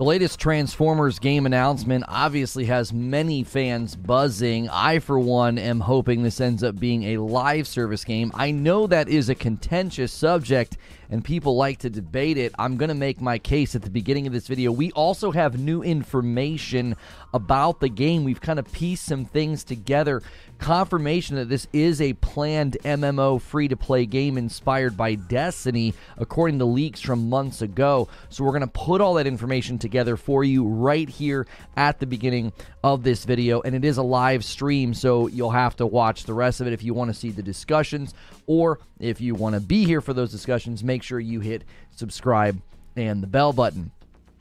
The latest Transformers game announcement obviously has many fans buzzing. I, for one, am hoping this ends up being a live service game. I know that is a contentious subject and people like to debate it. I'm going to make my case at the beginning of this video. We also have new information about the game. We've kind of pieced some things together. Confirmation that this is a planned MMO free to play game inspired by Destiny, according to leaks from months ago. So we're going to put all that information together for you right here at the beginning of this video. And it is a live stream, so you'll have to watch the rest of it if you want to see the discussions or if you want to be here for those discussions. Make sure you hit subscribe and the bell button.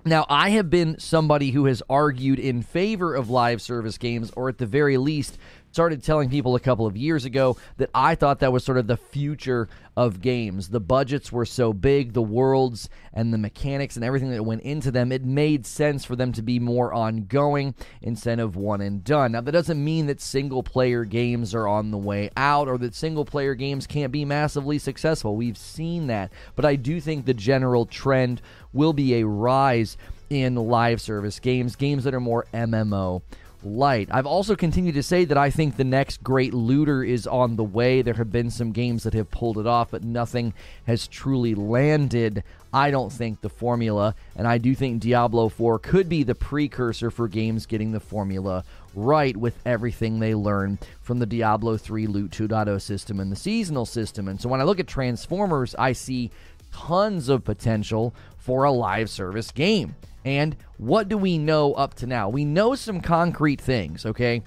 Now, I have been somebody who has argued in favor of live service games, or at the very least, started telling people a couple of years ago that I thought that was sort of the future of games. The budgets were so big, the worlds and the mechanics and everything that went into them, it made sense for them to be more ongoing instead of one and done. Now, that doesn't mean that single player games are on the way out or that single player games can't be massively successful. We've seen that. But I do think the general trend will be a rise in live service games, games that are more MMO light. I've also continued to say that I think the next great looter is on the way. There have been some games that have pulled it off, but nothing has truly landed. I don't think the formula, and I do think Diablo 4 could be the precursor for games getting the formula right with everything they learn from the Diablo 3 Loot 2.0 system and the seasonal system. And so when I look at Transformers, I see tons of potential for a live service game. And what do we know up to now? We know some concrete things, okay?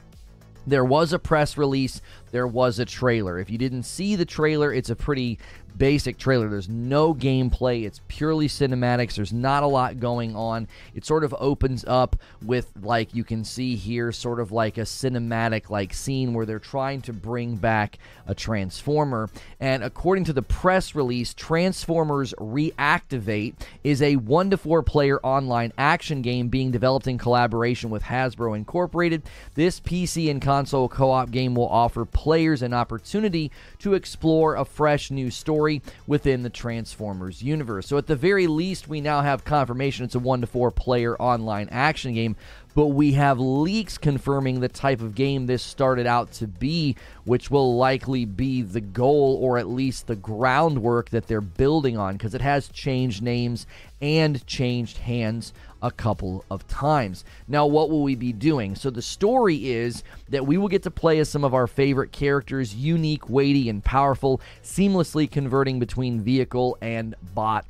There was a press release, there was a trailer. If you didn't see the trailer, it's a pretty basic trailer. There's no gameplay, it's purely cinematics. There's not a lot going on. It sort of opens up with, like you can see here, sort of like a cinematic like scene where they're trying to bring back a Transformer. And according to the press release, Transformers Reactivate is a one to four player online action game being developed in collaboration with Hasbro Incorporated. This PC and console co op game will offer players an opportunity to explore a fresh new story within the Transformers universe. So, at the very least, we now have confirmation it's a one to four player online action game, but we have leaks confirming the type of game this started out to be, which will likely be the goal or at least the groundwork that they're building on because it has changed names and changed hands a couple of times. Now, what will we be doing? So, the story is that we will get to play as some of our favorite characters, unique, weighty, and powerful, seamlessly converting between vehicle and bot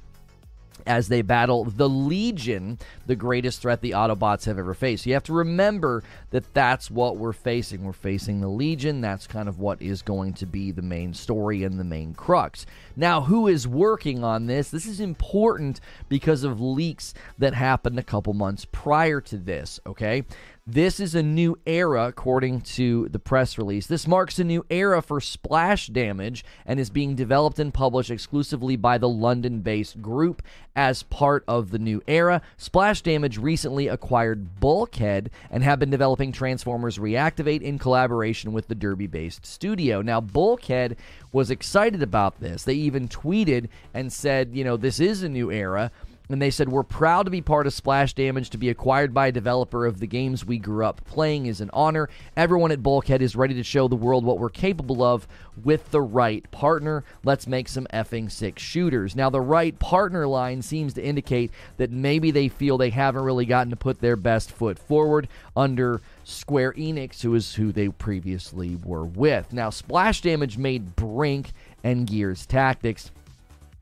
as they battle the Legion, the greatest threat the Autobots have ever faced. You have to remember that that's what we're facing. We're facing the Legion. That's kind of what is going to be the main story and the main crux. Now, who is working on this? This is important because of leaks that happened a couple months prior to this, okay? This is a new era, according to the press release. This marks a new era for splash damage and is being developed and published exclusively by the London based group as part of the new era. Splash Damage recently acquired Bulkhead and have been developing Transformers Reactivate in collaboration with the Derby based studio. Now, Bulkhead was excited about this. They even tweeted and said, you know, this is a new era and they said, We're proud to be part of Splash Damage. To be acquired by a developer of the games we grew up playing is an honor. Everyone at Bulkhead is ready to show the world what we're capable of with the right partner. Let's make some effing six shooters. Now, the right partner line seems to indicate that maybe they feel they haven't really gotten to put their best foot forward under Square Enix, who is who they previously were with. Now, Splash Damage made Brink and Gears Tactics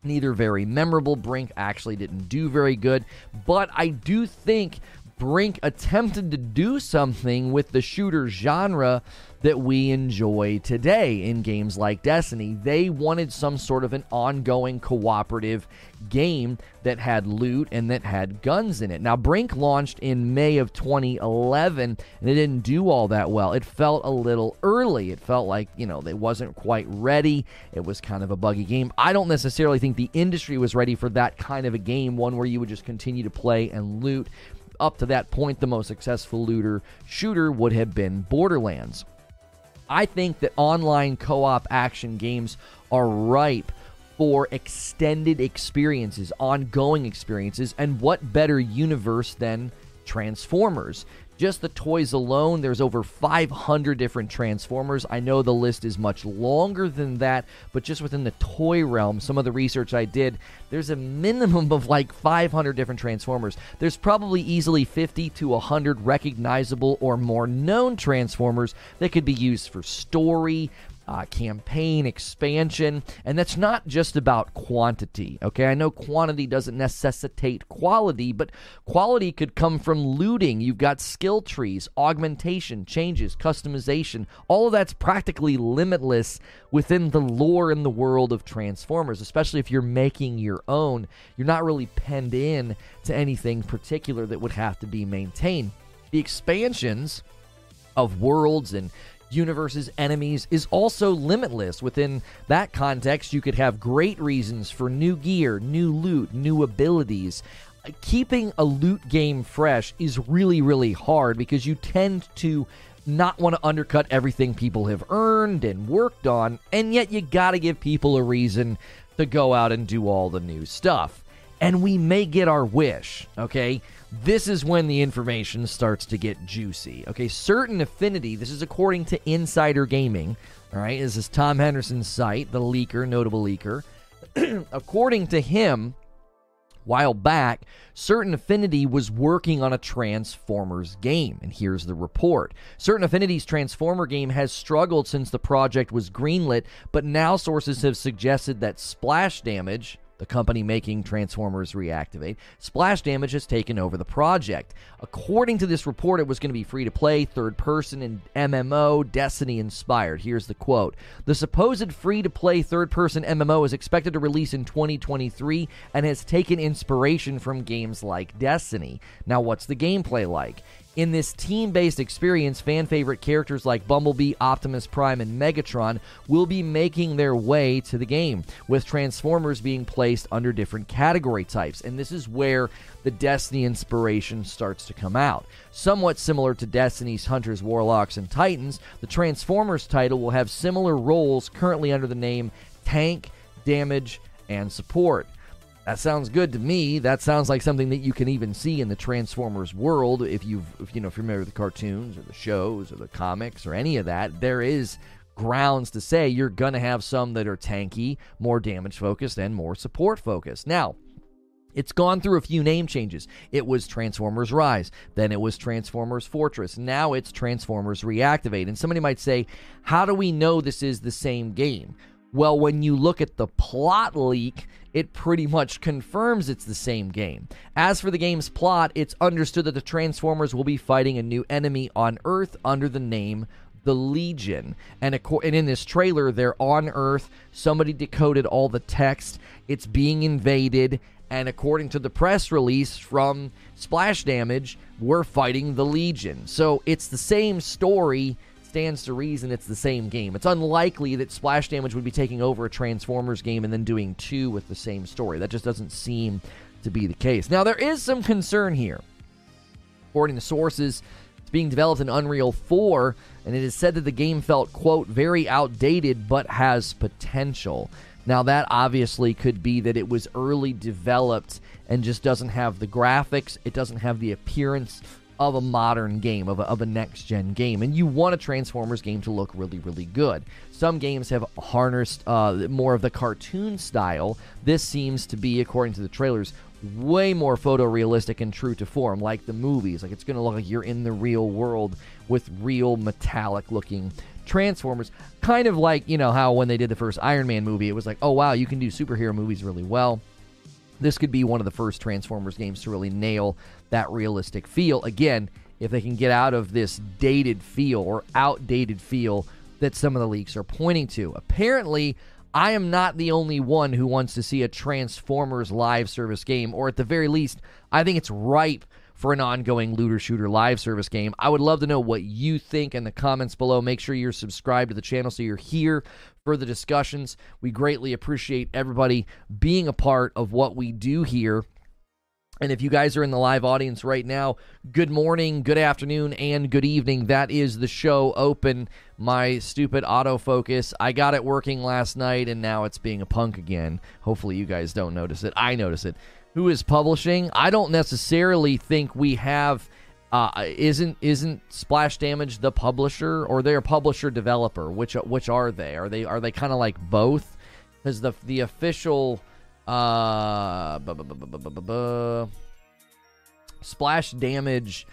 neither very memorable. Brink actually didn't do very good, but I do think Brink attempted to do something with the shooter genre that we enjoy today in games like Destiny. They wanted some sort of an ongoing cooperative game that had loot and that had guns in it. Now, Brink launched in May of 2011 and it didn't do all that well. It felt a little early. It felt like, you know, they wasn't quite ready. It was kind of a buggy game. I don't necessarily think the industry was ready for that kind of a game, one where you would just continue to play and loot. Up to that point, the most successful looter shooter would have been Borderlands. I think that online co op action games are ripe for extended experiences, ongoing experiences, and what better universe than Transformers? Just the toys alone, there's over 500 different Transformers. I know the list is much longer than that, but just within the toy realm, some of the research I did, there's a minimum of like 500 different Transformers. There's probably easily 50 to 100 recognizable or more known Transformers that could be used for story, uh, campaign expansion, and that's not just about quantity. Okay, I know quantity doesn't necessitate quality, but quality could come from looting. You've got skill trees, augmentation, changes, customization. All of that's practically limitless within the lore and the world of Transformers, especially if you're making your own. You're not really penned in to anything particular that would have to be maintained. The expansions of worlds and universe's enemies is also limitless. Within that context, you could have great reasons for new gear, new loot, new abilities. Keeping a loot game fresh is really, really hard because you tend to not want to undercut everything people have earned and worked on, and yet you got to give people a reason to go out and do all the new stuff. And we may get our wish, okay? This is when the information starts to get juicy. Okay, certain affinity, this is according to Insider Gaming. All right, this is Tom Henderson's site, the leaker, notable leaker. according to him, while back, Certain Affinity was working on a Transformers game, and here's the report. Certain Affinity's Transformer game has struggled since the project was greenlit, but now sources have suggested that splash damage, the company making Transformers Reactivate, Splash Damage has taken over the project. According to this report, it was going to be free to play, third person, and MMO, Destiny inspired. Here's the quote The supposed free to play third person MMO is expected to release in 2023 and has taken inspiration from games like Destiny. Now, what's the gameplay like? In this team based experience, fan favorite characters like Bumblebee, Optimus Prime, and Megatron will be making their way to the game, with Transformers being placed under different category types. And this is where the Destiny inspiration starts to come out. Somewhat similar to Destiny's Hunters, Warlocks, and Titans, the Transformers title will have similar roles currently under the name Tank, Damage, and Support. That sounds good to me. That sounds like something that you can even see in the Transformers world if you've if, you know familiar with the cartoons or the shows or the comics or any of that. There is grounds to say you're going to have some that are tanky, more damage focused, and more support focused. Now, it's gone through a few name changes. It was Transformers Rise, then it was Transformers Fortress. Now it's Transformers Reactivate. And somebody might say, how do we know this is the same game? Well, when you look at the plot leak, it pretty much confirms it's the same game. As for the game's plot, it's understood that the Transformers will be fighting a new enemy on Earth under the name the Legion. And, and in this trailer, they're on Earth. Somebody decoded all the text. It's being invaded. And according to the press release from Splash Damage, we're fighting the Legion. So it's the same story stands to reason it's the same game. It's unlikely that Splash Damage would be taking over a Transformers game and then doing two with the same story. That just doesn't seem to be the case. Now, there is some concern here. According to sources, it's being developed in Unreal 4, and it is said that the game felt, quote, very outdated but has potential. Now, that obviously could be that it was early developed and just doesn't have the graphics, it doesn't have the appearance of a modern game, of a, of a next gen game. And you want a Transformers game to look really, really good. Some games have harnessed uh, more of the cartoon style. This seems to be, according to the trailers, way more photorealistic and true to form, like the movies. Like it's going to look like you're in the real world with real metallic looking Transformers. Kind of like, you know, how when they did the first Iron Man movie, it was like, oh wow, you can do superhero movies really well. This could be one of the first Transformers games to really nail that realistic feel. Again, if they can get out of this dated feel or outdated feel that some of the leaks are pointing to. Apparently, I am not the only one who wants to see a Transformers live service game, or at the very least, I think it's ripe for an ongoing looter shooter live service game. I would love to know what you think in the comments below. Make sure you're subscribed to the channel so you're here for the discussions. We greatly appreciate everybody being a part of what we do here And if you guys are in the live audience right now, good morning, good afternoon, and good evening. That is the show open. My stupid autofocus. I got it working last night and now it's being a punk again. Hopefully, you guys don't notice it. I notice it. Who is publishing? I don't necessarily think we have. Uh, isn't isn't Splash Damage the publisher or they're a publisher developer? Which which are they? Are they are they kind of like both? Because the the official uh, Splash Damage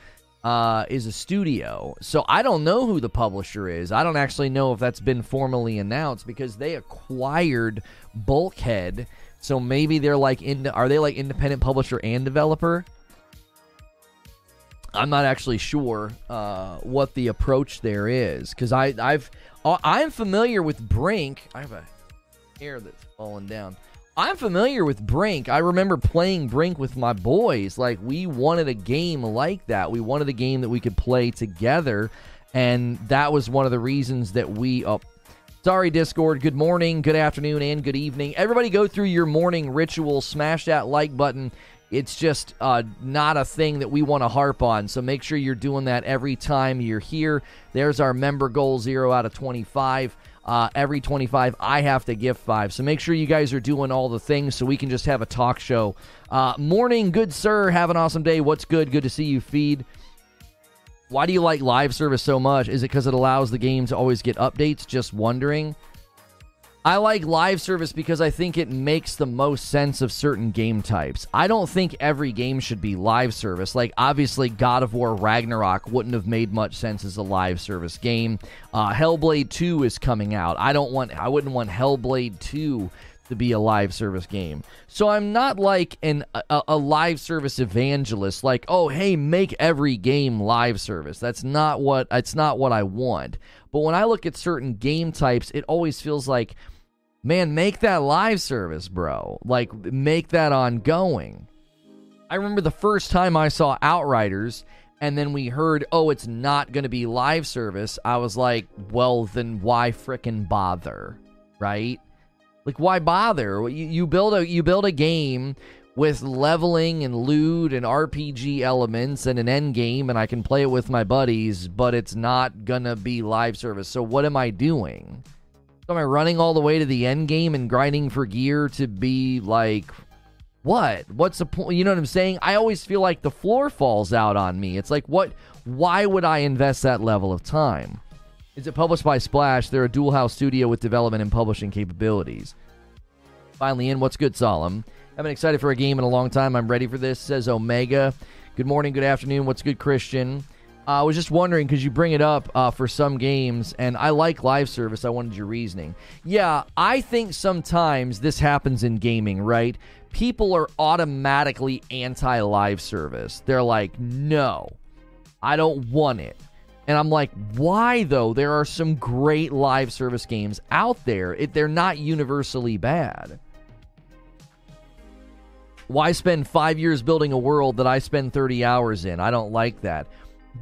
uh, is a studio. So I don't know who the publisher is. I don't actually know if that's been formally announced because they acquired Bulkhead. So maybe they're like in are they like independent publisher and developer? I'm not actually sure uh, what the approach there is because I I've uh, I'm familiar with Brink. I have a hair that's falling down. I'm familiar with Brink. I remember playing Brink with my boys. Like, we wanted a game like that. We wanted a game that we could play together. And that was one of the reasons that we. Oh, sorry, Discord. Good morning, good afternoon, and good evening. Everybody go through your morning ritual. Smash that like button. It's just uh, not a thing that we want to harp on. So make sure you're doing that every time you're here. There's our member goal, zero out of 25. Uh, every 25, I have to give five. So make sure you guys are doing all the things so we can just have a talk show. Uh, morning, good sir. Have an awesome day. What's good? Good to see you, feed. Why do you like live service so much? Is it because it allows the game to always get updates? Just wondering. I like live service because I think it makes the most sense of certain game types. I don't think every game should be live service. Like, obviously, God of War Ragnarok wouldn't have made much sense as a live service game. Uh, Hellblade 2 is coming out. I don't want, I wouldn't want Hellblade 2 to be a live service game. So I'm not like an a, a, live service evangelist like, "Oh, hey, make every game live service." That's not what it's not what I want. But when I look at certain game types, it always feels like man, make that live service, bro. Like, make that ongoing. I remember the first time I saw Outriders, and then we heard, oh, it's not going to be live service. I was like, well, then why fricking bother, right? Like, why bother? You, you build a you build a game with leveling and loot and RPG elements and an end game, and I can play it with my buddies, but it's not gonna be live service. So what am I doing? So am I running all the way to the end game and grinding for gear to be like what? What's the point? You know what I'm saying? I always feel like the floor falls out on me. It's like what why would I invest that level of time? Is it published by Splash? They're a dual house studio with development and publishing capabilities. Finally in, what's good, Solemn? I've been excited for a game in a long time. I'm ready for this, says Omega. Good morning, good afternoon. What's good, Christian? Uh, I was just wondering because you bring it up uh, for some games, and I like live service. I wanted your reasoning. Yeah, I think sometimes this happens in gaming, right? People are automatically anti live service. They're like, no, I don't want it. And I'm like, why though? There are some great live service games out there. It, they're not universally bad. Why spend five years building a world that I spend 30 hours in? I don't like that.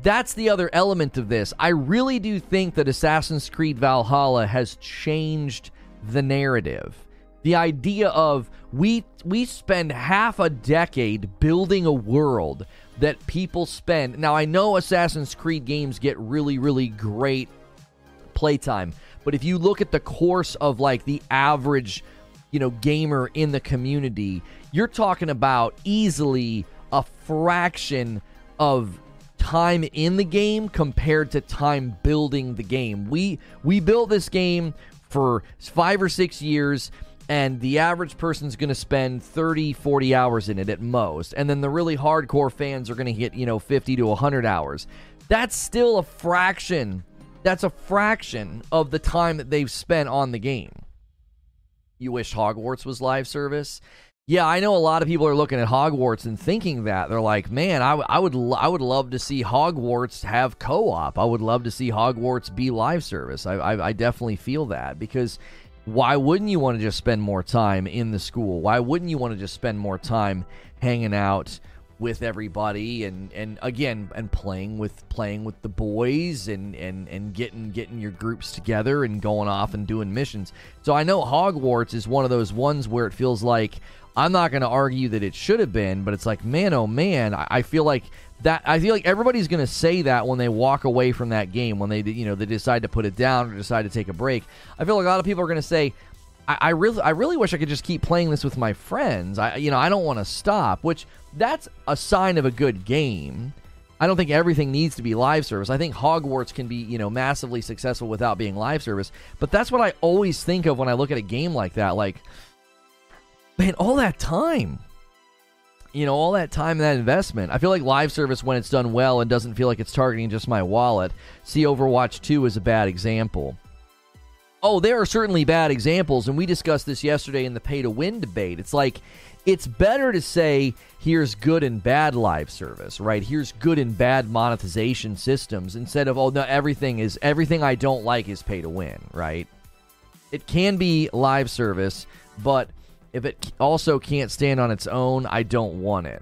That's the other element of this. I really do think that Assassin's Creed Valhalla has changed the narrative. The idea of we we spend half a decade building a world that people spend. Now I know Assassin's Creed games get really really great playtime, but if you look at the course of like the average, you know, gamer in the community, you're talking about easily a fraction of time in the game compared to time building the game. We we built this game for 5 or 6 years and the average person's going to spend 30 40 hours in it at most. And then the really hardcore fans are going to hit you know 50 to 100 hours. That's still a fraction that's a fraction of the time that they've spent on the game. You wish hogwarts was live service yeah, I know a lot of people are looking at Hogwarts and thinking that they're like, "Man, I, w- I would l- I would love to see Hogwarts have co-op. I would love to see Hogwarts be live service. I, I, I definitely feel that because why wouldn't you want to just spend more time in the school? Why wouldn't you want to just spend more time hanging out with everybody and and again and playing with playing with the boys and and and getting getting your groups together and going off and doing missions. So I know Hogwarts is one of those ones where it feels like I'm not going to argue that it should have been, but it's like, man, oh man, I, I feel like that. I feel like everybody's going to say that when they walk away from that game, when they, you know, they decide to put it down or decide to take a break. I feel like a lot of people are going to say, I, I really, I really wish I could just keep playing this with my friends. I, you know, I don't want to stop, which that's a sign of a good game. I don't think everything needs to be live service. I think Hogwarts can be, you know, massively successful without being live service. But that's what I always think of when I look at a game like that. Like, man, all that time. You know, all that time and that investment. I feel like live service, when it's done well and doesn't feel like it's targeting just my wallet, see Overwatch 2 is a bad example. Oh, there are certainly bad examples, and we discussed this yesterday in the pay to win debate. It's like, it's better to say, here's good and bad live service, right? Here's good and bad monetization systems instead of, oh, no, everything is, everything I don't like is pay to win, right? It can be live service, but if it also can't stand on its own, I don't want it.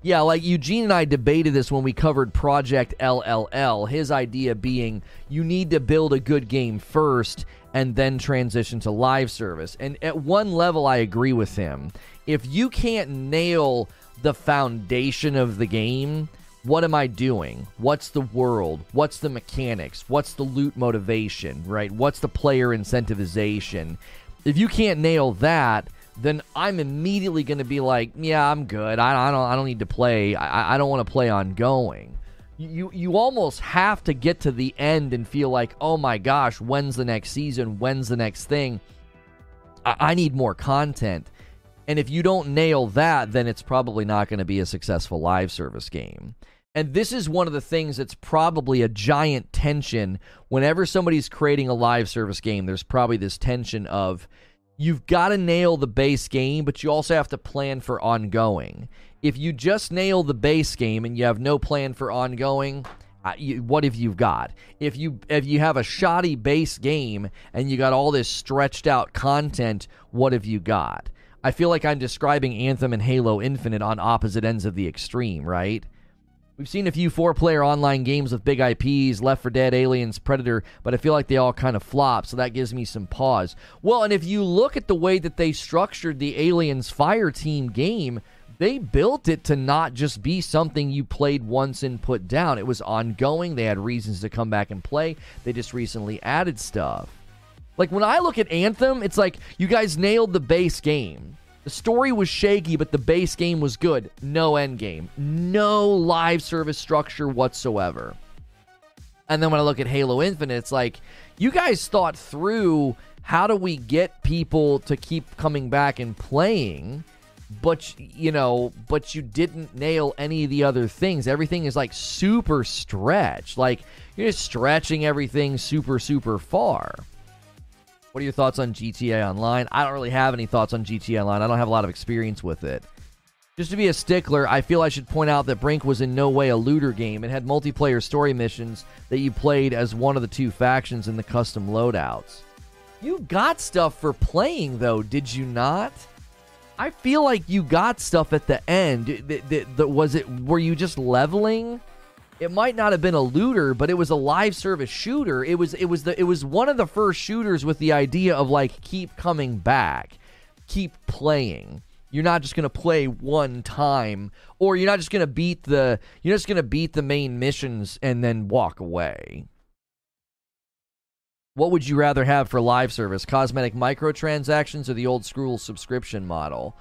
Yeah, like Eugene and I debated this when we covered Project LLL. His idea being you need to build a good game first and then transition to live service. And at one level, I agree with him. If you can't nail the foundation of the game, what am I doing? What's the world? What's the mechanics? What's the loot motivation, right? What's the player incentivization? If you can't nail that, then I'm immediately going to be like, yeah, I'm good. I, I, don't I don't need to play. I, I don't want to play ongoing. You you almost have to get to the end and feel like, oh my gosh, when's the next season? When's the next thing? I, I need more content. And if you don't nail that, then it's probably not going to be a successful live service game. And this is one of the things that's probably a giant tension whenever somebody's creating a live service game. There's probably this tension of you've got to nail the base game, but you also have to plan for ongoing. If you just nail the base game and you have no plan for ongoing, uh, you, what have you got? If you if you have a shoddy base game and you got all this stretched out content, what have you got? I feel like I'm describing Anthem and Halo Infinite on opposite ends of the extreme, right? We've seen a few four player online games with big IPs, Left 4 Dead, Aliens, Predator, but I feel like they all kind of flop, so that gives me some pause. Well, and if you look at the way that they structured the Aliens Fire Team game, they built it to not just be something you played once and put down. It was ongoing. They had reasons to come back and play. They just recently added stuff. Like when I look at Anthem, it's like you guys nailed the base game. The story was shaky, but the base game was good. No end game. No live service structure whatsoever. And then when I look at Halo Infinite, it's like, you guys thought through how do we get people to keep coming back and playing, but you know, but you didn't nail any of the other things. Everything is like super stretched. Like you're just stretching everything super, super far. What are your thoughts on GTA Online? I don't really have any thoughts on GTA Online. I don't have a lot of experience with it. Just to be a stickler, I feel I should point out that Brink was in no way a looter game. It had multiplayer story missions that you played as one of the two factions in the custom loadouts. You got stuff for playing, though, did you not? I feel like you got stuff at the end. was it? Were you just leveling? It might not have been a looter, but it was a live service shooter. It was it was the it was one of the first shooters with the idea of like keep coming back, keep playing. You're not just to play one time or you're not just to beat the you're just to beat the main missions and then walk away. What would you rather have for live service? Cosmetic microtransactions or the old school subscription model?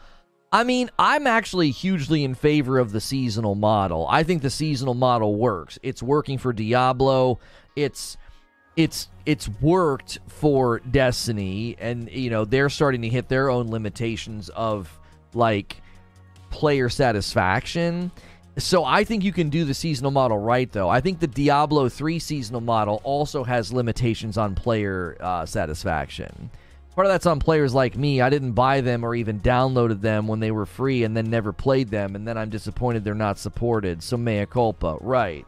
I mean, I'm actually hugely in favor of the seasonal model. I think the seasonal model works. It's working for Diablo. It's it's it's worked for Destiny and you know, they're starting to hit their own limitations of like player satisfaction. So I think you can do the seasonal model right though. I think the Diablo 3 seasonal model also has limitations on player uh, satisfaction. Part of that's on players like me. I didn't buy them or even downloaded them when they were free and then never played them, and then I'm disappointed they're not supported. So mea culpa. Right.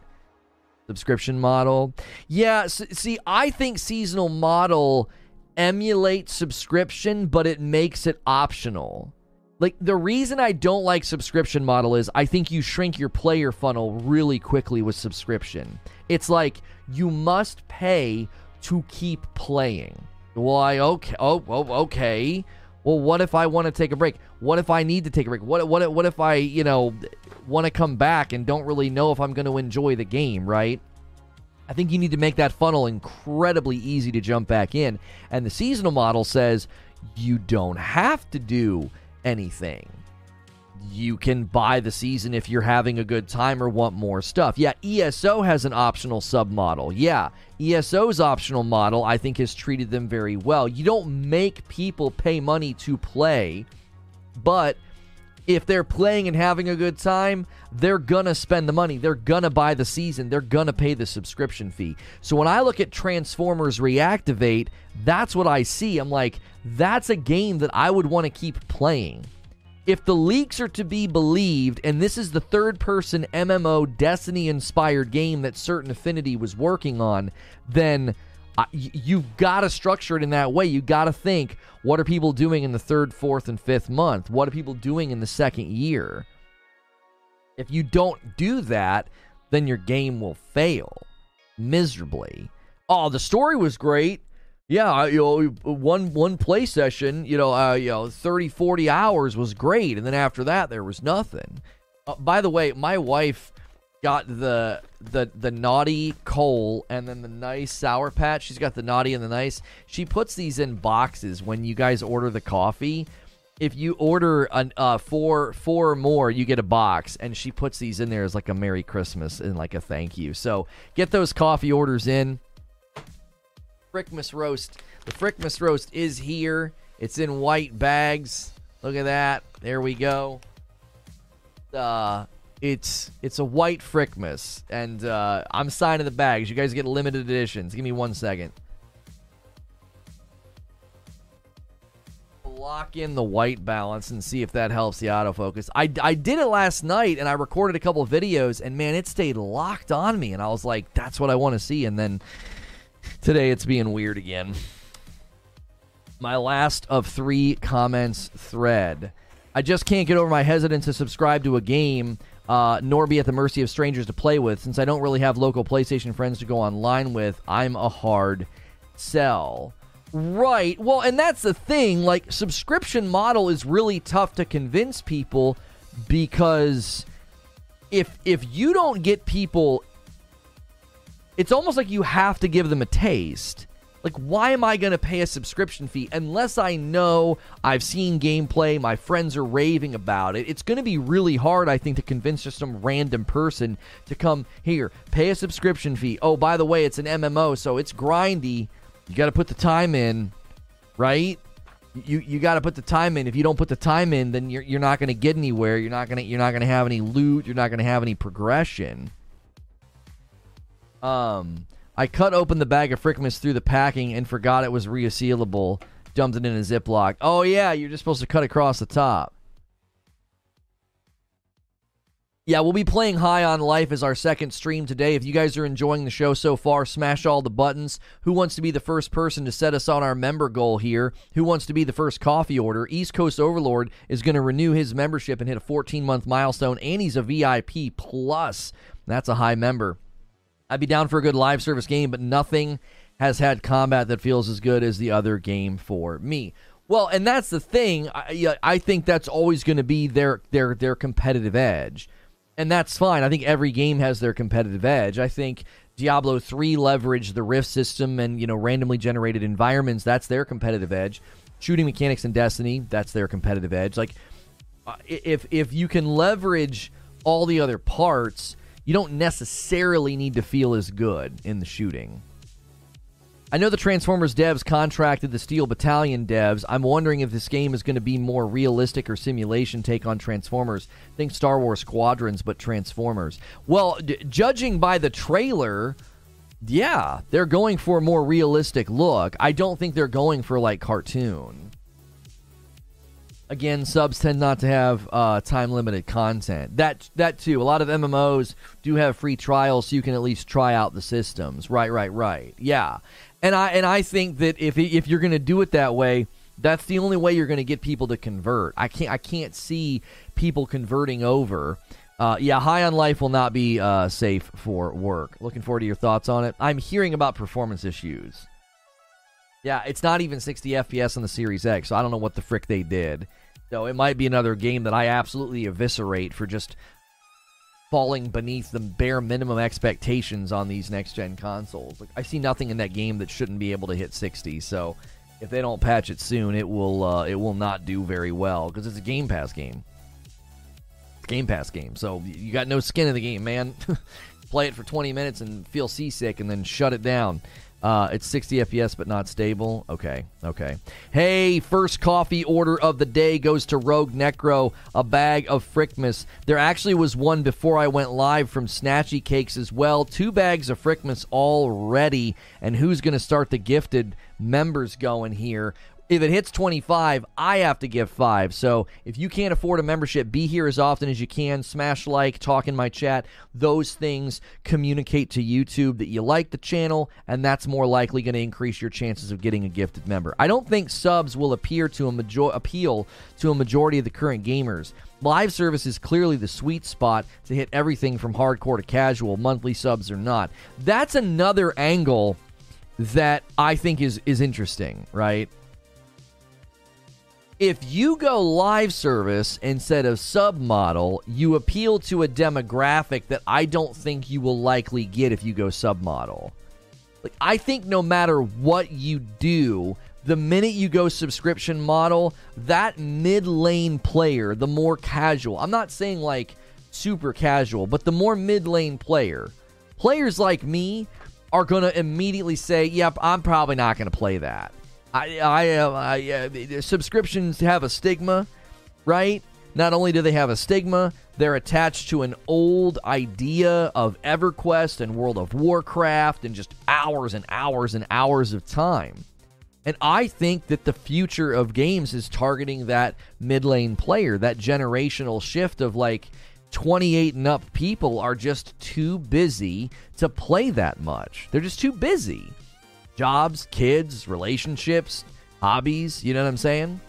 Subscription model. Yeah, see, I think seasonal model emulates subscription, but it makes it optional. Like the reason I don't like subscription model is I think you shrink your player funnel really quickly with subscription. It's like you must pay to keep playing. Why? Okay. Oh, oh, okay. Well, what if I want to take a break? What if I need to take a break? What what what if I, you know, want to come back and don't really know if I'm going to enjoy the game, right? I think you need to make that funnel incredibly easy to jump back in. And the seasonal model says you don't have to do anything you can buy the season if you're having a good time or want more stuff. Yeah, ESO has an optional sub model. Yeah, ESO's optional model, I think, has treated them very well. You don't make people pay money to play, but if they're playing and having a good time, they're gonna spend the money. They're gonna buy the season. They're gonna pay the subscription fee. So when I look at Transformers Reactivate, that's what I see. I'm like, that's a game that I would want to keep playing if the leaks are to be believed, and this is the third person MMO Destiny inspired game that Certain Affinity was working on, then uh, you've got to structure it in that way. You've got to think what are people doing in the third, fourth, and fifth month? What are people doing in the second year? If you don't do that, then your game will fail miserably. Oh, the story was great yeah, you know, one one play session, you know, uh, you know, 30, 40 hours was great, and then after that, there was nothing. Uh, by the way, my wife got the the the naughty coal and then the nice sour patch. She's got the naughty and the nice. She puts these in boxes when you guys order the coffee. If you order an uh, four four or more, you get a box, and she puts these in there as like a Merry Christmas and like a thank you. So get those coffee orders in. Frickmas roast. The Frickmas roast is here. It's in white bags. Look at that. There we go. Uh, it's it's a white Frickmas, and uh, I'm signing the bags. You guys get limited editions. Give me one second. Lock in the white balance and see if that helps the autofocus. I, I did it last night and I recorded a couple videos and man, it stayed locked on me and I was like, that's what I want to see. And then Today it's being weird again. My last of three comments thread. I just can't get over my hesitance to subscribe to a game, uh, nor be at the mercy of strangers to play with. Since I don't really have local PlayStation friends to go online with, I'm a hard sell. Right. Well, and that's the thing. Like, subscription model is really tough to convince people because if if you don't get people it's almost like you have to give them a taste. Like, why am I going to pay a subscription fee unless I know I've seen gameplay, my friends are raving about it? It's going to be really hard, I think, to convince just some random person to come here, pay a subscription fee. Oh, by the way, it's an MMO, so it's grindy. You got to put the time in, right? You you got to put the time in. If you don't put the time in, then you're you're not going to get anywhere. You're not going to you're not going to have any loot. You're not going to have any progression. Um, I cut open the bag of Frickmas through the packing and forgot it was resealable. Dumped it in a Ziploc. Oh yeah, you're just supposed to cut across the top. Yeah, we'll be playing High on Life as our second stream today. If you guys are enjoying the show so far, smash all the buttons. Who wants to be the first person to set us on our member goal here? Who wants to be the first coffee order? East Coast Overlord is going to renew his membership and hit a 14 month milestone, and he's a VIP plus. That's a high member. I'd be down for a good live service game, but nothing has had combat that feels as good as the other game for me. Well, and that's the thing. I, I think that's always going to be their their their competitive edge, and that's fine. I think every game has their competitive edge. I think Diablo three leveraged the Rift system and you know randomly generated environments. That's their competitive edge. Shooting mechanics in Destiny. That's their competitive edge. Like uh, if if you can leverage all the other parts you don't necessarily need to feel as good in the shooting. I know the Transformers devs contracted the Steel Battalion devs. I'm wondering if this game is going to be more realistic or simulation take on Transformers. Think Star Wars Squadrons, but Transformers. Well, d- judging by the trailer, yeah, they're going for a more realistic look. I don't think they're going for like cartoon. Again, subs tend not to have uh, time limited content. That that too. A lot of MMOs do have free trials, so you can at least try out the systems. Right, right, right. Yeah, and I and I think that if if you're going to do it that way, that's the only way you're going to get people to convert. I can't I can't see people converting over. Uh, yeah, High on Life will not be uh, safe for work. Looking forward to your thoughts on it. I'm hearing about performance issues. Yeah, it's not even 60 FPS on the Series X, so I don't know what the frick they did. So it might be another game that I absolutely eviscerate for just falling beneath the bare minimum expectations on these next gen consoles. Like I see nothing in that game that shouldn't be able to hit 60. So if they don't patch it soon, it will uh, it will not do very well because it's a Game Pass game. Game Pass game. So you got no skin in the game, man. Play it for 20 minutes and feel seasick and then shut it down. Uh, it's 60 FPS, but not stable. Okay, okay. Hey, first coffee order of the day goes to Rogue Necro, a bag of Frickmas. There actually was one before I went live from Snatchy Cakes as well. Two bags of Frickmas already. And who's going to start the gifted members going here? If it hits 25, I have to give five. So if you can't afford a membership, be here as often as you can. Smash like, talk in my chat. Those things communicate to YouTube that you like the channel, and that's more likely going to increase your chances of getting a gifted member. I don't think subs will appear to a major- appeal to a majority of the current gamers. Live service is clearly the sweet spot to hit everything from hardcore to casual, monthly subs or not. That's another angle that I think is is interesting, right? If you go live service instead of sub model, you appeal to a demographic that I don't think you will likely get if you go sub model. Like I think no matter what you do, the minute you go subscription model, that mid lane player, the more casual. I'm not saying like super casual, but the more mid lane player, players like me are going to immediately say, "Yep, I'm probably not going to play that." I, I, uh, I uh, subscriptions have a stigma, right? Not only do they have a stigma, they're attached to an old idea of EverQuest and World of Warcraft and just hours and hours and hours of time. And I think that the future of games is targeting that mid lane player, that generational shift of like 28 and up people are just too busy to play that much. They're just too busy jobs, kids, relationships, hobbies. You know what I'm saying?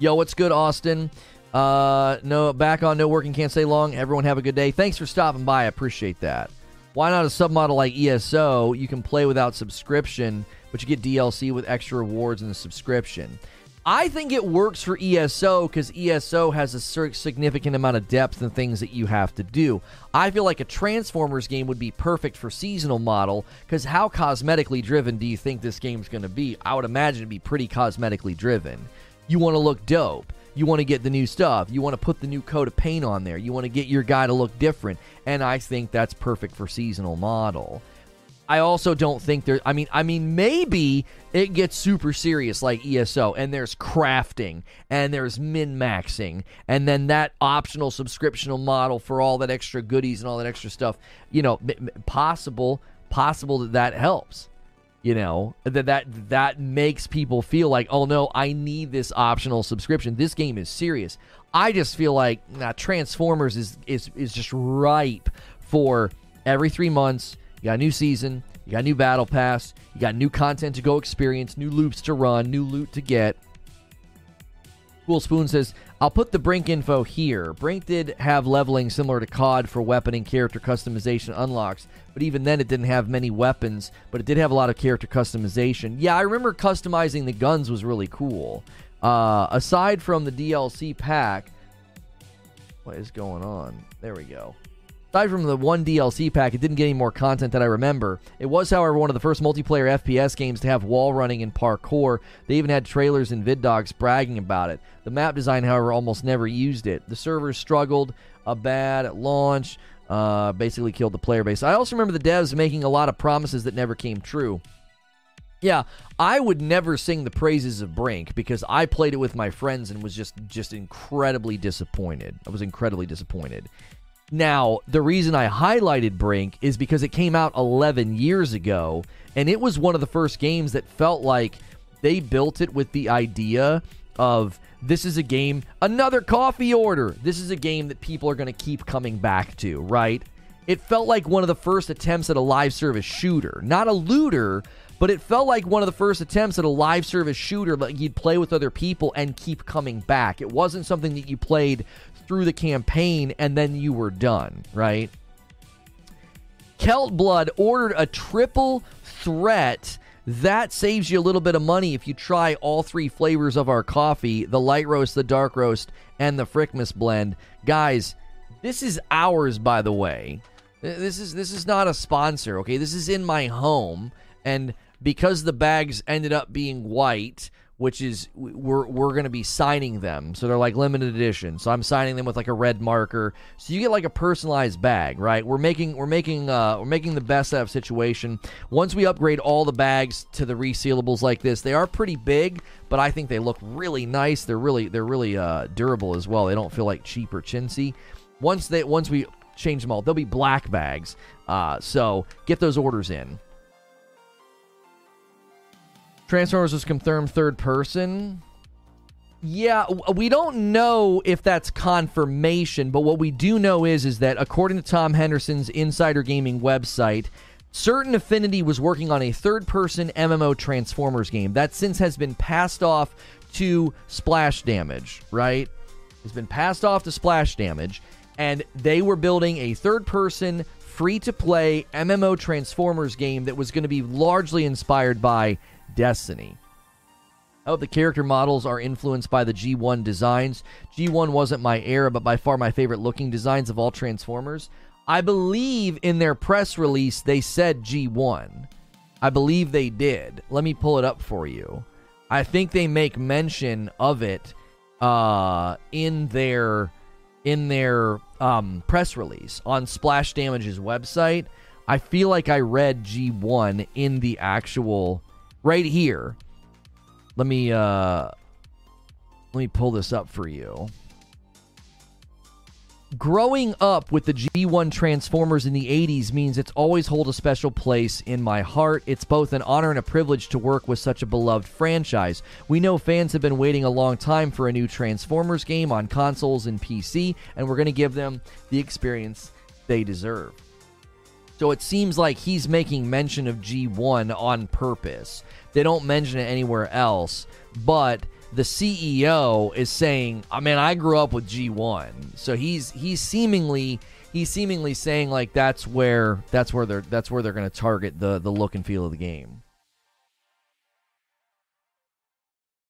Yo, what's good, Austin? Uh, no, back on no working can't stay long. Everyone have a good day. Thanks for stopping by. I appreciate that. Why not a submodel like ESO? You can play without subscription, but you get DLC with extra rewards in the subscription. I think it works for ESO because ESO has a significant amount of depth and things that you have to do. I feel like a Transformers game would be perfect for seasonal model because how cosmetically driven do you think this game's going to be? I would imagine it'd be pretty cosmetically driven. You want to look dope. You want to get the new stuff. You want to put the new coat of paint on there. You want to get your guy to look different. And I think that's perfect for seasonal model. I also don't think there. I mean, I mean, maybe it gets super serious like ESO, and there's crafting, and there's min maxing, and then that optional subscriptional model for all that extra goodies and all that extra stuff. You know, possible, possible that that helps. You know that that that makes people feel like, oh no, I need this optional subscription. This game is serious. I just feel like nah, Transformers is is is just ripe for every three months you got a new season, you got a new battle pass, you got new content to go experience, new loops to run, new loot to get. Cool Spoon says, I'll put the Brink info here. Brink did have leveling similar to COD for weapon and character customization unlocks, but even then it didn't have many weapons, but it did have a lot of character customization. Yeah, I remember customizing the guns was really cool. Uh, aside from the DLC pack, what is going on? There we go. Aside from the one DLC pack, it didn't get any more content that I remember. It was, however, one of the first multiplayer FPS games to have wall running and parkour. They even had trailers and vidocs bragging about it. The map design, however, almost never used it. The servers struggled a bad at launch, uh, basically killed the player base. I also remember the devs making a lot of promises that never came true. Yeah, I would never sing the praises of Brink because I played it with my friends and was just just incredibly disappointed. I was incredibly disappointed. Now, the reason I highlighted Brink is because it came out 11 years ago, and it was one of the first games that felt like they built it with the idea of this is a game, another coffee order. This is a game that people are going to keep coming back to, right? It felt like one of the first attempts at a live service shooter. Not a looter, but it felt like one of the first attempts at a live service shooter like you'd play with other people and keep coming back. It wasn't something that you played through the campaign and then you were done, right? Celt Blood ordered a triple threat That saves you a little bit of money if you try all three flavors of our coffee the light roast, the dark roast, and the Frickmas blend. Guys, this is ours, by the way. This is this is not a sponsor, okay? This is in my home, and because the bags ended up being white, which is we're we're going to be signing them. So they're like limited edition. So I'm signing them with like a red marker. So you get like a personalized bag, right? We're making we're making uh we're making the best out of situation. Once we upgrade all the bags to the resealables like this, they are pretty big, but I think they look really nice. They're really they're really uh durable as well. They don't feel like cheap or chintzy. Once they once we change them all, they'll be black bags. Uh so get those orders in. Transformers was confirmed third person. Yeah, we don't know if that's confirmation, but what we do know is is that according to Tom Henderson's Insider Gaming website, Certain Affinity was working on a third-person MMO Transformers game that since has been passed off to Splash Damage, right? It's been passed off to Splash Damage, and they were building a third-person free-to-play MMO Transformers game that was going to be largely inspired by Destiny. Oh, the character models are influenced by the G1 designs. G1 wasn't my era, but by far my favorite looking designs of all Transformers. I believe in their press release they said G1. I believe they did. Let me pull it up for you. I think they make mention of it uh, in their in their um, press release on Splash Damage's website. I feel like I read G1 in the actual right here. Let me uh let me pull this up for you. Growing up with the G1 Transformers in the 80s means it's always hold a special place in my heart. It's both an honor and a privilege to work with such a beloved franchise. We know fans have been waiting a long time for a new Transformers game on consoles and PC, and we're going to give them the experience they deserve. So it seems like he's making mention of G1 on purpose. They don't mention it anywhere else, but the CEO is saying, "I mean, I grew up with G1." So he's he's seemingly he's seemingly saying like that's where that's where they're that's where they're going to target the the look and feel of the game.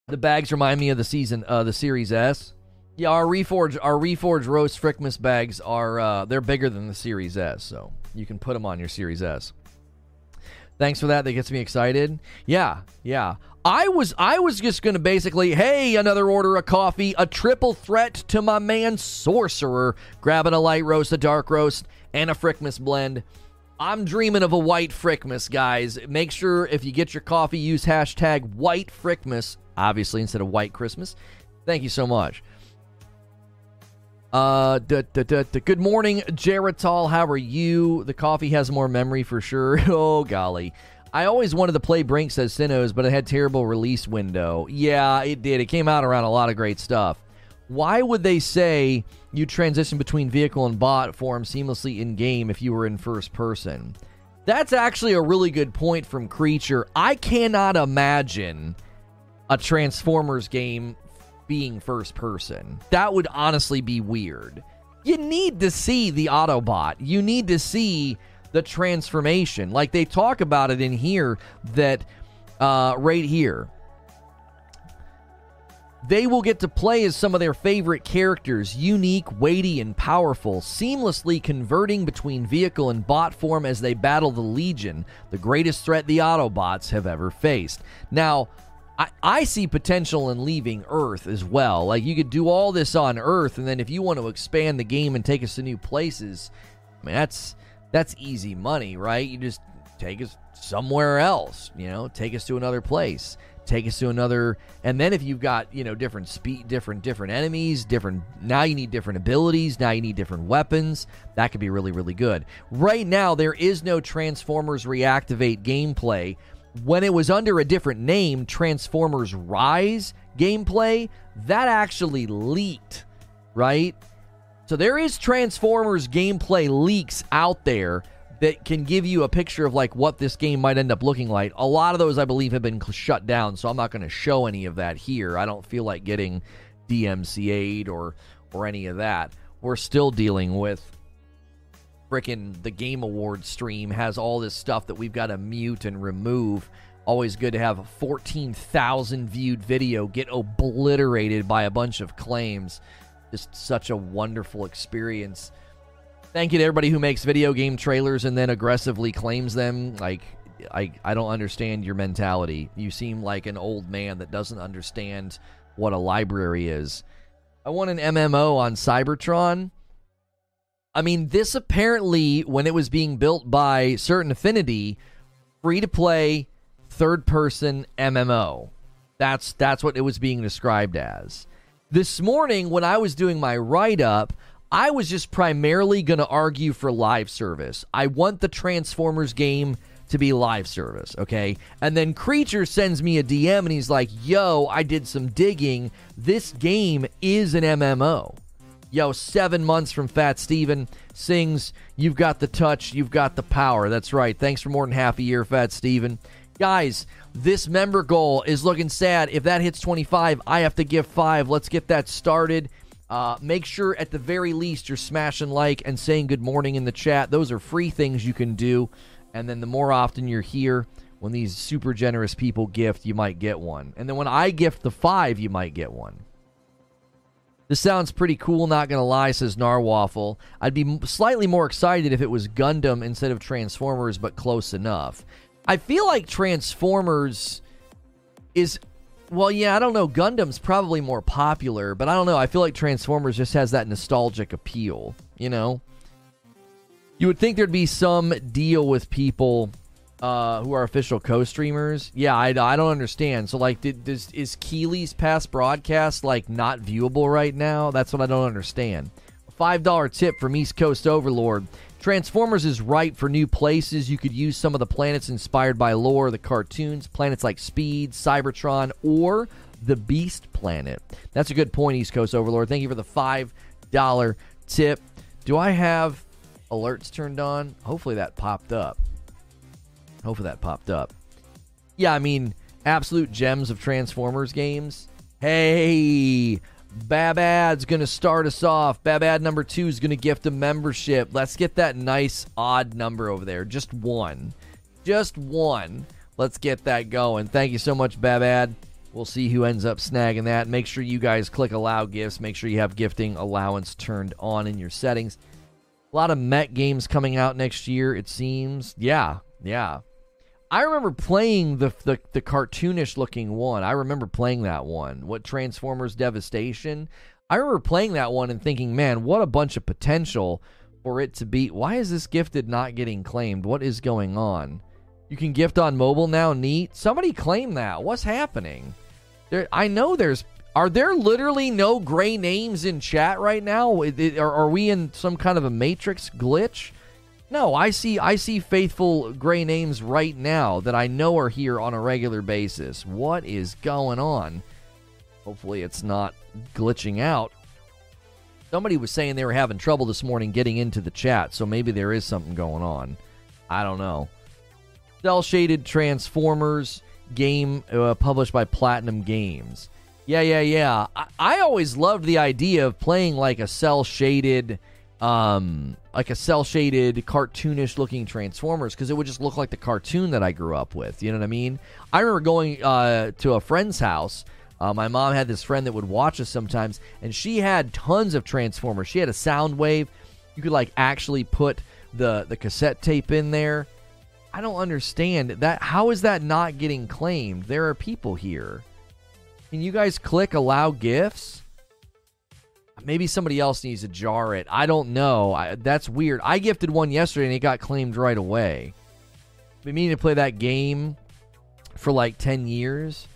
The bags remind me of the season uh the Series S. Yeah, our Reforge our Reforge roast Frickmas bags are uh they're bigger than the Series S, so you can put them on your Series S. Thanks for that. That gets me excited. Yeah, yeah. I was I was just gonna basically, hey, another order of coffee, a triple threat to my man Sorcerer, grabbing a light roast, a dark roast, and a Frickmas blend. I'm dreaming of a white Frickmas, guys. Make sure if you get your coffee, use hashtag white Frickmas, obviously instead of white Christmas. Thank you so much. Uh, da, da, da, good morning, Geritol. How are you? The coffee has more memory for sure. oh, golly. I always wanted to play Brink says Sinos, but it had terrible release window. Yeah, it did. It came out around a lot of great stuff. Why would they say you transition between vehicle and bot form seamlessly in game if you were in first person? That's actually a really good point from Creature. I cannot imagine a Transformers game being first person. That would honestly be weird. You need to see the Autobot. You need to see the transformation. Like they talk about it in here that uh, right here. They will get to play as some of their favorite characters, unique, weighty, and powerful, seamlessly converting between vehicle and bot form as they battle the Legion, the greatest threat the Autobots have ever faced. Now, I, I see potential in leaving Earth as well. Like you could do all this on Earth, and then if you want to expand the game and take us to new places, I mean that's that's easy money, right? You just take us somewhere else, you know, take us to another place, take us to another, and then if you've got you know different speed, different different enemies, different now you need different abilities, now you need different weapons. That could be really really good. Right now there is no Transformers Reactivate gameplay when it was under a different name, Transformers Rise gameplay, that actually leaked, right? So there is Transformers gameplay leaks out there that can give you a picture of like what this game might end up looking like. A lot of those I believe have been shut down, so I'm not going to show any of that here. I don't feel like getting DMCA'd or or any of that. We're still dealing with freaking the Game Awards stream has all this stuff that we've got to mute and remove Always good to have a 14,000 viewed video get obliterated by a bunch of claims. Just such a wonderful experience. Thank you to everybody who makes video game trailers and then aggressively claims them. Like, I, I don't understand your mentality. You seem like an old man that doesn't understand what a library is. I want an MMO on Cybertron. I mean, this apparently, when it was being built by Certain Affinity, free to play third person MMO. That's that's what it was being described as. This morning when I was doing my write up, I was just primarily going to argue for live service. I want the Transformers game to be live service, okay? And then Creature sends me a DM and he's like, "Yo, I did some digging. This game is an MMO." Yo, seven months from Fat Steven sings, You've got the touch, you've got the power. That's right. Thanks for more than half a year, Fat Steven. Guys, this member goal is looking sad. If that hits 25, I have to give five. Let's get that started. Uh, make sure at the very least you're smashing like and saying good morning in the chat. Those are free things you can do. And then the more often you're here, when these super generous people gift, you might get one. And then when I gift the five, you might get one. This sounds pretty cool, not gonna lie, says Narwaffle. I'd be slightly more excited if it was Gundam instead of Transformers, but close enough. I feel like Transformers is well, yeah, I don't know. Gundam's probably more popular, but I don't know. I feel like Transformers just has that nostalgic appeal, you know? You would think there'd be some deal with people uh, who are official co-streamers. Yeah, I, I don't understand. So like, did, does is Keighley's past broadcast like not viewable right now? That's what I don't understand. Five dollar tip from East Coast Overlord. Transformers is right for new places. You could use some of the planets inspired by lore, the cartoons, planets like Speed, Cybertron, or the Beast Planet. That's a good point, East Coast Overlord. Thank you for the $5 tip. Do I have alerts turned on? Hopefully that popped up. Hopefully that popped up. Yeah, I mean, absolute gems of Transformers games. Hey, Babad's going to start us off. Babad number two is going to gift a membership. Let's get that nice odd number over there. Just one. Just one. Let's get that going. Thank you so much, Babad. We'll see who ends up snagging that. Make sure you guys click allow gifts. Make sure you have gifting allowance turned on in your settings. A lot of Met games coming out next year, it seems. Yeah, yeah. I remember playing the, the the cartoonish looking one. I remember playing that one. What Transformers Devastation? I remember playing that one and thinking, man, what a bunch of potential for it to be. Why is this gifted not getting claimed? What is going on? You can gift on mobile now. Neat. Somebody claim that. What's happening? There, I know there's. Are there literally no gray names in chat right now? Are, are we in some kind of a matrix glitch? No, I see I see faithful gray names right now that I know are here on a regular basis. What is going on? Hopefully it's not glitching out. Somebody was saying they were having trouble this morning getting into the chat, so maybe there is something going on. I don't know. Cell shaded Transformers game uh, published by Platinum Games. Yeah, yeah, yeah. I, I always loved the idea of playing like a cell shaded um, like a cell shaded, cartoonish looking Transformers because it would just look like the cartoon that I grew up with. You know what I mean? I remember going uh, to a friend's house. Uh, my mom had this friend that would watch us sometimes, and she had tons of Transformers. She had a Soundwave. You could like actually put the the cassette tape in there. I don't understand that. How is that not getting claimed? There are people here. Can you guys click allow gifts? Maybe somebody else needs to jar it. I don't know. I, that's weird. I gifted one yesterday and it got claimed right away. Been meaning to play that game for like 10 years.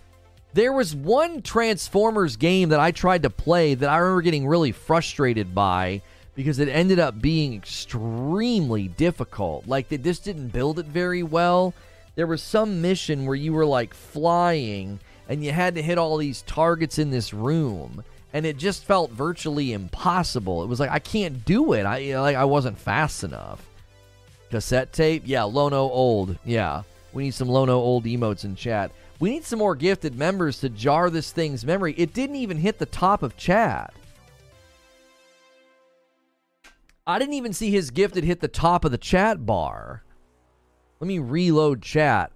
There was one Transformers game that I tried to play that I remember getting really frustrated by because it ended up being extremely difficult. Like they just didn't build it very well. There was some mission where you were like flying and you had to hit all these targets in this room and it just felt virtually impossible. It was like I can't do it. I you know, like I wasn't fast enough. Cassette tape, yeah. Lono old, yeah. We need some Lono old emotes in chat. We need some more gifted members to jar this thing's memory. It didn't even hit the top of chat. I didn't even see his gifted hit the top of the chat bar. Let me reload chat.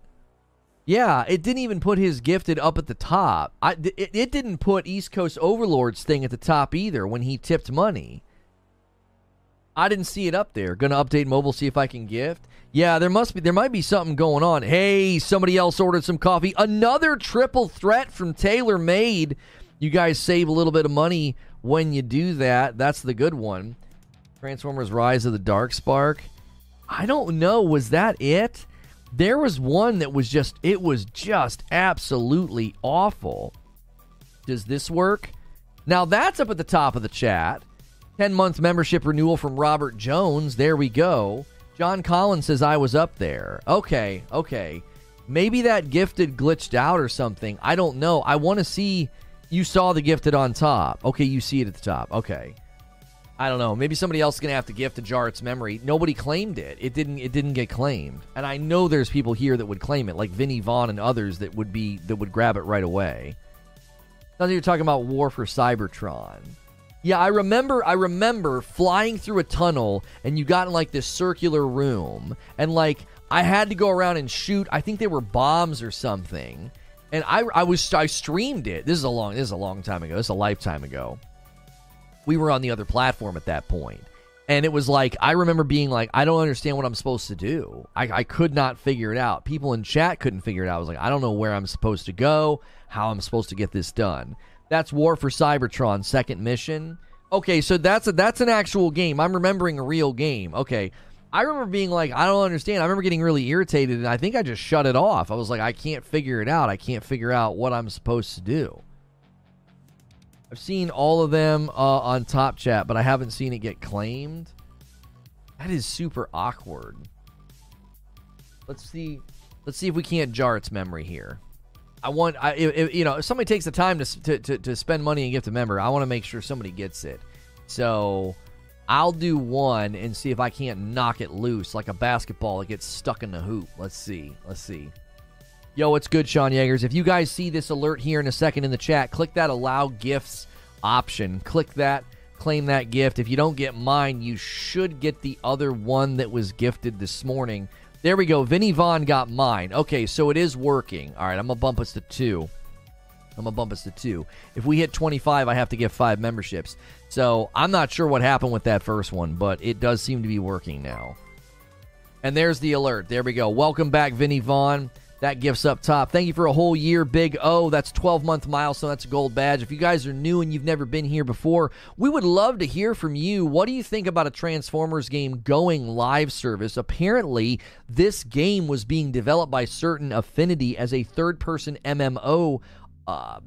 Yeah, it didn't even put his gifted up at the top. I, it, it didn't put East Coast Overlords thing at the top either when he tipped money. I didn't see it up there. Gonna update mobile, see if I can gift. Yeah, there must be there might be something going on. Hey, somebody else ordered some coffee. Another triple threat from Taylor Made. You guys save a little bit of money when you do that. That's the good one. Transformers Rise of the Dark Spark. I don't know. Was that it? There was one that was just it was just absolutely awful. Does this work? Now that's up at the top of the chat. 10 month membership renewal from Robert Jones. There we go. John Collins says I was up there. Okay, okay. Maybe that gifted glitched out or something. I don't know. I want to see. You saw the gifted on top. Okay, you see it at the top. Okay. I don't know. Maybe somebody else is gonna have to gift a Jarrett's memory. Nobody claimed it. It didn't. It didn't get claimed. And I know there's people here that would claim it, like Vinny Vaughn and others that would be that would grab it right away. Now you're talking about War for Cybertron. Yeah, I remember I remember flying through a tunnel and you got in like this circular room and like I had to go around and shoot I think they were bombs or something. And I I was I streamed it. This is a long this is a long time ago. This is a lifetime ago. We were on the other platform at that point. And it was like I remember being like, I don't understand what I'm supposed to do. I, I could not figure it out. People in chat couldn't figure it out. I was like, I don't know where I'm supposed to go, how I'm supposed to get this done. That's War for Cybertron, second mission. Okay, so that's a, that's an actual game. I'm remembering a real game. Okay. I remember being like, I don't understand. I remember getting really irritated, and I think I just shut it off. I was like, I can't figure it out. I can't figure out what I'm supposed to do. I've seen all of them uh, on Top Chat, but I haven't seen it get claimed. That is super awkward. Let's see. Let's see if we can't jar its memory here. I want, I, if, you know, if somebody takes the time to, to, to, to spend money and gift a member, I want to make sure somebody gets it. So I'll do one and see if I can't knock it loose like a basketball that gets stuck in the hoop. Let's see. Let's see. Yo, what's good, Sean Yeagers? If you guys see this alert here in a second in the chat, click that allow gifts option. Click that, claim that gift. If you don't get mine, you should get the other one that was gifted this morning. There we go. Vinny Vaughn got mine. Okay, so it is working. All right, I'm going to bump us to two. I'm to bump us to two. If we hit 25, I have to get five memberships. So I'm not sure what happened with that first one, but it does seem to be working now. And there's the alert. There we go. Welcome back, Vinny Vaughn. That gift's up top. Thank you for a whole year, Big O. That's 12 month milestone. That's a gold badge. If you guys are new and you've never been here before, we would love to hear from you. What do you think about a Transformers game going live service? Apparently, this game was being developed by Certain Affinity as a third person MMO, uh,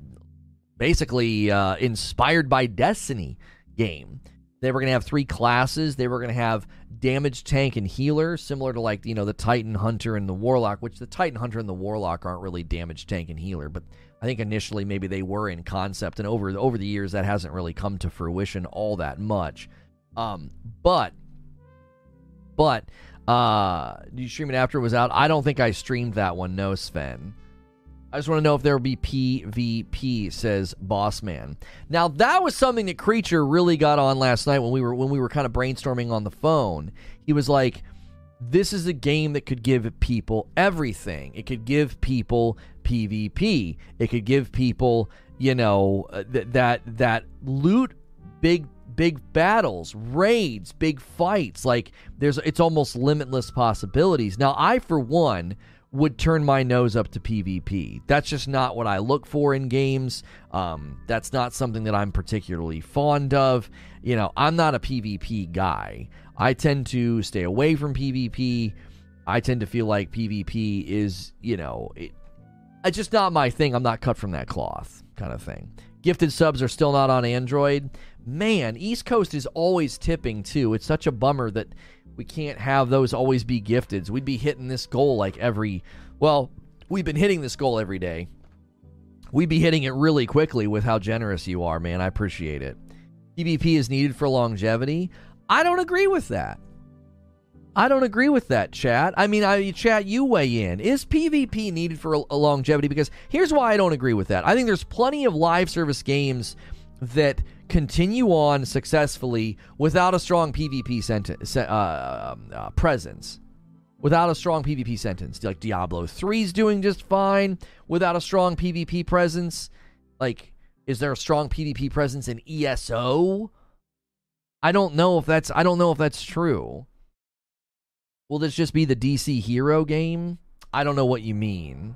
basically uh, inspired by Destiny game. They were going to have three classes. They were going to have damage tank and healer, similar to like you know the Titan Hunter and the Warlock. Which the Titan Hunter and the Warlock aren't really damage tank and healer, but I think initially maybe they were in concept, and over over the years that hasn't really come to fruition all that much. Um, but but uh, you stream it after it was out? I don't think I streamed that one. No, Sven. I just want to know if there will be PvP, says Bossman. Now that was something that Creature really got on last night when we were when we were kind of brainstorming on the phone. He was like, "This is a game that could give people everything. It could give people PvP. It could give people, you know, uh, th- that that loot, big big battles, raids, big fights. Like there's it's almost limitless possibilities. Now I for one." Would turn my nose up to PvP. That's just not what I look for in games. Um, that's not something that I'm particularly fond of. You know, I'm not a PvP guy. I tend to stay away from PvP. I tend to feel like PvP is, you know, it, it's just not my thing. I'm not cut from that cloth, kind of thing. Gifted subs are still not on Android. Man, East Coast is always tipping too. It's such a bummer that we can't have those always be gifted. We'd be hitting this goal like every, well, we've been hitting this goal every day. We'd be hitting it really quickly with how generous you are, man. I appreciate it. PvP is needed for longevity. I don't agree with that. I don't agree with that, chat. I mean, I chat you weigh in. Is PvP needed for a longevity? Because here's why I don't agree with that. I think there's plenty of live service games that continue on successfully without a strong PvP sent- uh, um, uh, presence. without a strong PvP sentence. Like Diablo 3 is doing just fine without a strong PvP presence. Like, is there a strong PvP presence in ESO? I don't know if that's I don't know if that's true. Will this just be the DC hero game? I don't know what you mean.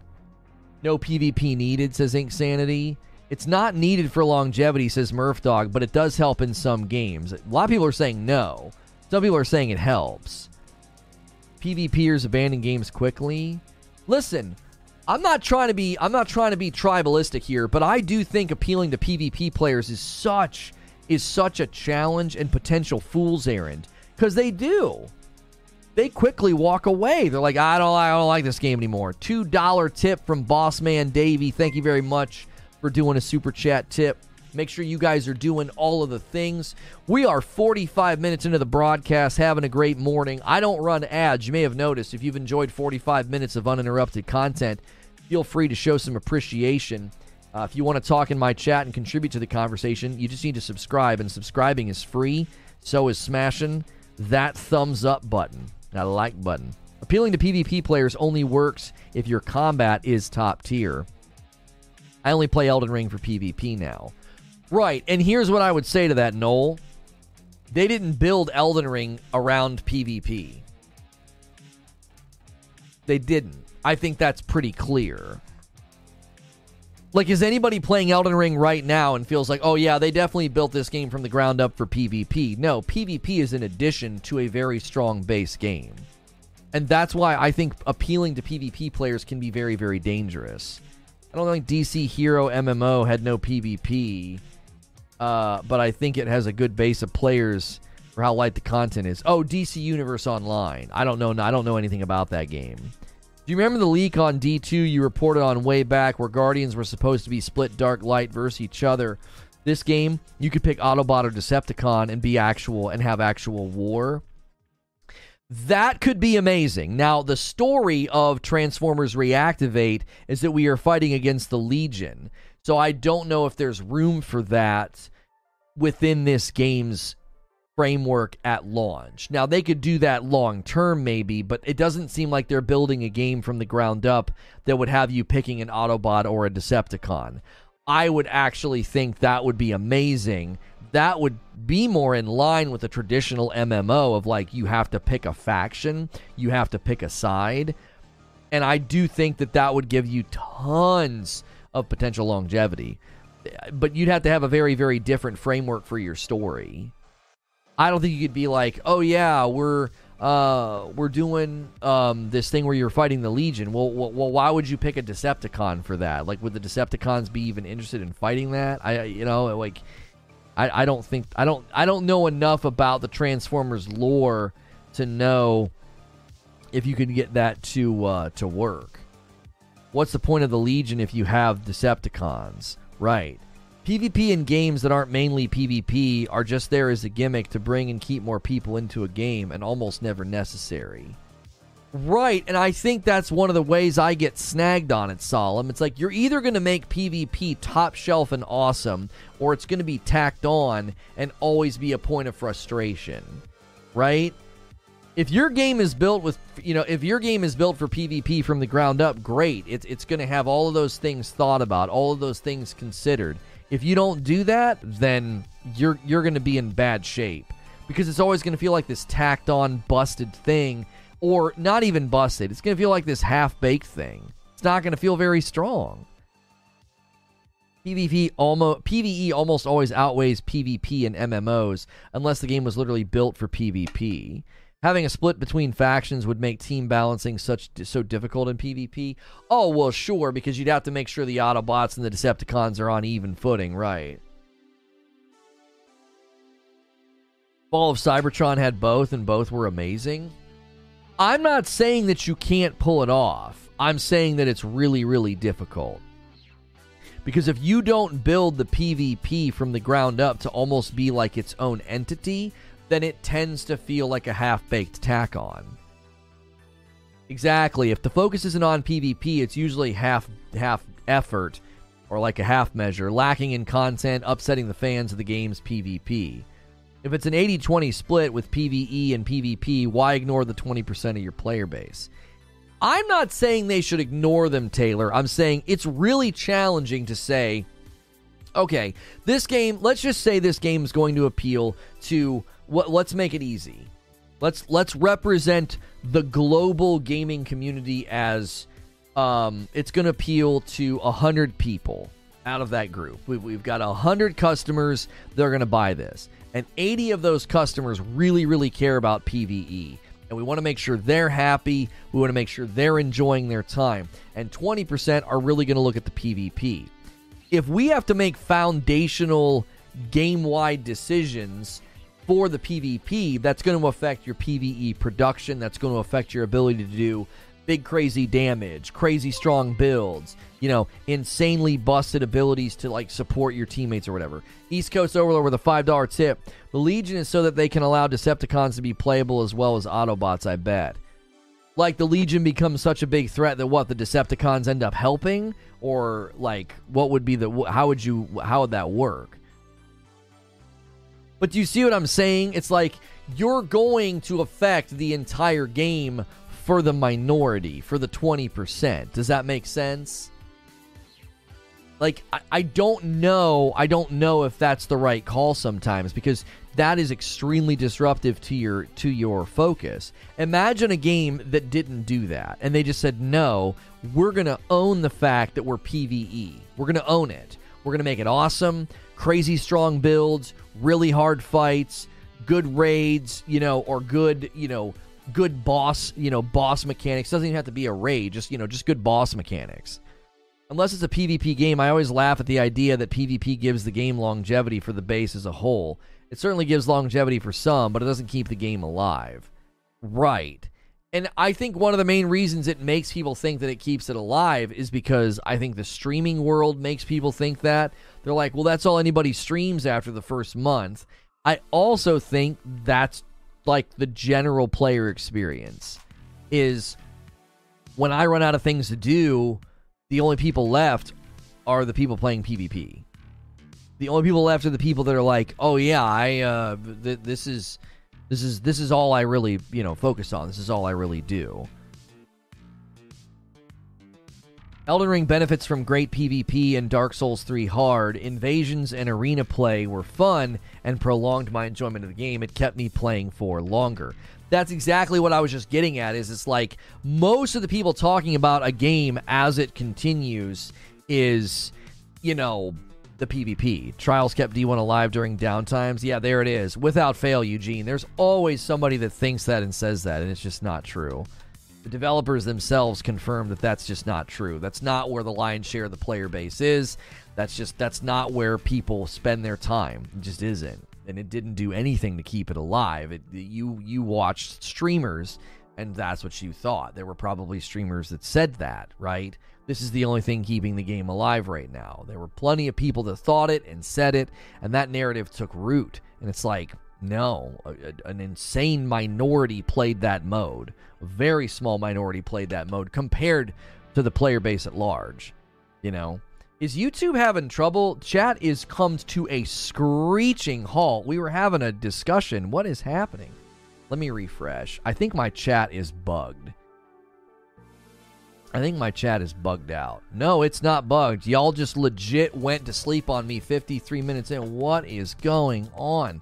No PvP needed, says Ink Sanity. It's not needed for longevity, says Murph Dog, but it does help in some games. A lot of people are saying no. Some people are saying it helps. PvPers abandon games quickly. Listen, I'm not trying to be I'm not trying to be tribalistic here, but I do think appealing to PvP players is such is such a challenge and potential fool's errand because they do. They quickly walk away. They're like, I don't, I don't like this game anymore. Two dollar tip from Boss Man Davey. Thank you very much for doing a super chat tip. Make sure you guys are doing all of the things. We are 45 minutes into the broadcast, having a great morning. I don't run ads. You may have noticed if you've enjoyed 45 minutes of uninterrupted content, feel free to show some appreciation. Uh, if you want to talk in my chat and contribute to the conversation, you just need to subscribe, and subscribing is free. So is smashing that thumbs up button, that like button. Appealing to PvP players only works if your combat is top tier. I only play Elden Ring for PvP now. Right, and here's what I would say to that, Noel. They didn't build Elden Ring around PvP. They didn't. I think that's pretty clear. Like, is anybody playing Elden Ring right now and feels like, oh, yeah, they definitely built this game from the ground up for PvP? No, PvP is an addition to a very strong base game. And that's why I think appealing to PvP players can be very, very dangerous. I don't think DC Hero MMO had no PvP uh, but I think it has a good base of players for how light the content is. Oh, DC Universe Online. I don't know. I don't know anything about that game. Do you remember the leak on D2 you reported on way back where Guardians were supposed to be split dark light versus each other? This game, you could pick Autobot or Decepticon and be actual and have actual war. That could be amazing. Now, the story of Transformers Reactivate is that we are fighting against the Legion. So I don't know if there's room for that within this game's framework at launch. Now, they could do that long term, maybe, but it doesn't seem like they're building a game from the ground up that would have you picking an Autobot or a Decepticon. I would actually think that would be amazing. That would be more in line with the traditional MMO of like you have to pick a faction, you have to pick a side. And I do think that that would give you tons of potential longevity. But you'd have to have a very, very different framework for your story. I don't think you could be like, oh yeah, we're uh, we're doing um, this thing where you're fighting the Legion. Well, well, well, why would you pick a Decepticon for that? Like, would the Decepticons be even interested in fighting that? I, you know, like, I, I don't think I don't I don't know enough about the Transformers lore to know if you can get that to uh, to work. What's the point of the Legion if you have Decepticons? Right. PvP in games that aren't mainly PvP are just there as a gimmick to bring and keep more people into a game and almost never necessary. Right, and I think that's one of the ways I get snagged on it, Solemn. It's like you're either going to make PvP top shelf and awesome, or it's going to be tacked on and always be a point of frustration. Right? if your game is built with you know if your game is built for pvp from the ground up great it's, it's going to have all of those things thought about all of those things considered if you don't do that then you're you're going to be in bad shape because it's always going to feel like this tacked on busted thing or not even busted it's going to feel like this half baked thing it's not going to feel very strong PvP almost PvE almost always outweighs PvP in MMOs unless the game was literally built for PvP. Having a split between factions would make team balancing such so difficult in PvP. Oh well, sure, because you'd have to make sure the Autobots and the Decepticons are on even footing, right? Fall of Cybertron had both, and both were amazing. I'm not saying that you can't pull it off. I'm saying that it's really, really difficult. Because if you don't build the PvP from the ground up to almost be like its own entity, then it tends to feel like a half baked tack on. Exactly. If the focus isn't on PvP, it's usually half half effort or like a half measure, lacking in content, upsetting the fans of the game's PvP. If it's an 80 20 split with PvE and PvP, why ignore the 20% of your player base? I'm not saying they should ignore them, Taylor. I'm saying it's really challenging to say, okay, this game, let's just say this game is going to appeal to what let's make it easy. Let's let's represent the global gaming community as um, it's going to appeal to 100 people out of that group. We've, we've got 100 customers that are going to buy this. And 80 of those customers really, really care about PvE. And we want to make sure they're happy. We want to make sure they're enjoying their time. And 20% are really going to look at the PvP. If we have to make foundational game wide decisions for the PvP, that's going to affect your PvE production. That's going to affect your ability to do big crazy damage, crazy strong builds, you know, insanely busted abilities to like support your teammates or whatever. East Coast Overlord with a $5 tip. The Legion is so that they can allow Decepticons to be playable as well as Autobots, I bet. Like the Legion becomes such a big threat that what the Decepticons end up helping or like what would be the how would you how would that work? But do you see what I'm saying? It's like you're going to affect the entire game for the minority, for the 20%. Does that make sense? Like, I, I don't know. I don't know if that's the right call sometimes because that is extremely disruptive to your to your focus. Imagine a game that didn't do that and they just said, "No, we're going to own the fact that we're PvE. We're going to own it. We're going to make it awesome, crazy strong builds, really hard fights, good raids, you know, or good, you know, good boss, you know, boss mechanics. Doesn't even have to be a raid, just, you know, just good boss mechanics. Unless it's a PvP game, I always laugh at the idea that PvP gives the game longevity for the base as a whole. It certainly gives longevity for some, but it doesn't keep the game alive. Right. And I think one of the main reasons it makes people think that it keeps it alive is because I think the streaming world makes people think that. They're like, well, that's all anybody streams after the first month. I also think that's like the general player experience is when I run out of things to do, the only people left are the people playing PvP. The only people left are the people that are like, "Oh yeah, I uh th- this is this is this is all I really, you know, focus on. This is all I really do." Elden Ring benefits from great PvP and Dark Souls 3 hard. Invasions and arena play were fun and prolonged my enjoyment of the game. It kept me playing for longer. That's exactly what I was just getting at is it's like most of the people talking about a game as it continues is you know the PvP. Trials kept D1 alive during downtimes. Yeah, there it is. Without fail, Eugene. There's always somebody that thinks that and says that and it's just not true the developers themselves confirm that that's just not true. That's not where the lion's share of the player base is. That's just that's not where people spend their time. It just isn't, and it didn't do anything to keep it alive. It, you you watched streamers, and that's what you thought. There were probably streamers that said that, right? This is the only thing keeping the game alive right now. There were plenty of people that thought it and said it, and that narrative took root. And it's like, no, an insane minority played that mode. A very small minority played that mode compared to the player base at large. You know, is YouTube having trouble? Chat is comes to a screeching halt. We were having a discussion. What is happening? Let me refresh. I think my chat is bugged. I think my chat is bugged out. No, it's not bugged. Y'all just legit went to sleep on me 53 minutes in. What is going on?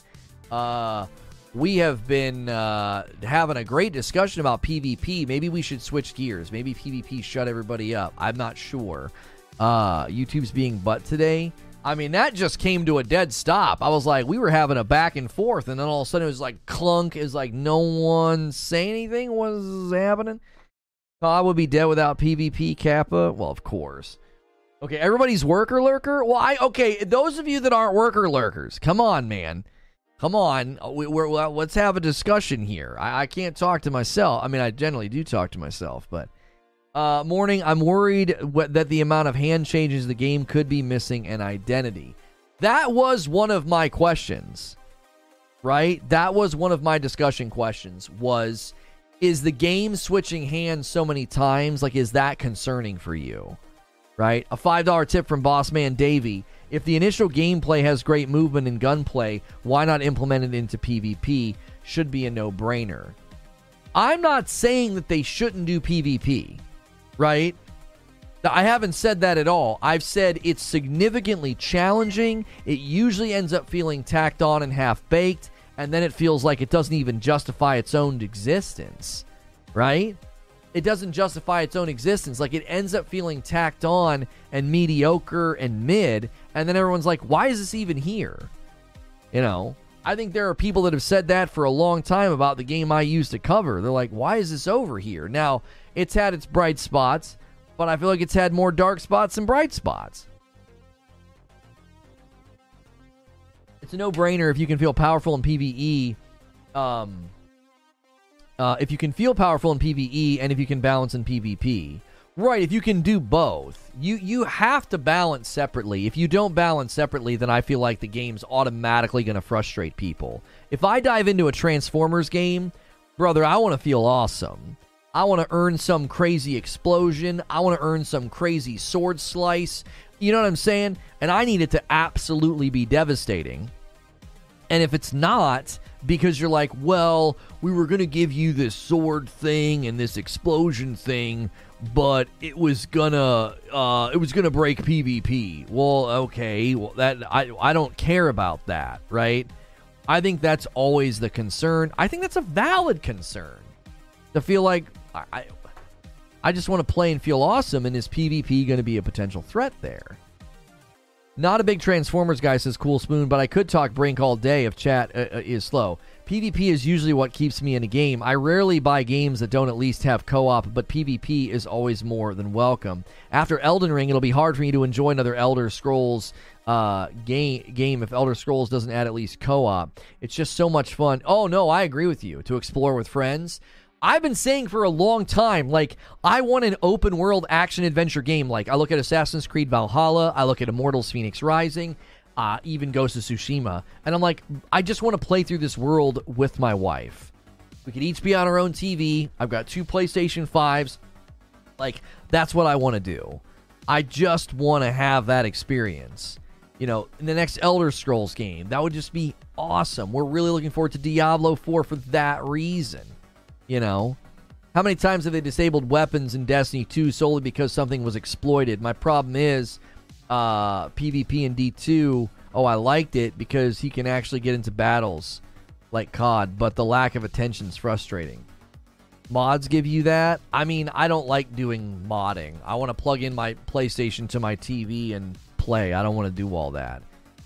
Uh, we have been uh, having a great discussion about PvP. Maybe we should switch gears. Maybe PvP shut everybody up. I'm not sure. Uh, YouTube's being butt today. I mean, that just came to a dead stop. I was like, we were having a back and forth, and then all of a sudden it was like clunk. Is like no one say anything. What is happening? I would be dead without PvP Kappa. Well, of course. Okay, everybody's worker lurker. Well, I okay. Those of you that aren't worker lurkers, come on, man. Come on, uh, we, are let's have a discussion here. I, I, can't talk to myself. I mean, I generally do talk to myself, but uh, morning. I'm worried that the amount of hand changes the game could be missing an identity. That was one of my questions, right? That was one of my discussion questions. Was is the game switching hands so many times? Like, is that concerning for you? Right? A $5 tip from Bossman Davey. If the initial gameplay has great movement and gunplay, why not implement it into PvP? Should be a no brainer. I'm not saying that they shouldn't do PvP, right? I haven't said that at all. I've said it's significantly challenging. It usually ends up feeling tacked on and half baked, and then it feels like it doesn't even justify its own existence, right? It doesn't justify its own existence. Like it ends up feeling tacked on and mediocre and mid, and then everyone's like, why is this even here? You know, I think there are people that have said that for a long time about the game I used to cover. They're like, why is this over here? Now, it's had its bright spots but I feel like it's had more dark spots than bright spots. It's a no brainer if you can feel powerful in PvE. Um, uh, if you can feel powerful in PvE and if you can balance in PvP. Right, if you can do both. You you have to balance separately. If you don't balance separately, then I feel like the game's automatically going to frustrate people. If I dive into a Transformers game, brother, I want to feel awesome. I want to earn some crazy explosion. I want to earn some crazy sword slice. You know what I'm saying? And I need it to absolutely be devastating. And if it's not, because you're like, well, we were going to give you this sword thing and this explosion thing, but it was gonna uh, it was gonna break PvP. Well, okay, well that I I don't care about that, right? I think that's always the concern. I think that's a valid concern to feel like I, I just want to play and feel awesome, and is PvP going to be a potential threat there? Not a big Transformers guy, says Cool Spoon, but I could talk Brink all day if chat uh, uh is slow. PvP is usually what keeps me in a game. I rarely buy games that don't at least have co op, but PvP is always more than welcome. After Elden Ring, it'll be hard for me to enjoy another Elder Scrolls uh, game, game if Elder Scrolls doesn't add at least co op. It's just so much fun. Oh, no, I agree with you. To explore with friends. I've been saying for a long time, like, I want an open world action adventure game. Like, I look at Assassin's Creed Valhalla, I look at Immortals Fenyx Rising, uh, even Ghost of Tsushima, and I'm like, I just want to play through this world with my wife. We could each be on our own TV. I've got two PlayStation 5s. Like, that's what I want to do. I just want to have that experience. You know, in the next Elder Scrolls game, that would just be awesome. We're really looking forward to Diablo 4 for that reason. You know, how many times have they disabled weapons in Destiny 2 solely because something was exploited? My problem is uh, PvP in D2. Oh, I liked it because he can actually get into battles like COD, but the lack of attention is frustrating. Mods give you that. I mean, I don't like doing modding. I want to plug in my PlayStation to my TV and play. I don't want to do all that.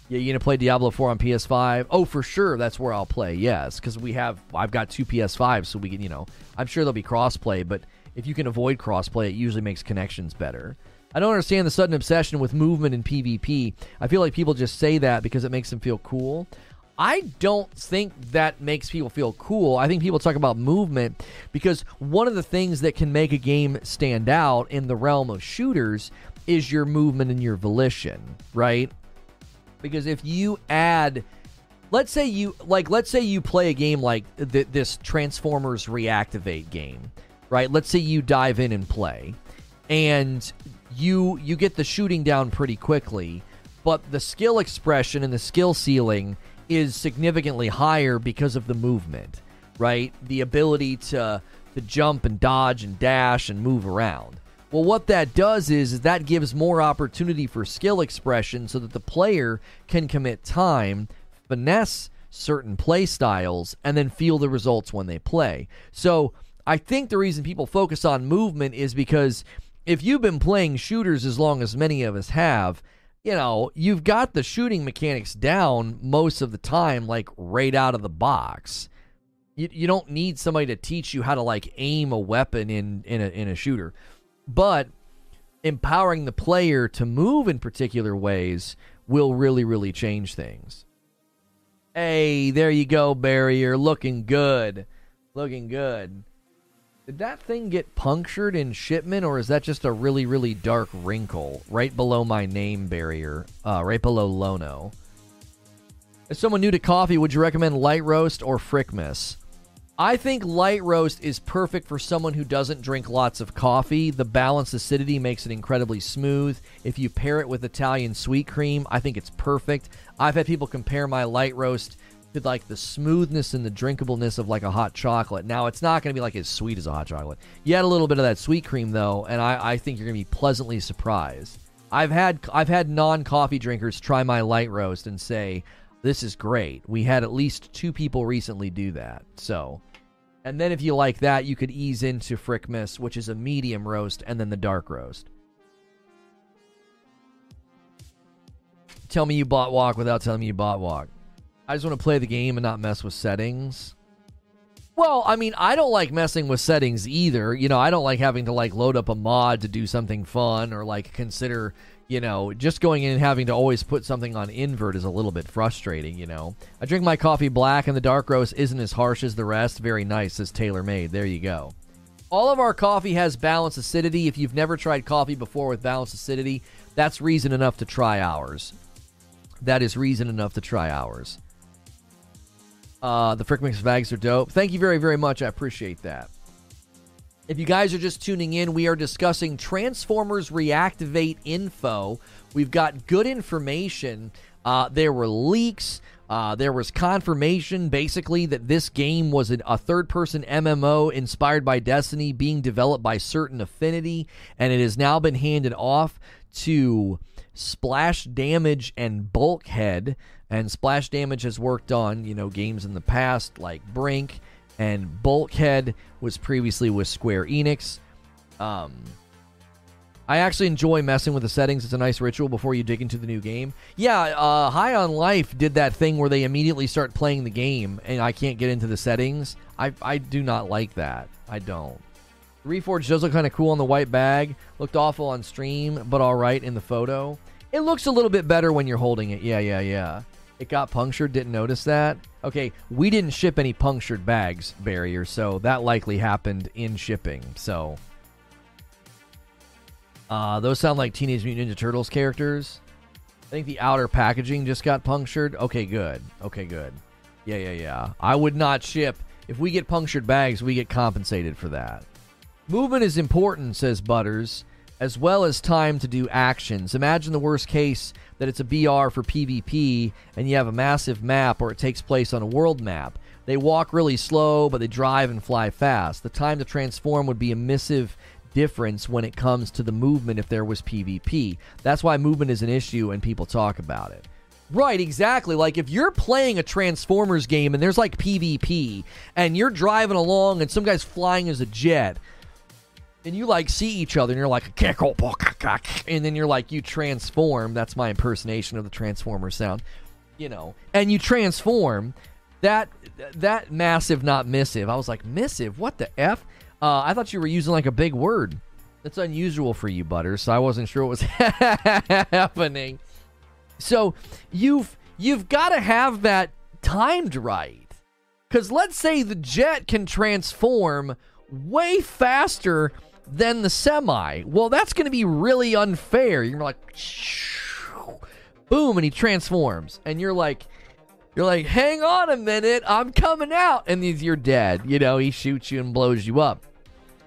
Yeah, you gonna play Diablo 4 on PS5? Oh, for sure, that's where I'll play. Yes, because we have I've got two PS5s, so we can you know I'm sure there'll be crossplay, but if you can avoid crossplay, it usually makes connections better. I don't understand the sudden obsession with movement in PvP. I feel like people just say that because it makes them feel cool. I don't think that makes people feel cool. I think people talk about movement because one of the things that can make a game stand out in the realm of shooters is your movement and your volition, right? Because if you add let's say you like let's say you play a game like th- this Transformers Reactivate game, right? Let's say you dive in and play and you you get the shooting down pretty quickly, but the skill expression and the skill ceiling is significantly higher because of the movement, right? The ability to to jump and dodge and dash and move around. Well, what that does is, is that gives more opportunity for skill expression so that the player can commit time, finesse certain play styles, and then feel the results when they play. So I think the reason people focus on movement is because if you've been playing shooters as long as many of us have, you know, you've got the shooting mechanics down most of the time, like right out of the box. You, you don't need somebody to teach you how to like aim a weapon in in a, in a shooter but empowering the player to move in particular ways will really, really change things. Hey, there you go, Barrier. Looking good. Looking good. Did that thing get punctured in shipment, or is that just a really, really dark wrinkle right below my name barrier, uh, right below Lono? As someone new to coffee, would you recommend light roast or Frickmas? I think light roast is perfect for someone who doesn't drink lots of coffee. The balanced acidity makes it incredibly smooth. If you pair it with Italian sweet cream, I think it's perfect. I've had people compare my light roast to like the smoothness and the drinkableness of like a hot chocolate. Now, it's not going to be like as sweet as a hot chocolate. You add a little bit of that sweet cream though, and I, I think you're going to be pleasantly surprised. I've had I've had non-coffee drinkers try my light roast and say, "This is great." We had at least two people recently do that. So, and then if you like that, you could ease into Frickmas, which is a medium roast, and then the dark roast. Tell me you bought walk without telling me you bought walk. I just want to play the game and not mess with settings. Well, I mean, I don't like messing with settings either. You know, I don't like having to like load up a mod to do something fun or like consider, you know, just going in and having to always put something on invert is a little bit frustrating, you know. I drink my coffee black and the dark roast isn't as harsh as the rest. Very nice, says Taylor Made. There you go. All of our coffee has balanced acidity. If you've never tried coffee before with balanced acidity, that's reason enough to try ours. That is reason enough to try ours. Uh, the Frickmas bags are dope. Thank you very, very much. I appreciate that. If you guys are just tuning in, we are discussing Transformers Reactivate info. We've got good information. Uh, there were leaks. Uh, there was confirmation, basically, that this game was a third person MMO inspired by Destiny being developed by Certain Affinity, and it has now been handed off to Splash Damage and Bulkhead. And Splash Damage has worked on, you know, games in the past like Brink, and Bulkhead was previously with Square Enix. Um, I actually enjoy messing with the settings. It's a nice ritual before you dig into the new game. Yeah, uh, High on Life did that thing where they immediately start playing the game, and I can't get into the settings. I, I do not like that. I don't. Reforged does look kind of cool on the white bag. Looked awful on stream, but all right in the photo. It looks a little bit better when you're holding it. Yeah, yeah, yeah. It got punctured. Didn't notice that. Okay, we didn't ship any punctured bags, barrier, so that likely happened in shipping. So, uh, those sound like Teenage Mutant Ninja Turtles characters. I think the outer packaging just got punctured. Okay, good. Okay, good. Yeah, yeah, yeah. I would not ship. If we get punctured bags, we get compensated for that. Movement is important, says Butters, as well as time to do actions. Imagine the worst case that it's a BR for PvP and you have a massive map or it takes place on a world map. They walk really slow, but they drive and fly fast. The time to transform would be a missive difference when it comes to the movement if there was PvP. That's why movement is an issue and people talk about it. Right, exactly. Like if you're playing a Transformers game and there's like PvP and you're driving along and some guy's flying as a jet and you like see each other and you're like and then you're like you transform. That's my impersonation of the transformer sound you know. And you transform. That that massive not missive. I was like missive? What the f? Uh, i thought you were using like a big word. That's unusual for you butters so i wasn't sure what was happening. So you've you've got to have that timed right. Because let's say the jet can transform way faster than the semi. Well, that's going to be really unfair. You're like, boom, and he transforms, and you're like, you're like, hang on a minute, I'm coming out, and he's, you're dead. You know, he shoots you and blows you up.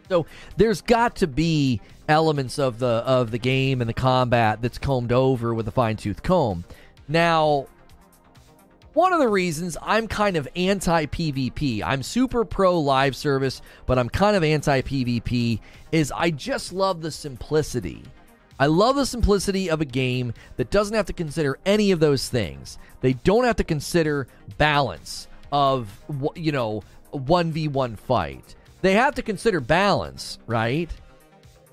So there's got to be elements of the of the game and the combat that's combed over with a fine tooth comb. Now, one of the reasons I'm kind of anti PvP, I'm super pro live service, but I'm kind of anti PvP, is I just love the simplicity. I love the simplicity of a game that doesn't have to consider any of those things. They don't have to consider balance of, you know, 1v1 fight. They have to consider balance, right?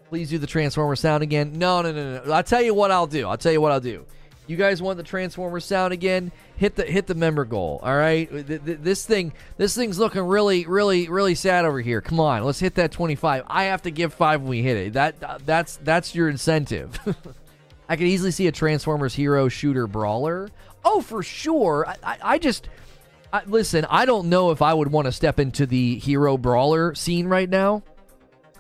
Please do the Transformer sound again. No, no, no, no. I'll tell you what I'll do. I'll tell you what I'll do. You guys want the Transformer sound again? Hit the hit the member goal. All right, this thing this thing's looking really really really sad over here. Come on, let's hit that 25. I have to give five when we hit it. That uh, that's that's your incentive. I could easily see a Transformers hero shooter brawler. Oh, for sure. I, I, I just I, listen. I don't know if I would want to step into the hero brawler scene right now.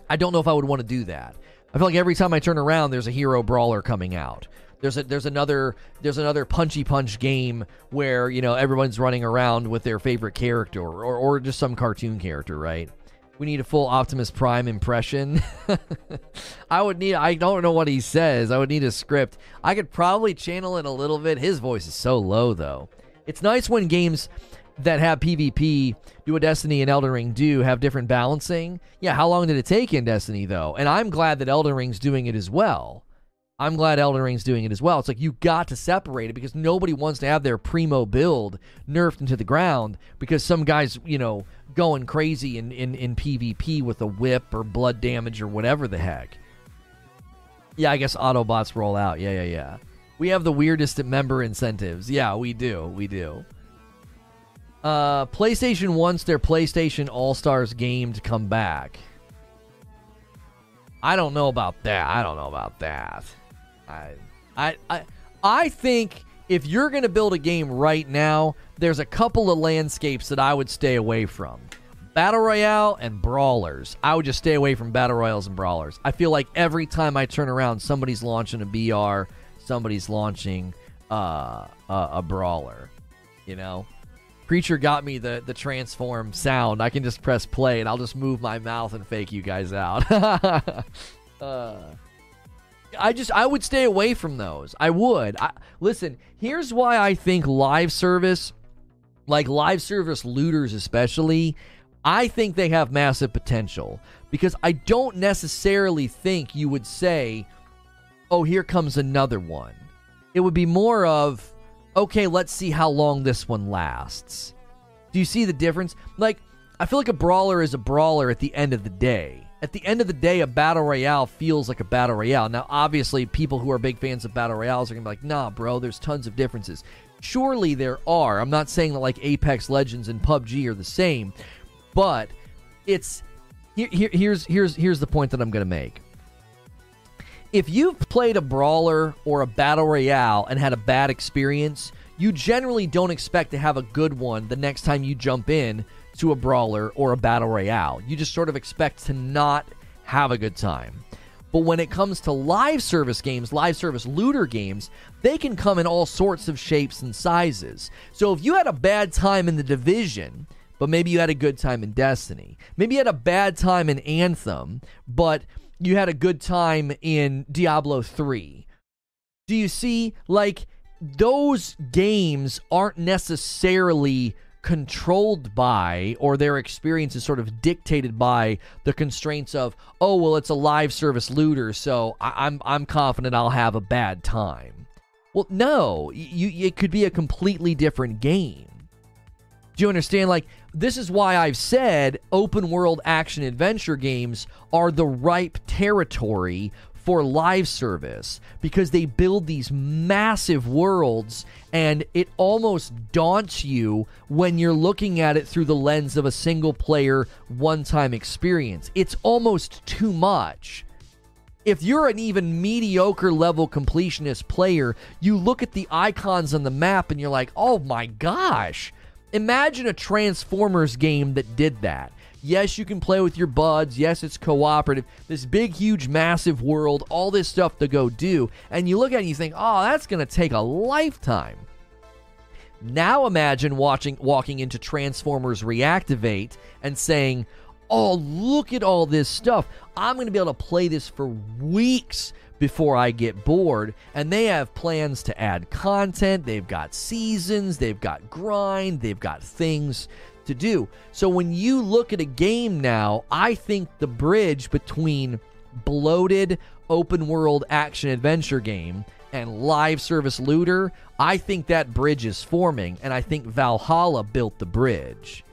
I don't know if I would want to do that. I feel like every time I turn around, there's a hero brawler coming out. There's a there's another there's another punchy punch game where you know everyone's running around with their favorite character or or just some cartoon character, right? We need a full Optimus Prime impression. I would need I don't know what he says. I would need a script. I could probably channel it a little bit. His voice is so low though. It's nice when games that have PvP do what Destiny and Elden Ring do have different balancing. Yeah, how long did it take in Destiny though? And I'm glad that Elden Ring's doing it as well. I'm glad Elden Ring's doing it as well. It's like you got to separate it because nobody wants to have their primo build nerfed into the ground because some guys, you know, going crazy in, in, in PvP with a whip or blood damage or whatever the heck. Yeah, I guess Autobots roll out. Yeah, yeah, yeah. We have the weirdest member incentives. Yeah, we do. We do. Uh, PlayStation wants their PlayStation All Stars game to come back. I don't know about that. I don't know about that. I, I, I, I think if you're going to build a game right now, there's a couple of landscapes that I would stay away from. Battle Royale and Brawlers. I would just stay away from Battle Royales and Brawlers. I feel like every time I turn around, somebody's launching a BR, somebody's launching uh, a, a Brawler. You know? Preacher got me the, the transform sound. I can just press play and I'll just move my mouth and fake you guys out. uh, I just I would stay away from those. I would. I, listen, here's why I think live service, like live service looters especially, I think they have massive potential because I don't necessarily think you would say, "Oh, here comes another one." It would be more of, "Okay, let's see how long this one lasts." Do you see the difference? Like, I feel like a brawler is a brawler at the end of the day. At the end of the day, a battle royale feels like a battle royale. Now, obviously, people who are big fans of battle royales are gonna be like, "Nah, bro, there's tons of differences." Surely there are. I'm not saying that like Apex Legends and PUBG are the same, but it's here, here, here's here's here's the point that I'm to make. If you've played a brawler or a battle royale and had a bad experience, you generally don't expect to have a good one the next time you jump in to a brawler or a battle royale. You just sort of expect to not have a good time. But when it comes to live service games, live service looter games, they can come in all sorts of shapes and sizes. So if you had a bad time in the division, but maybe you had a good time in Destiny. Maybe you had a bad time in Anthem, but you had a good time in Diablo 3. Do you see? Like, those games aren't necessarily controlled by or their experience is sort of dictated by the constraints of oh well it's a live service looter so I- am I'm confident I'll have a bad time. Well, no, you it could be a completely different game. Do you understand? Like, this is why I've said open world action adventure games are the ripe territory for live service because they build these massive worlds and it almost daunts you when you're looking at it through the lens of a single player one time experience. It's almost too much. If you're an even mediocre level completionist player, you look at the icons on the map and you're like, oh my gosh, Imagine a Transformers game that did that. Yes, you can play with your buds. Yes, it's cooperative. This big, huge, massive world, all this stuff to go do. And you look at it and you think, oh, that's going to take a lifetime. Now imagine watching, walking into Transformers Reactivate and saying, oh, look at all this stuff. I'm going to be able to play this for weeks before I get bored. And they have plans to add content, they've got seasons, they've got grind, they've got things to do. So when you look at a game now, I think the bridge between bloated open world action adventure game and live service looter, I think that bridge is forming, and I think Valhalla built the bridge.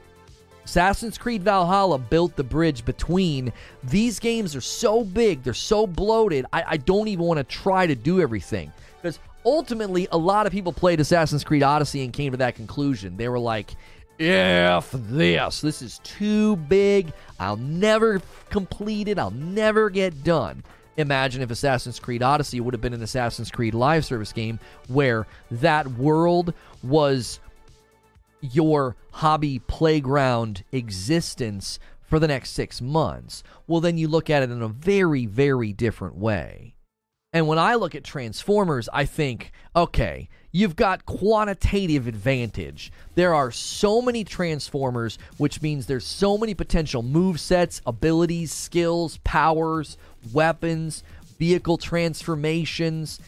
Assassin's Creed Valhalla built the bridge between these games are so big, they're so bloated, I, I don't even want to try to do everything. Because ultimately, a lot of people played Assassin's Creed Odyssey and came to that conclusion. They were like, F this. This is too big. I'll never complete it. I'll never get done. Imagine if Assassin's Creed Odyssey would have been an Assassin's Creed live service game where that world was your hobby playground existence for the next six months, well, then you look at it in a very, very different way. And when I look at Transformers, I think, okay, you've got quantitative advantage. There are so many Transformers, which means there's so many potential move sets, abilities, skills, powers, weapons, vehicle transformations.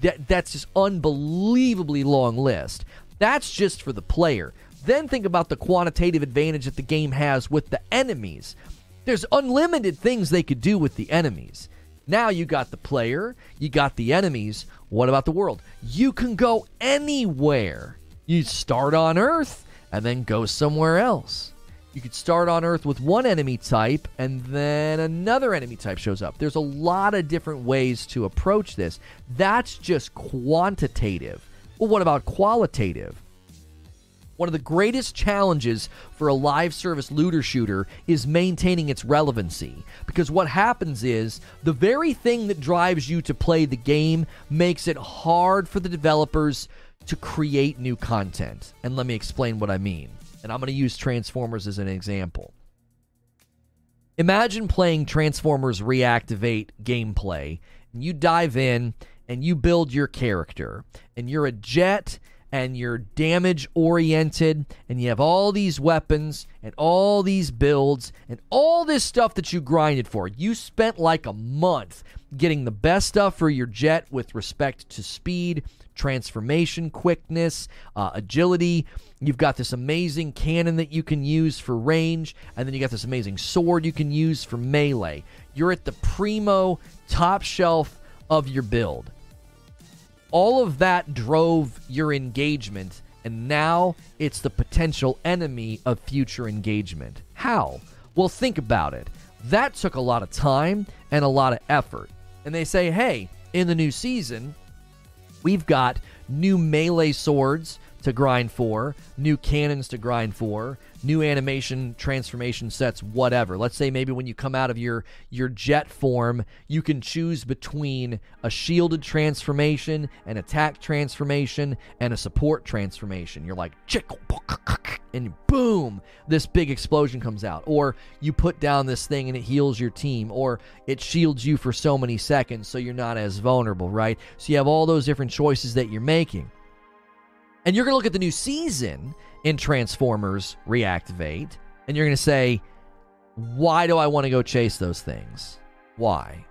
That, that's just unbelievably long list. That's just for the player. Then think about the quantitative advantage that the game has with the enemies. There's unlimited things they could do with the enemies. Now you got the player, you got the enemies. What about the world? You can go anywhere. You start on Earth and then go somewhere else. You could start on Earth with one enemy type and then another enemy type shows up. There's a lot of different ways to approach this. That's just quantitative. Well, what about qualitative? One of the greatest challenges for a live service looter shooter is maintaining its relevancy. Because what happens is the very thing that drives you to play the game makes it hard for the developers to create new content. And let me explain what I mean. And I'm going to use Transformers as an example. Imagine playing Transformers Reactivate gameplay, and you dive in and you build your character, and you're a jet and you're damage oriented and you have all these weapons and all these builds and all this stuff that you grinded for. You spent like a month getting the best stuff for your jet with respect to speed, transformation, quickness, uh, agility. You've got this amazing cannon that you can use for range, and then you got this amazing sword you can use for melee. You're at the primo top shelf of your build all of that drove your engagement, and now it's the potential enemy of future engagement. How? Well, think about it. That took a lot of time and a lot of effort. And they say, hey, in the new season, we've got new melee swords to grind for, new cannons to grind for, new animation transformation sets whatever. Let's say maybe when you come out of your your jet form you can choose between a shielded transformation an attack transformation and a support transformation. You're like and boom this big explosion comes out. Or you put down this thing and it heals your team or it shields you for so many seconds so you're not as vulnerable right? So you have all those different choices that you're making. And you're going to look at the new season in Transformers Reactivate, and you're going to say, why do I want to go chase those things? Why?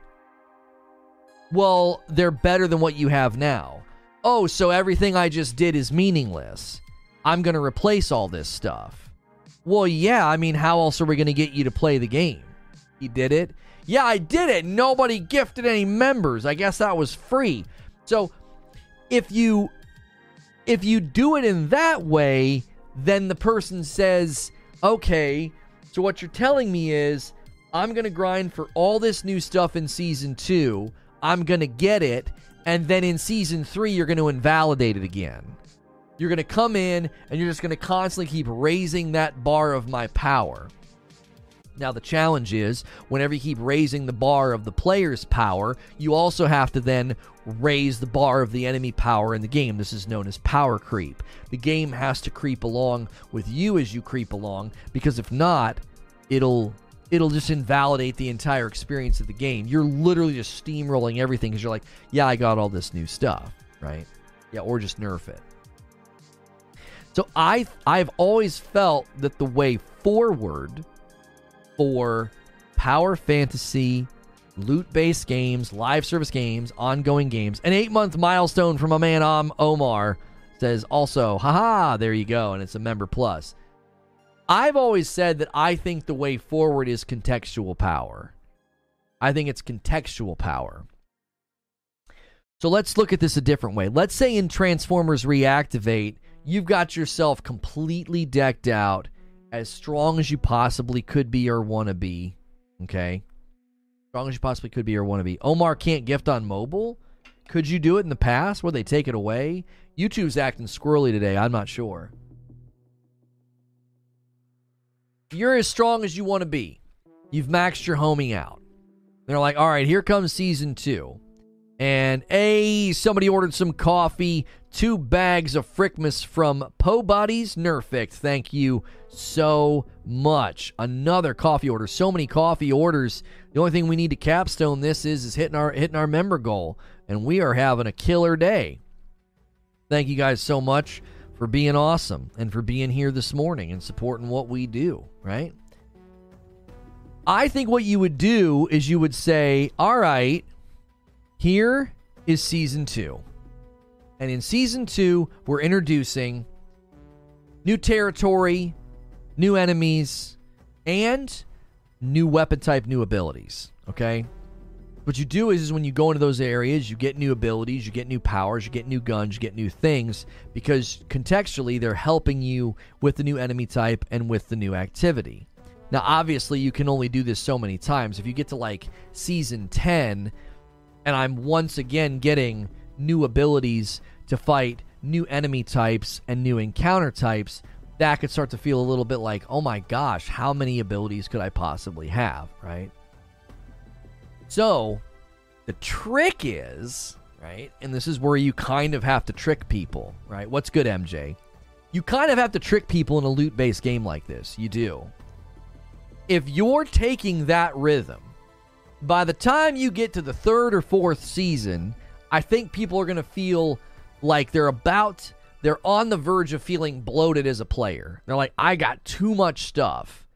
Well, they're better than what you have now. Oh, so everything I just did is meaningless. I'm going to replace all this stuff. Well, yeah, I mean, how else are we going to get you to play the game? He did it? Yeah, I did it. Nobody gifted any members. I guess that was free. So, if you if you do it in that way, then the person says, okay, so what you're telling me is I'm going to grind for all this new stuff in season two. I'm going to get it. And then in season three, you're going to invalidate it again. You're going to come in and you're just going to constantly keep raising that bar of my power. Now, the challenge is whenever you keep raising the bar of the player's power, you also have to then raise the bar of the enemy power in the game. This is known as power creep. The game has to creep along with you as you creep along because if not, it'll it'll just invalidate the entire experience of the game. You're literally just steamrolling everything because you're like, yeah, I got all this new stuff, right? Yeah, or just nerf it. So I I've always felt that the way forward for power fantasy, loot based games, live service games, ongoing games. An eight month milestone from a man um, Omar says also, haha, there you go. And it's a member plus. I've always said that I think the way forward is contextual power. I think it's contextual power. So let's look at this a different way. Let's say in Transformers Reactivate, you've got yourself completely decked out as strong as you possibly could be or want to be. Okay? Strong as you possibly could be or want to be. Omar can't gift on mobile? Could you do it in the past? Would they take it away? YouTube's acting squirrely today. I'm not sure. You're as strong as you want to be. You've maxed your homing out. They're like, all right, here comes season two. And A, somebody ordered some coffee two bags of Frickmas from Po Buddies Nerfict. Thank you so much. Another coffee order. So many coffee orders. The only thing we need to capstone this is is hitting our hitting our member goal, and we are having a killer day. Thank you guys so much for being awesome and for being here this morning and supporting what we do, right? I think what you would do is you would say, all right, here is season two. And in season two, we're introducing new territory, new enemies, and new weapon type, new abilities. Okay? What you do is, is when you go into those areas, you get new abilities, you get new powers, you get new guns, you get new things because contextually they're helping you with the new enemy type and with the new activity. Now, obviously, you can only do this so many times. If you get to like season 10, and I'm once again getting new abilities to fight new enemy types and new encounter types, that could start to feel a little bit like, oh my gosh, how many abilities could I possibly have, right? So, the trick is, right, and this is where you kind of have to trick people, right? What's good, MJ? You kind of have to trick people in a loot based game like this. You do if you're taking that rhythm, by the time you get to the third or fourth season, I think people are going to feel like they're about, they're on the verge of feeling bloated as a player. They're like, I got too much stuff,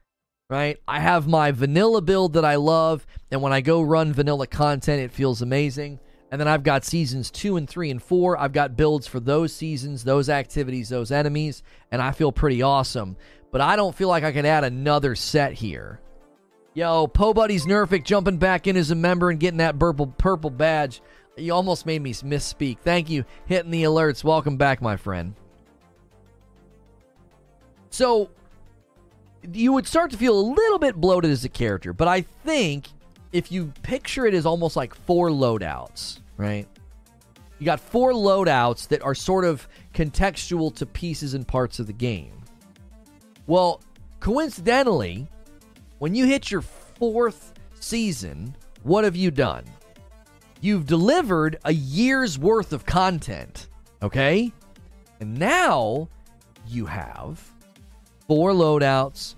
right? I have my vanilla build that I love, and when I go run vanilla content, it feels amazing. And then I've got seasons two and three and four. I've got builds for those seasons, those activities, those enemies, and I feel pretty awesome but I don't feel like I can add another set here. Yo, Po Buddy's Nerfic jumping back in as a member and getting that purple purple badge. You almost made me misspeak. Thank you. Hitting the alerts. Welcome back, my friend. So, you would start to feel a little bit bloated as a character, but I think if you picture it as almost like four loadouts, right? You got four loadouts that are sort of contextual to pieces and parts of the game. Well, coincidentally, when you hit your fourth season, what have you done? You've delivered a year's worth of content, okay? And now you have four loadouts,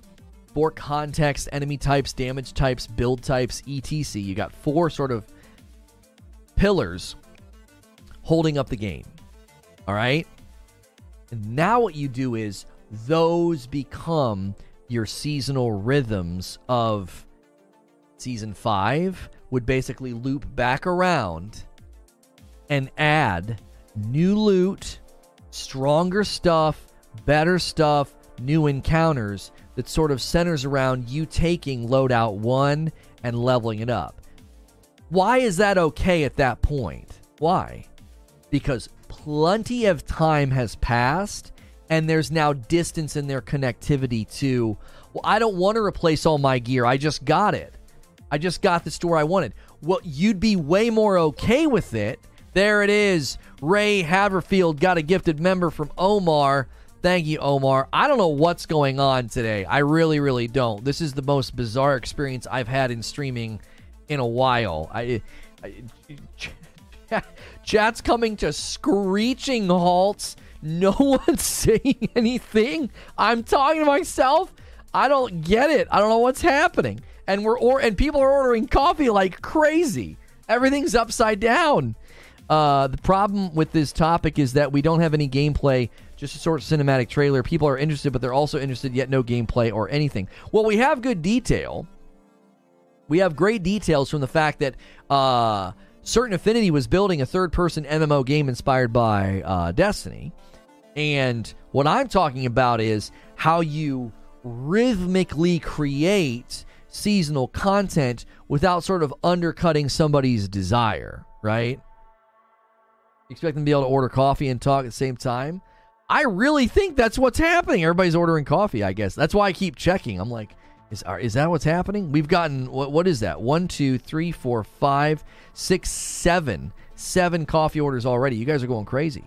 four context, enemy types, damage types, build types, etc. You got four sort of pillars holding up the game. All right? And now what you do is those become your seasonal rhythms of season five would basically loop back around and add new loot, stronger stuff, better stuff, new encounters that sort of centers around you taking loadout one and leveling it up. Why is that okay at that point? Why? Because plenty of time has passed and there's now distance in their connectivity to well i don't want to replace all my gear i just got it i just got the store i wanted. Well you'd be way more okay with it. There it is. Ray haverfield got a gifted member from omar. Thank you omar. I don't know what's going on today. I really really don't. This is the most bizarre experience i've had in streaming in a while. I, I chat's coming to screeching halts. No one's saying anything. I'm talking to myself. I don't get it. I don't know what's happening. And we're or and people are ordering coffee like crazy. Everything's upside down. Uh, the problem with this topic is that we don't have any gameplay, just a sort of cinematic trailer. People are interested, but they're also interested, yet no gameplay or anything. Well, we have good detail. We have great details from the fact that uh, Certain Affinity was building a third person MMO game inspired by uh, Destiny. And what I'm talking about is how you rhythmically create seasonal content without sort of undercutting somebody's desire, right? Expect them to be able to order coffee and talk at the same time. I really think that's what's happening. Everybody's ordering coffee, I guess. That's why I keep checking. I'm like, is, is that what's happening? We've gotten, what, what is that? One, two, three, four, five, six, seven. Seven coffee orders already. You guys are going crazy.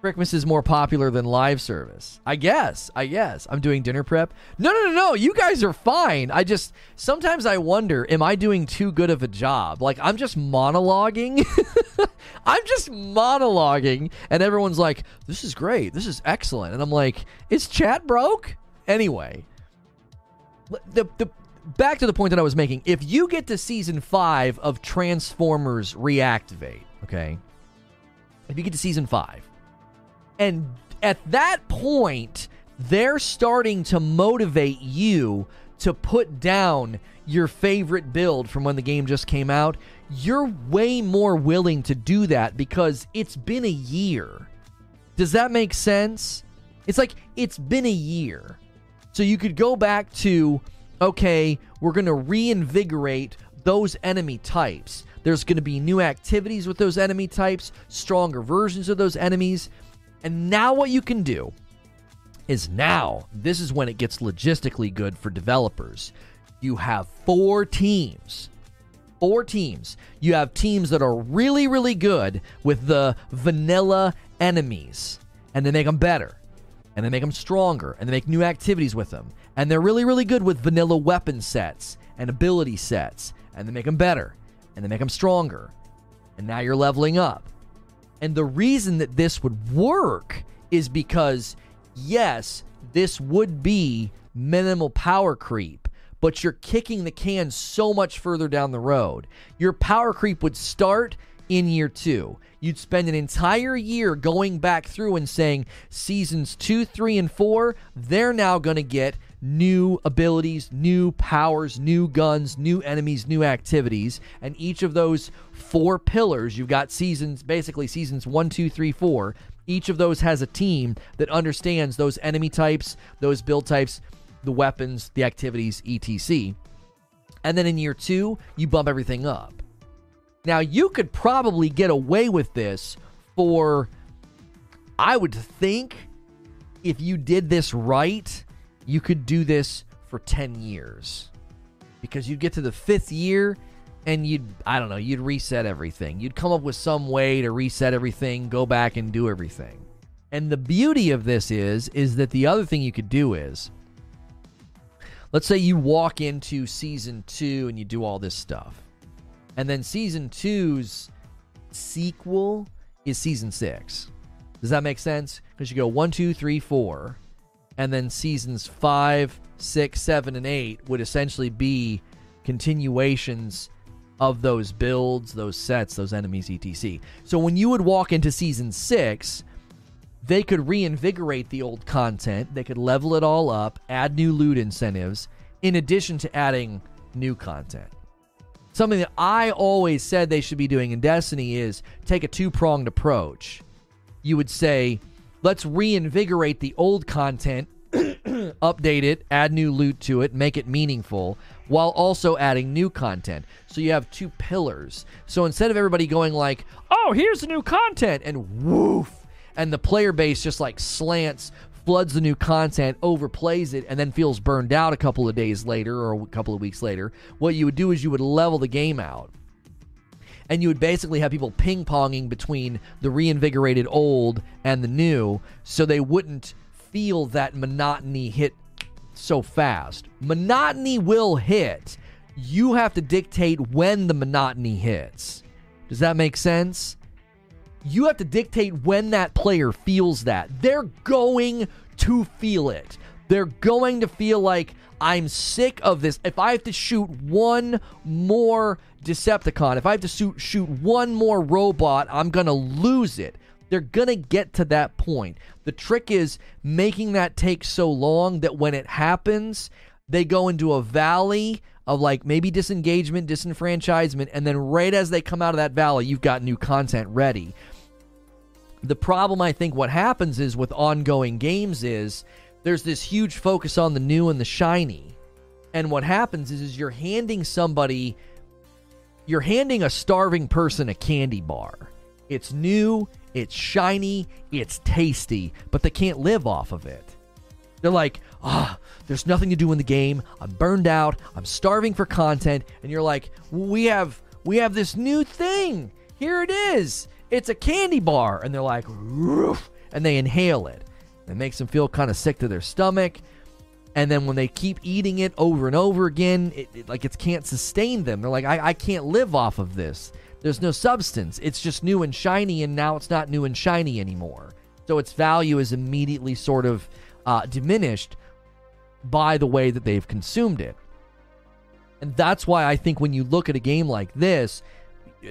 Christmas is more popular than live service. I guess. I guess. I'm doing dinner prep. No, no, no, no. You guys are fine. I just sometimes I wonder, am I doing too good of a job? Like I'm just monologuing. I'm just monologuing and everyone's like, "This is great. This is excellent." And I'm like, "Is chat broke?" Anyway, the the back to the point that I was making. If you get to season 5 of Transformers Reactivate, okay? If you get to season 5 and at that point, they're starting to motivate you to put down your favorite build from when the game just came out. You're way more willing to do that because it's been a year. Does that make sense? It's like it's been a year. So you could go back to, okay, we're going to reinvigorate those enemy types. There's going to be new activities with those enemy types, stronger versions of those enemies. And now what you can do is now, this is when it gets logistically good for developers. You have four teams. Four teams. You have teams that are really, really good with the vanilla enemies, and they make them better, and they make them stronger, and they make new activities with them. And they're really, really good with vanilla weapon sets and ability sets, and they make them better, and they make them stronger. And now you're leveling up. And the reason that this would work is because, yes, this would be minimal power creep, but you're kicking the can so much further down the road. Your power creep would start in year two. You'd spend an entire year going back through and saying seasons two, three, and four, they're now going to get new abilities, new powers, new guns, new enemies, new activities. And each of those four pillars, you've got seasons, basically seasons one, two, three, four. Each of those has a team that understands those enemy types, those build types, the weapons, the activities, etc. And then in year two, you bump everything up. Now, you could probably get away with this for, I would think, if you did this right, you could do this for 10 years. Because you'd get to the fifth year and you'd, I don't know, you'd reset everything. You'd come up with some way to reset everything, go back and do everything. And the beauty of this is, is that the other thing you could do is, let's say you walk into season two and you do all this stuff and then season two's sequel is season six. Does that make sense? Because you go one, two, three, four, and then seasons five, six, seven, and eight would essentially be continuations of those builds, those sets, those enemies, etc. So when you would walk into season six, they could reinvigorate the old content, they could level it all up, add new loot incentives, in addition to adding new content. Something that I always said they should be doing in Destiny is take a two pronged approach. You would say, let's reinvigorate the old content, update it, add new loot to it, make it meaningful, while also adding new content. So you have two pillars. So instead of everybody going like, oh, here's the new content, and woof, and the player base just like slants floods the new content, overplays it, and then feels burned out a couple of days later or a couple of weeks later, what you would do is you would level the game out. And you would basically have people ping ponging between the reinvigorated old and the new so they wouldn't feel that monotony hit so fast. Monotony will hit. You have to dictate when the monotony hits. Does that make sense? you have to dictate when that player feels that. They're going to feel it. They're going to feel like I'm sick of this. If I have to shoot one more Decepticon, if I have to shoot, shoot one more robot, I'm going to lose it. They're going to get to that point. The trick is making that take so long that when it happens, they go into a valley of like maybe disengagement, disenfranchisement, and then right as they come out of that valley, you've got new content ready. The problem, I think, what happens is with ongoing games is there's this huge focus on the new and the shiny. And what happens is, is you're handing somebody, you're handing a starving person a candy bar. It's new, it's shiny, it's tasty, but they can't live off of it. They're like, ah, oh, there's nothing to do in the game. I'm burned out. I'm starving for content. And you're like, we have we have this new thing. Here it is it's a candy bar. And they're like, Roof. and they inhale it. It makes them feel kind of sick to their stomach. And then when they keep eating it over and over again, it, it like it can't sustain them. They're like, I, I can't live off of this. There's no substance. It's just new and shiny, and now it's not new and shiny anymore. So its value is immediately sort of uh, diminished by the way that they've consumed it. And that's why I think when you look at a game like this,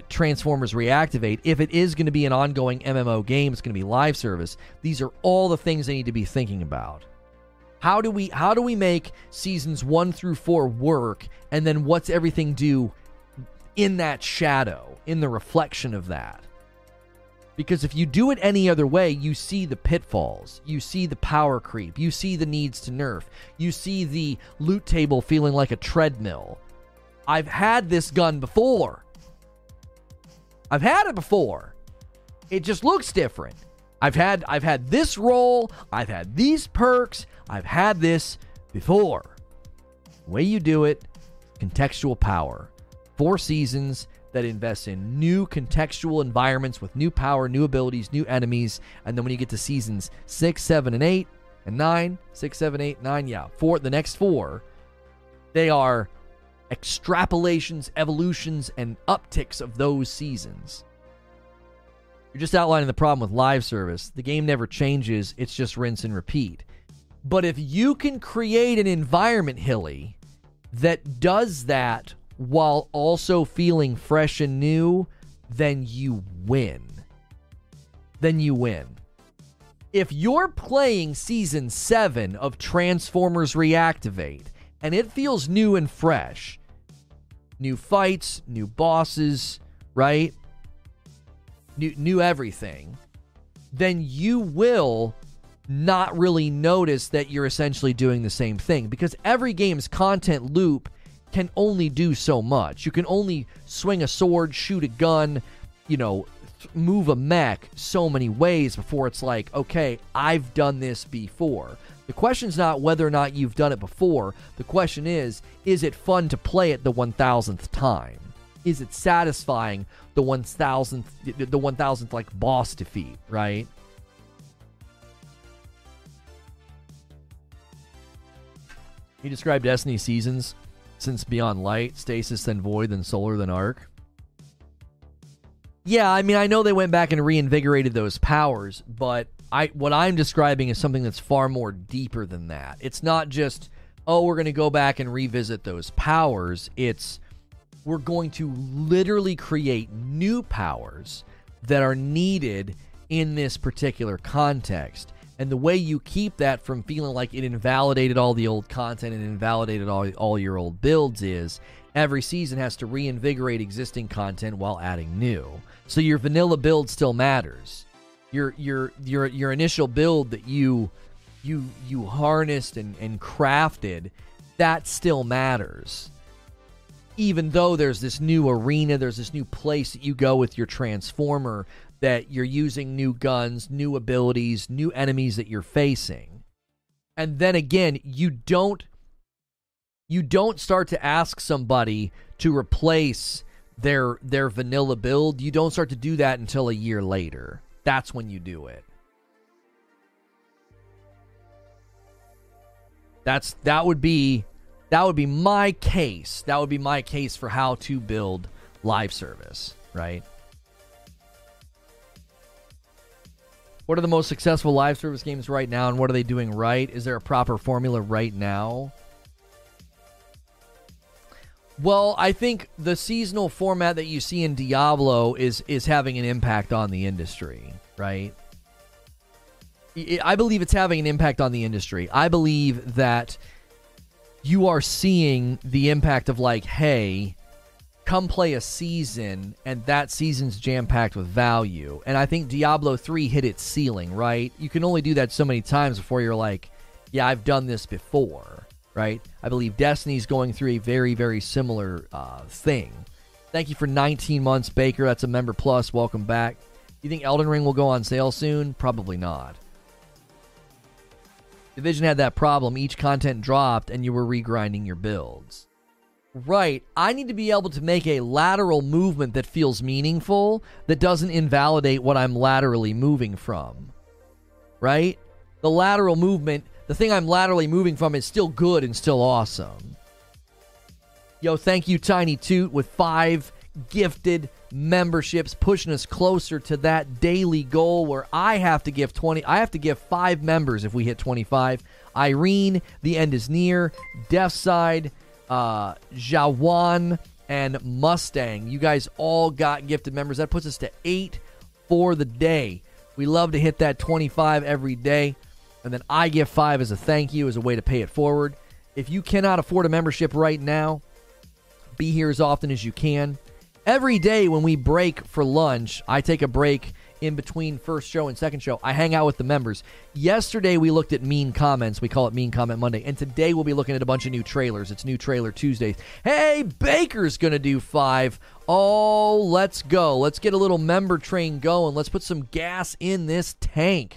Transformers Reactivate, if it is going to be an ongoing MMO game, it's going to be live service. These are all the things they need to be thinking about. How do we how do we make seasons 1 through 4 work and then what's everything do in that shadow, in the reflection of that? Because if you do it any other way, you see the pitfalls. You see the power creep. You see the needs to nerf. You see the loot table feeling like a treadmill. I've had this gun before. I've had it before. It just looks different. I've had I've had this role, I've had these perks, I've had this before. The way you do it, contextual power. Four seasons that invests in new contextual environments with new power, new abilities, new enemies, and then when you get to seasons six, seven, and eight, and nine, six, seven, eight, nine, yeah, four, the next four, they are extrapolations, evolutions, and upticks of those seasons. You're just outlining the problem with live service. The game never changes, it's just rinse and repeat. But if you can create an environment, Hilly, that does that while also feeling fresh and new, then you win. Then you win. If you're playing season 7 of Transformers Reactivate and it feels new and fresh, new fights, new bosses, right? new, new everything, then you will not really notice that you're essentially doing the same thing because every game's content loop can only do so much. You can only swing a sword, shoot a gun, you know, move a mech so many ways before it's like, okay, I've done this before. The question's not whether or not you've done it before. The question is, is it fun to play it the 1000th time? is it satisfying the 1000th the 1000th like boss defeat, right? He described Destiny seasons since Beyond Light, Stasis, then Void, then Solar, then Arc. Yeah, I mean, I know they went back and reinvigorated those powers, but I what I'm describing is something that's far more deeper than that. It's not just, oh, we're going to go back and revisit those powers. It's we're going to literally create new powers that are needed in this particular context. And the way you keep that from feeling like it invalidated all the old content and invalidated all, all your old builds is every season has to reinvigorate existing content while adding new. So your vanilla build still matters. Your your your your initial build that you you you harnessed and, and crafted, that still matters even though there's this new arena, there's this new place that you go with your transformer that you're using new guns, new abilities, new enemies that you're facing. And then again, you don't you don't start to ask somebody to replace their their vanilla build. You don't start to do that until a year later. That's when you do it. That's that would be that would be my case. That would be my case for how to build live service, right? What are the most successful live service games right now, and what are they doing right? Is there a proper formula right now? Well, I think the seasonal format that you see in Diablo is is having an impact on the industry, right? I believe it's having an impact on the industry. I believe that you are seeing the impact of like, hey, come play a season and that season's jam packed with value. And I think Diablo 3 hit its ceiling, right? You can only do that so many times before you're like, yeah, I've done this before, right? I believe Destiny's going through a very, very similar uh, thing. Thank you for 19 months, Baker. That's a member plus. Welcome back. You think Elden Ring will go on sale soon? Probably not. Division had that problem. Each content dropped and you were regrinding your builds. Right. I need to be able to make a lateral movement that feels meaningful, that doesn't invalidate what I'm laterally moving from. right? The lateral movement, the thing I'm laterally moving from is still good and still awesome. Yo, thank you, Tiny Toot, with five gifted memberships, pushing us closer to that daily goal where I have to give 20, I have to give five members if we hit 25. Irene, the end is near, Deaf Side, uh, Jawan, and Mustang. You guys all got gifted members. That puts us to eight for the day. We love to hit that 25 every day. And then I give five as a thank you, as a way to pay it forward. If you cannot afford a membership right now, be here as often as you can. Every day when we break for lunch, I take a break in between first show and second show. I hang out with the members. Yesterday we looked at mean comments. We call it Mean Comment Monday. And today we'll be looking at a bunch of new trailers. It's new trailer Tuesdays. Hey, Baker's going to do 5. Oh, let's go. Let's get a little member train going. Let's put some gas in this tank.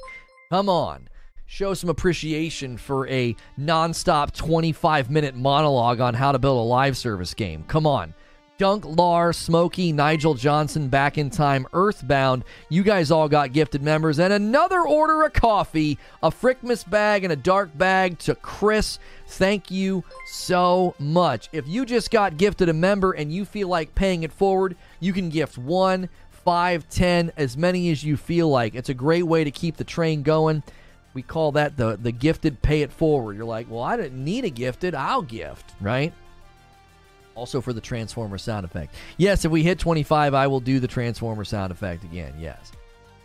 Come on show some appreciation for a nonstop 25 minute monologue on how to build a live service game. Come on. Dunk Lar, Smokey, Nigel Johnson, Back in Time, Earthbound. You guys all got gifted members. And another order of coffee, a Frickmas bag, and a dark bag to Chris. Thank you so much. If you just got gifted a member and you feel like paying it forward, you can gift one, five, ten, as many as you feel like. It's a great way to keep the train going. We call that the the gifted pay it forward. You're like, well, I didn't need a gifted, I'll gift, right? Also for the Transformer sound effect. Yes, if we hit 25, I will do the Transformer sound effect again. Yes.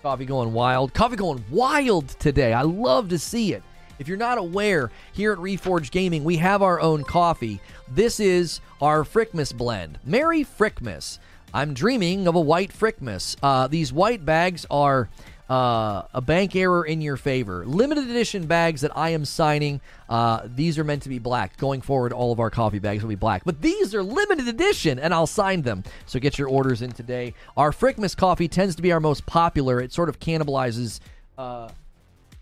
Coffee going wild. Coffee going wild today. I love to see it. If you're not aware, here at Reforge Gaming, we have our own coffee. This is our Frickmas blend. Merry Frickmas. I'm dreaming of a white Frickmas. Uh, these white bags are uh, a bank error in your favor. Limited edition bags that I am signing. Uh, these are meant to be black. Going forward, all of our coffee bags will be black. But these are limited edition, and I'll sign them. So get your orders in today. Our Frickmas coffee tends to be our most popular. It sort of cannibalizes. Uh,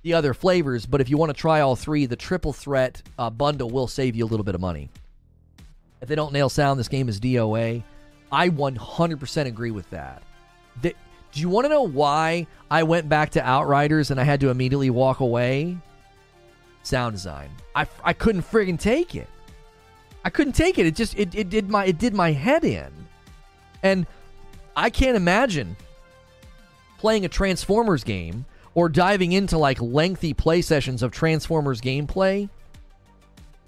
the other flavors, but if you want to try all three, the triple threat uh, bundle will save you a little bit of money. If they don't nail sound, this game is DOA. I 100% agree with that. Do you want to know why I went back to Outriders and I had to immediately walk away? Sound design. I, I couldn't friggin' take it. I couldn't take it. It just it, it did my it did my head in. And I can't imagine playing a Transformers game or diving into like lengthy play sessions of Transformers gameplay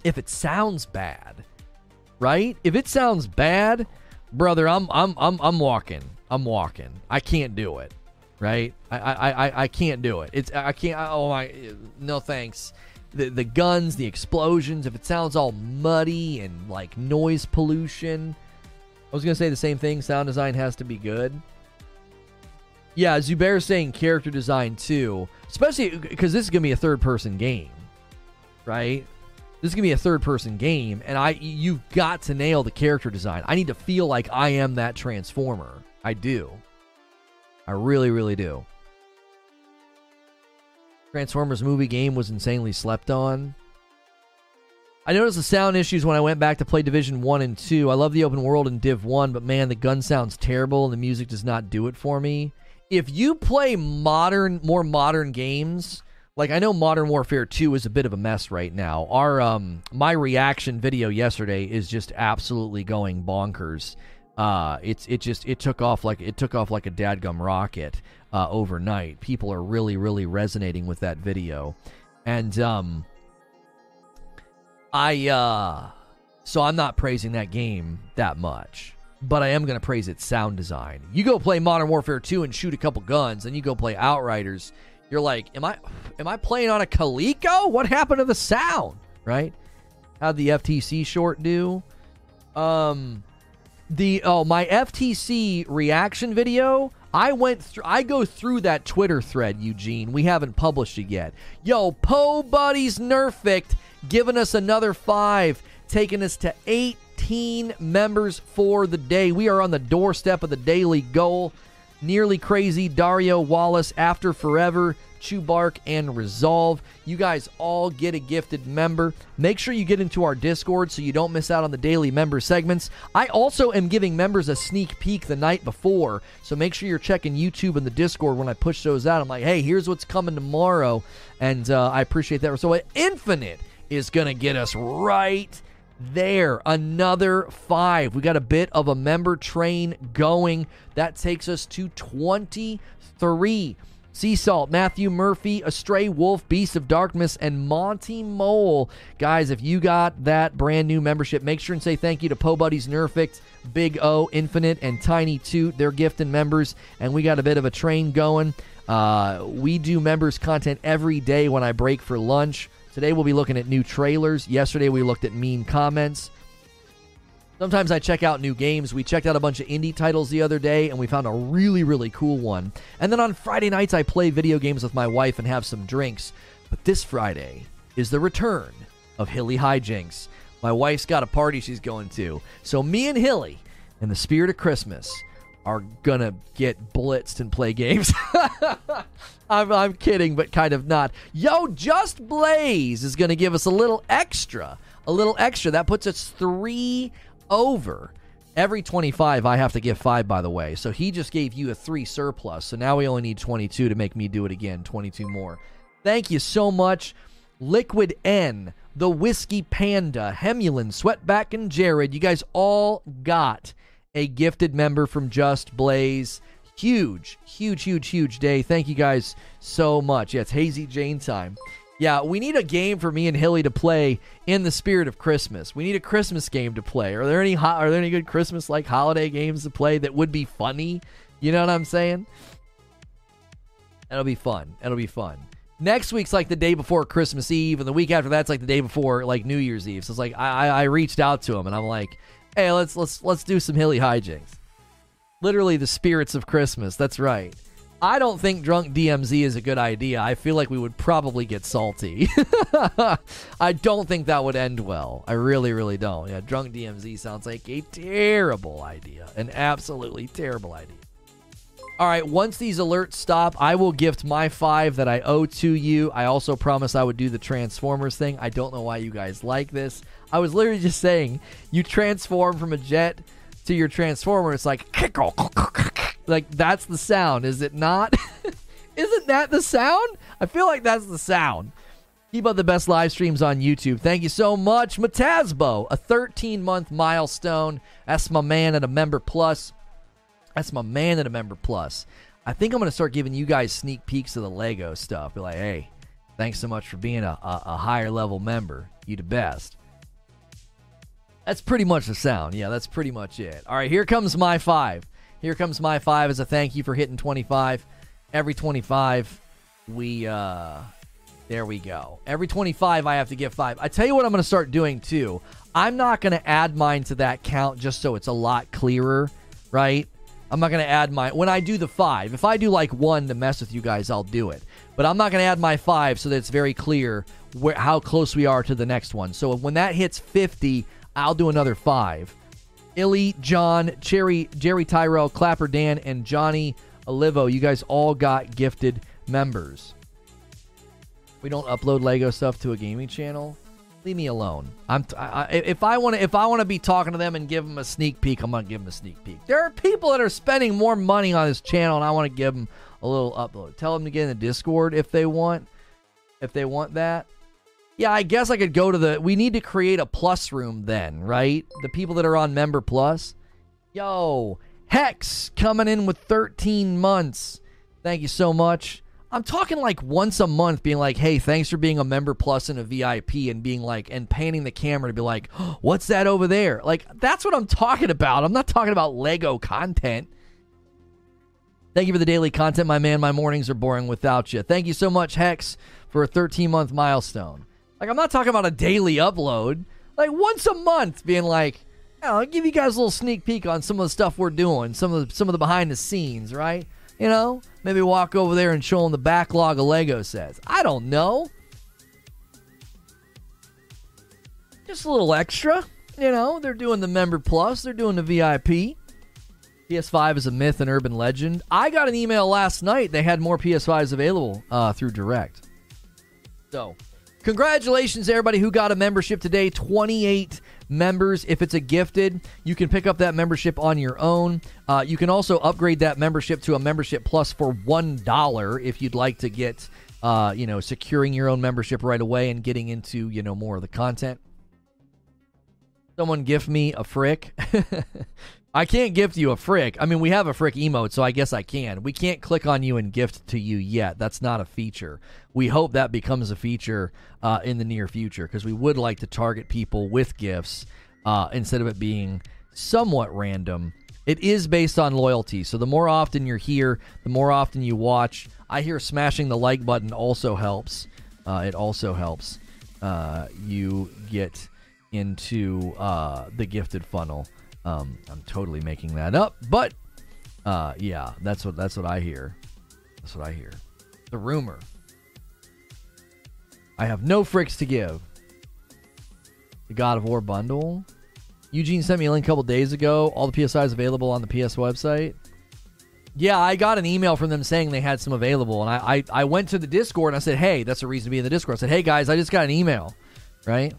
if it sounds bad. Right? If it sounds bad, brother, I'm I'm I'm I'm walking. I'm walking. I can't do it. Right? I I I, I can't do it. It's I can't. Oh my, no thanks. The the guns, the explosions. If it sounds all muddy and like noise pollution, I was gonna say the same thing. Sound design has to be good. Yeah, Zubair saying character design too, especially because this is gonna be a third person game, right? This is gonna be a third person game, and I you've got to nail the character design. I need to feel like I am that transformer. I do. I really, really do. Transformers movie game was insanely slept on. I noticed the sound issues when I went back to play Division 1 and 2. I love the open world in Div 1, but man, the gun sounds terrible and the music does not do it for me. If you play modern, more modern games, like I know Modern Warfare 2 is a bit of a mess right now. Our um my reaction video yesterday is just absolutely going bonkers. Uh, it's it just it took off like it took off like a dadgum rocket uh, overnight. People are really really resonating with that video, and um, I uh, so I'm not praising that game that much, but I am gonna praise its sound design. You go play Modern Warfare 2 and shoot a couple guns, then you go play Outriders. You're like, am I am I playing on a Coleco? What happened to the sound? Right? How'd the FTC short do? Um the oh my FTC reaction video. I went through. I go through that Twitter thread, Eugene. We haven't published it yet. Yo, Poe Buddies Nerfict giving us another five, taking us to 18 members for the day. We are on the doorstep of the daily goal. Nearly crazy, Dario Wallace, After Forever, Chew Bark, and Resolve. You guys all get a gifted member. Make sure you get into our Discord so you don't miss out on the daily member segments. I also am giving members a sneak peek the night before, so make sure you're checking YouTube and the Discord when I push those out. I'm like, hey, here's what's coming tomorrow, and uh, I appreciate that. So, Infinite is going to get us right there. Another five. We got a bit of a member train going. That takes us to 23. Sea Salt, Matthew Murphy, Astray Wolf, Beast of Darkness, and Monty Mole. Guys, if you got that brand new membership, make sure and say thank you to Po Buddies Nerfect, Big O, Infinite, and Tiny Toot. They're gifting members, and we got a bit of a train going. Uh, we do members content every day when I break for lunch. Today we'll be looking at new trailers. Yesterday we looked at mean comments. Sometimes I check out new games. We checked out a bunch of indie titles the other day and we found a really, really cool one. And then on Friday nights, I play video games with my wife and have some drinks. But this Friday is the return of Hilly Hijinks. My wife's got a party she's going to. So me and Hilly, in the spirit of Christmas, are gonna get blitzed and play games. I'm, I'm kidding, but kind of not. Yo, Just Blaze is gonna give us a little extra. A little extra. That puts us three over. Every 25, I have to give five, by the way. So he just gave you a three surplus. So now we only need 22 to make me do it again. 22 more. Thank you so much. Liquid N, The Whiskey Panda, Hemulin, Sweatback, and Jared. You guys all got a gifted member from Just Blaze. Huge, huge, huge, huge day. Thank you guys so much. Yeah, it's Hazy Jane time. Yeah, we need a game for me and Hilly to play in the spirit of Christmas. We need a Christmas game to play. Are there any ho- are there any good Christmas like holiday games to play that would be funny? You know what I'm saying? It'll be fun. It'll be fun. Next week's like the day before Christmas Eve, and the week after that's like the day before like New Year's Eve. So it's like I I reached out to him and I'm like, hey, let's let's let's do some hilly hijinks. Literally the spirits of Christmas. That's right. I don't think drunk DMZ is a good idea. I feel like we would probably get salty. I don't think that would end well. I really, really don't. Yeah, drunk DMZ sounds like a terrible idea. An absolutely terrible idea. All right, once these alerts stop, I will gift my five that I owe to you. I also promise I would do the Transformers thing. I don't know why you guys like this. I was literally just saying, you transform from a jet to your transformer. It's like, like that's the sound, is it not? Isn't that the sound? I feel like that's the sound. Keep up the best live streams on YouTube. Thank you so much, Matasbo, a 13 month milestone. That's my man at a member plus. That's my man at a member plus. I think I'm to start giving you guys sneak peeks of the Lego stuff. Be like, hey, thanks so much for being a, a, a higher level member. You the best. That's pretty much the sound. Yeah, that's pretty much it. All right, here comes my five. Here comes my five as a thank you for hitting 25. Every 25, we, uh, there we go. Every 25, I have to give five. I tell you what, I'm going to start doing too. I'm not going to add mine to that count just so it's a lot clearer, right? I'm not going to add my when I do the five. If I do like one to mess with you guys, I'll do it. But I'm not going to add my five so that it's very clear where how close we are to the next one. So when that hits 50, I'll do another five. Illy, John, Cherry, Jerry Tyrell, Clapper Dan, and Johnny Olivo. You guys all got gifted members. We don't upload Lego stuff to a gaming channel. Leave me alone. I'm t- I, if I want to if I want to be talking to them and give them a sneak peek, I'm gonna give them a sneak peek. There are people that are spending more money on this channel, and I want to give them a little upload. Tell them to get in the Discord if they want, if they want that. Yeah, I guess I could go to the. We need to create a plus room then, right? The people that are on Member Plus. Yo, Hex coming in with 13 months. Thank you so much. I'm talking like once a month, being like, hey, thanks for being a Member Plus and a VIP, and being like, and panning the camera to be like, what's that over there? Like, that's what I'm talking about. I'm not talking about Lego content. Thank you for the daily content, my man. My mornings are boring without you. Thank you so much, Hex, for a 13 month milestone. Like, I'm not talking about a daily upload. Like, once a month, being like, I'll give you guys a little sneak peek on some of the stuff we're doing, some of the, some of the behind the scenes, right? You know, maybe walk over there and show them the backlog of Lego sets. I don't know. Just a little extra. You know, they're doing the member plus, they're doing the VIP. PS5 is a myth and urban legend. I got an email last night. They had more PS5s available uh, through Direct. So, congratulations to everybody who got a membership today. 28 members. If it's a gifted, you can pick up that membership on your own. Uh, you can also upgrade that membership to a membership plus for $1 if you'd like to get, uh, you know, securing your own membership right away and getting into, you know, more of the content. Someone gift me a frick. I can't gift you a frick. I mean, we have a frick emote, so I guess I can. We can't click on you and gift to you yet. That's not a feature. We hope that becomes a feature uh, in the near future because we would like to target people with gifts uh, instead of it being somewhat random. It is based on loyalty, so the more often you're here, the more often you watch. I hear smashing the like button also helps. Uh, it also helps uh, you get into uh, the gifted funnel. Um, I'm totally making that up, but uh, yeah, that's what that's what I hear. That's what I hear. The rumor. I have no fricks to give. The God of War bundle. Eugene sent me a link a couple days ago. All the PS5s available on the PS website. Yeah, I got an email from them saying they had some available, and I, I, I went to the Discord and I said, "Hey, that's a reason to be in the Discord." I said, "Hey guys, I just got an email, right?"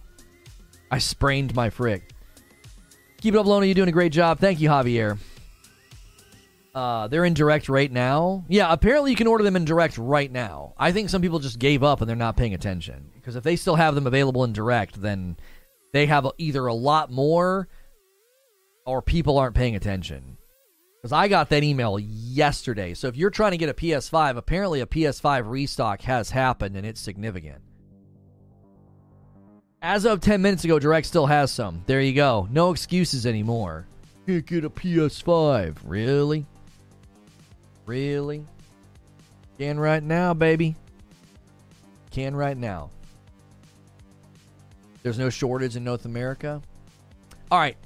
I sprained my frick. Keep it up, Lono. You're doing a great job. Thank you, Javier. Uh, they're in direct right now. Yeah, apparently you can order them in direct right now. I think some people just gave up and they're not paying attention because if they still have them available in direct, then they have either a lot more or people aren't paying attention. Because I got that email yesterday. So if you're trying to get a PS5, apparently a PS5 restock has happened and it's significant. As of 10 minutes ago, Direct still has some. There you go. No excuses anymore. Can't get a PS5. Really? Really? Can right now, baby. Can right now. There's no shortage in North America. All right.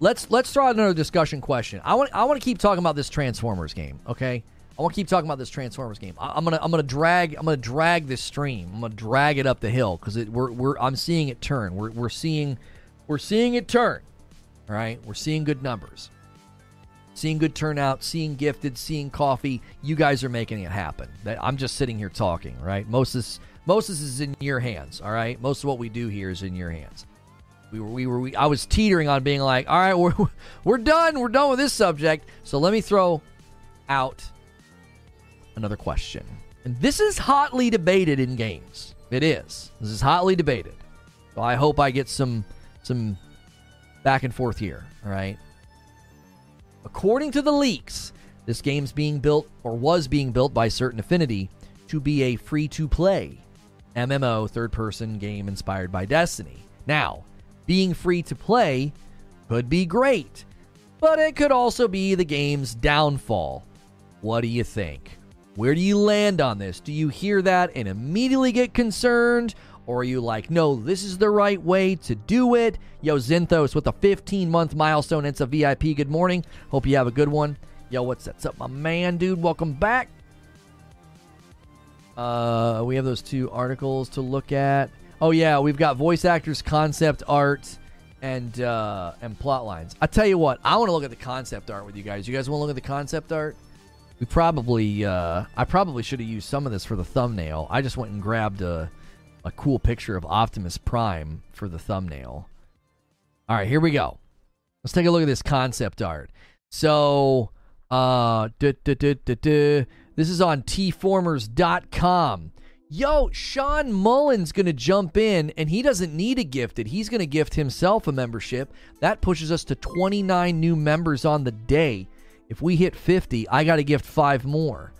Let's let's throw out another discussion question. I want I want to keep talking about this Transformers game, okay? I want to keep talking about this Transformers game. I, am gonna I'm gonna drag I'm gonna drag this stream. I'm gonna drag it up the hill because it we're, we're I'm seeing it turn. We're we're seeing we're seeing it turn. All right, we're seeing good numbers, seeing good turnout, seeing gifted, seeing coffee. You guys are making it happen. I'm just sitting here talking. Right, most this most this is in your hands. All right, most of what we do here is in your hands. We were, we were, we, I was teetering on being like, all right, we're, we're done. We're done with this subject. So let me throw out another question. And this is hotly debated in games. It is. This is hotly debated. So I hope I get some some back and forth here, all right? According to the leaks, this game's being built or was being built by Certain Affinity to be a free-to-play MMO third-person game inspired by Destiny. Now, being free to play could be great, but it could also be the game's downfall. What do you think? Where do you land on this? Do you hear that and immediately get concerned? Or are you like, no, this is the right way to do it? Yo, Zinthos with a 15 month milestone. It's a VIP. Good morning. Hope you have a good one. Yo, what's that's up, my man, dude? Welcome back. Uh, we have those two articles to look at. Oh yeah, we've got voice actors, concept art, and uh, and plot lines. I tell you what, I want to look at the concept art with you guys. You guys want to look at the concept art? We probably, uh, I probably should have used some of this for the thumbnail. I just went and grabbed a, a cool picture of Optimus Prime for the thumbnail. All right, here we go. Let's take a look at this concept art. So, uh, duh, duh, duh, this is on tformers.com. Yo, Sean Mullen's going to jump in, and he doesn't need a gifted. He's going to gift himself a membership. That pushes us to 29 new members on the day. If we hit 50, I got to gift five more.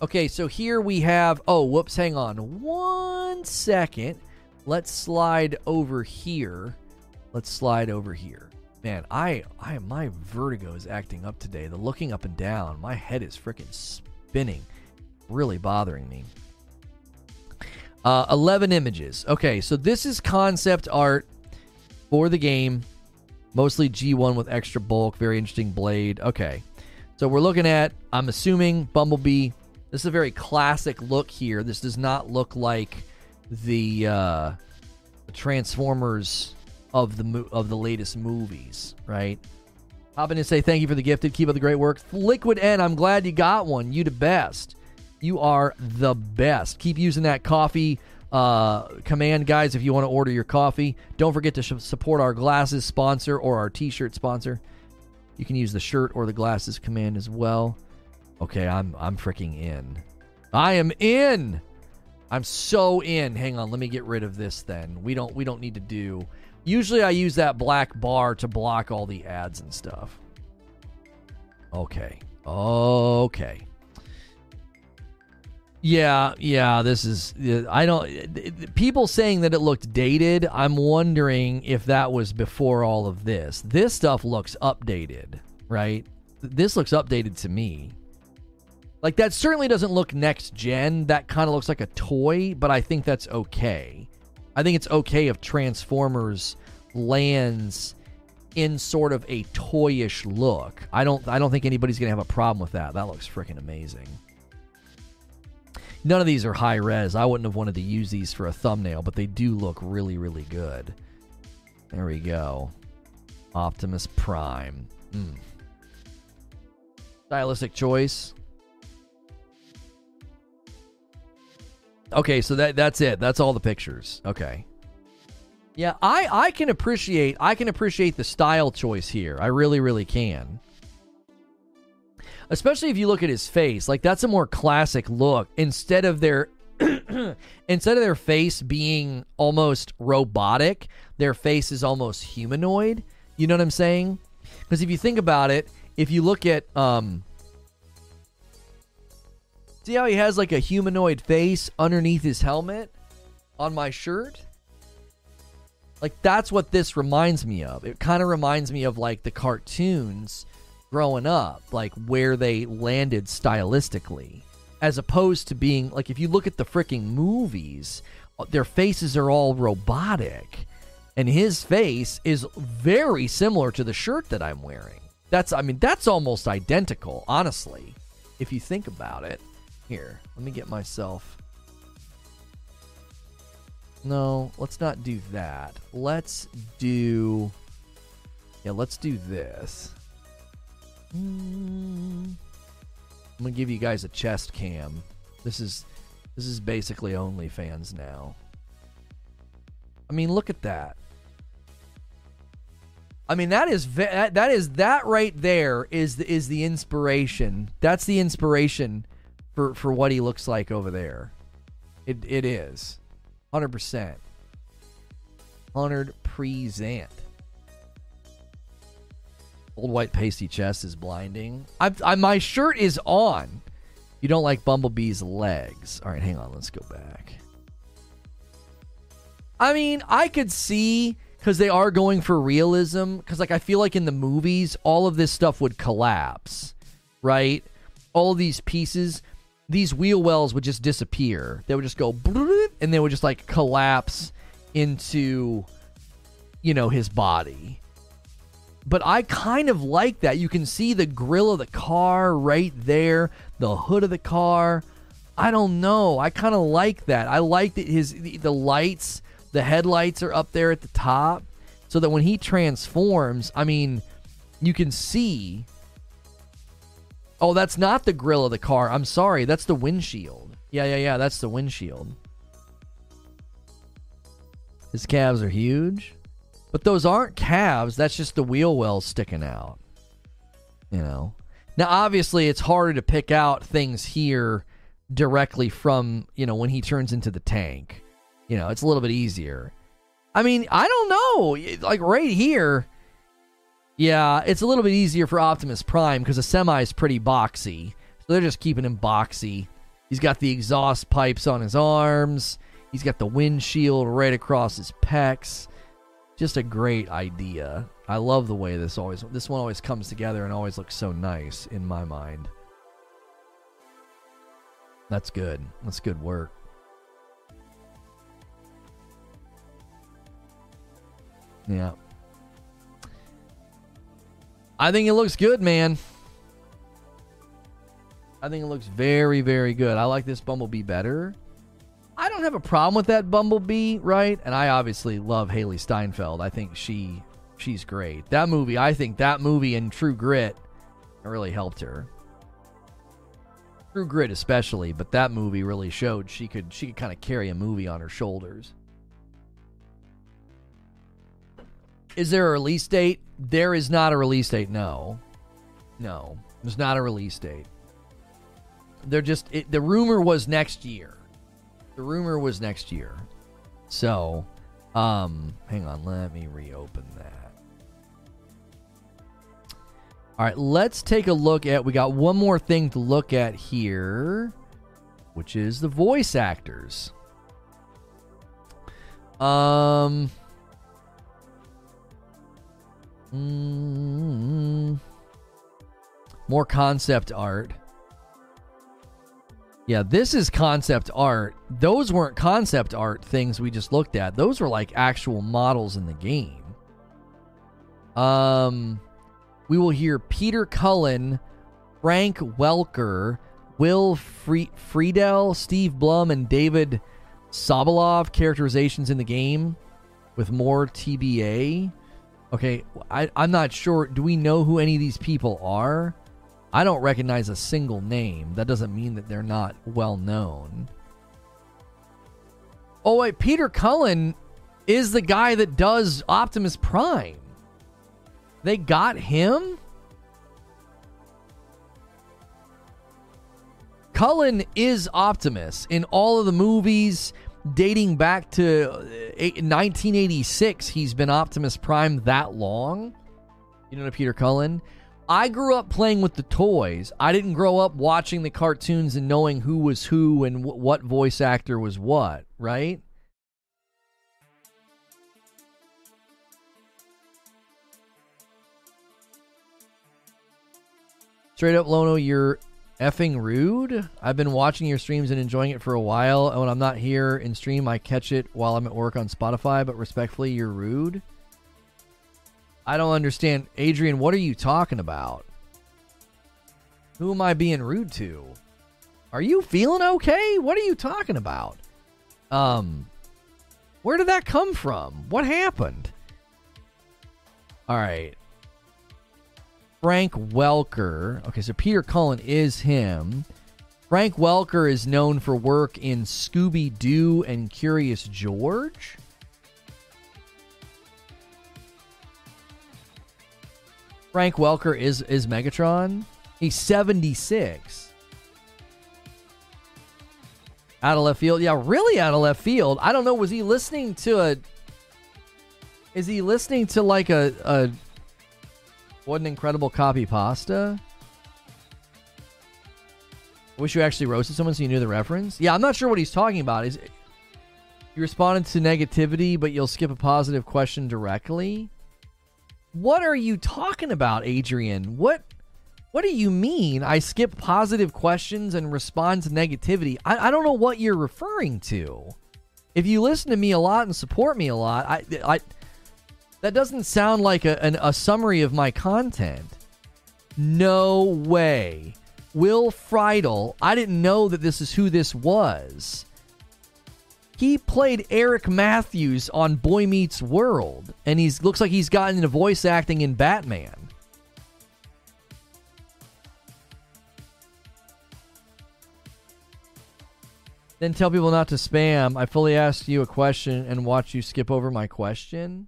Okay, so here we have. Oh, whoops, hang on one second. Let's slide over here. Let's slide over here. Man, I, I, my vertigo is acting up today. The looking up and down, my head is freaking spinning, really bothering me. Uh, 11 images. Okay, so this is concept art for the game. Mostly G1 with extra bulk. Very interesting blade. Okay. So we're looking at, I'm assuming, Bumblebee. This is a very classic look here. This does not look like the, uh, Transformers of the mo- of the latest movies, right? Hop in and say thank you for the gifted. Keep up the great work. Liquid N, I'm glad you got one. You the best. You are the best. Keep using that coffee uh, command, guys, if you want to order your coffee. Don't forget to sh- support our glasses sponsor or our t shirt sponsor. You can use the shirt or the glasses command as well. Okay, I'm I'm freaking in. I am in. I'm so in. Hang on, let me get rid of this then. We don't we don't need to do. Usually I use that black bar to block all the ads and stuff. Okay. Okay. Yeah, yeah, this is I don't people saying that it looked dated, I'm wondering if that was before all of this. This stuff looks updated, right? This looks updated to me. Like that certainly doesn't look next gen. That kind of looks like a toy, but I think that's okay. I think it's okay if Transformers lands in sort of a toyish look. I don't I don't think anybody's going to have a problem with that. That looks freaking amazing. None of these are high res. I wouldn't have wanted to use these for a thumbnail, but they do look really, really good. There we go. Optimus Prime. Mm. Stylistic choice. Okay, so that that's it. That's all the pictures. Okay. Yeah, I I can appreciate I can appreciate the style choice here. I really really can especially if you look at his face. Like that's a more classic look instead of their instead of their face being almost robotic, their face is almost humanoid. You know what I'm saying? Because if you think about it, if you look at um See how he has like a humanoid face underneath his helmet on my shirt? Like that's what this reminds me of. It kind of reminds me of like the cartoons growing up, like where they landed stylistically, as opposed to being like if you look at the freaking movies, uh, their faces are all robotic, and his face is very similar to the shirt that I'm wearing. That's I mean that's almost identical, honestly, if you think about it. Here, let me get myself. No, let's not do that. Let's do. Yeah, let's do this. I'm gonna give you guys a chest cam. This is this is basically OnlyFans now. I mean, look at that. I mean, that is that is that right there is the, is the inspiration. That's the inspiration for for what he looks like over there. It it is, hundred percent, hundred percent. Old white pasty chest is blinding. I, I, my shirt is on. You don't like Bumblebee's legs. All right, hang on. Let's go back. I mean, I could see because they are going for realism. Because, like, I feel like in the movies, all of this stuff would collapse, right? All these pieces, these wheel wells would just disappear. They would just go, and they would just like collapse into, you know, his body but I kind of like that. You can see the grill of the car right there, the hood of the car. I don't know. I kind of like that. I like that his the lights, the headlights are up there at the top, so that when he transforms, I mean, you can see. Oh, that's not the grill of the car. I'm sorry. That's the windshield. Yeah, yeah, yeah. That's the windshield. His calves are huge. But those aren't calves. That's just the wheel wells sticking out. You know. Now, obviously, it's harder to pick out things here directly from you know when he turns into the tank. You know, it's a little bit easier. I mean, I don't know. Like right here, yeah, it's a little bit easier for Optimus Prime because the semi is pretty boxy. So they're just keeping him boxy. He's got the exhaust pipes on his arms. He's got the windshield right across his pecs just a great idea. I love the way this always this one always comes together and always looks so nice in my mind. That's good. That's good work. Yeah. I think it looks good, man. I think it looks very, very good. I like this Bumblebee better. I don't have a problem with that Bumblebee, right? And I obviously love Hailee Steinfeld. I think she she's great. That movie, I think that movie and True Grit really helped her. True Grit especially, but that movie really showed she could she could kind of carry a movie on her shoulders. Is there a release date? There is not a release date. No, no, there's not a release date. They're just it, the rumor was next year. The rumor was next year. So, um, hang on, let me reopen that. All right, let's take a look at. We got one more thing to look at here, which is the voice actors. Um. Mm, more concept art. Yeah, this is concept art. Those weren't concept art things we just looked at. Those were like actual models in the game. Um we will hear Peter Cullen, Frank Welker, Will Friedle, Steve Blum, and David Sobolov characterizations in the game with more TBA. Okay, I, I'm not sure. Do we know who any of these people are? I don't recognize a single name. That doesn't mean that they're not well known. Oh, wait, Peter Cullen is the guy that does Optimus Prime. They got him? Cullen is Optimus in all of the movies dating back to 1986. Uh, He's been Optimus Prime that long. You know Peter Cullen? I grew up playing with the toys. I didn't grow up watching the cartoons and knowing who was who and w- what voice actor was what, right? Straight up, Lono, you're effing rude. I've been watching your streams and enjoying it for a while. And when I'm not here in stream, I catch it while I'm at work on Spotify, but respectfully, you're rude. I don't understand. Adrian, what are you talking about? Who am I being rude to? Are you feeling okay? What are you talking about? Um, where did that come from? What happened? All right. Frank Welker. Okay, so Peter Cullen is him. Frank Welker is known for work in Scooby Doo and Curious George. Frank Welker is is Megatron. He's 76. Out of left field. Yeah, really out of left field. I don't know. Was he listening to a. Is he listening to like a. a what an incredible copy pasta? Wish you actually roasted someone so you knew the reference. Yeah, I'm not sure what he's talking about. Is you responded to negativity, but you'll skip a positive question directly? What are you talking about, Adrian? What what do you mean? I skip positive questions and respond to negativity. I, I don't know what you're referring to. If you listen to me a lot and support me a lot, I, I that doesn't sound like a, an, a summary of my content. No way. Will Friedle, I didn't know that this is who this was. He played Eric Matthews on Boy Meets World, and he looks like he's gotten into voice acting in Batman. Then tell people not to spam. I fully asked you a question and watch you skip over my question.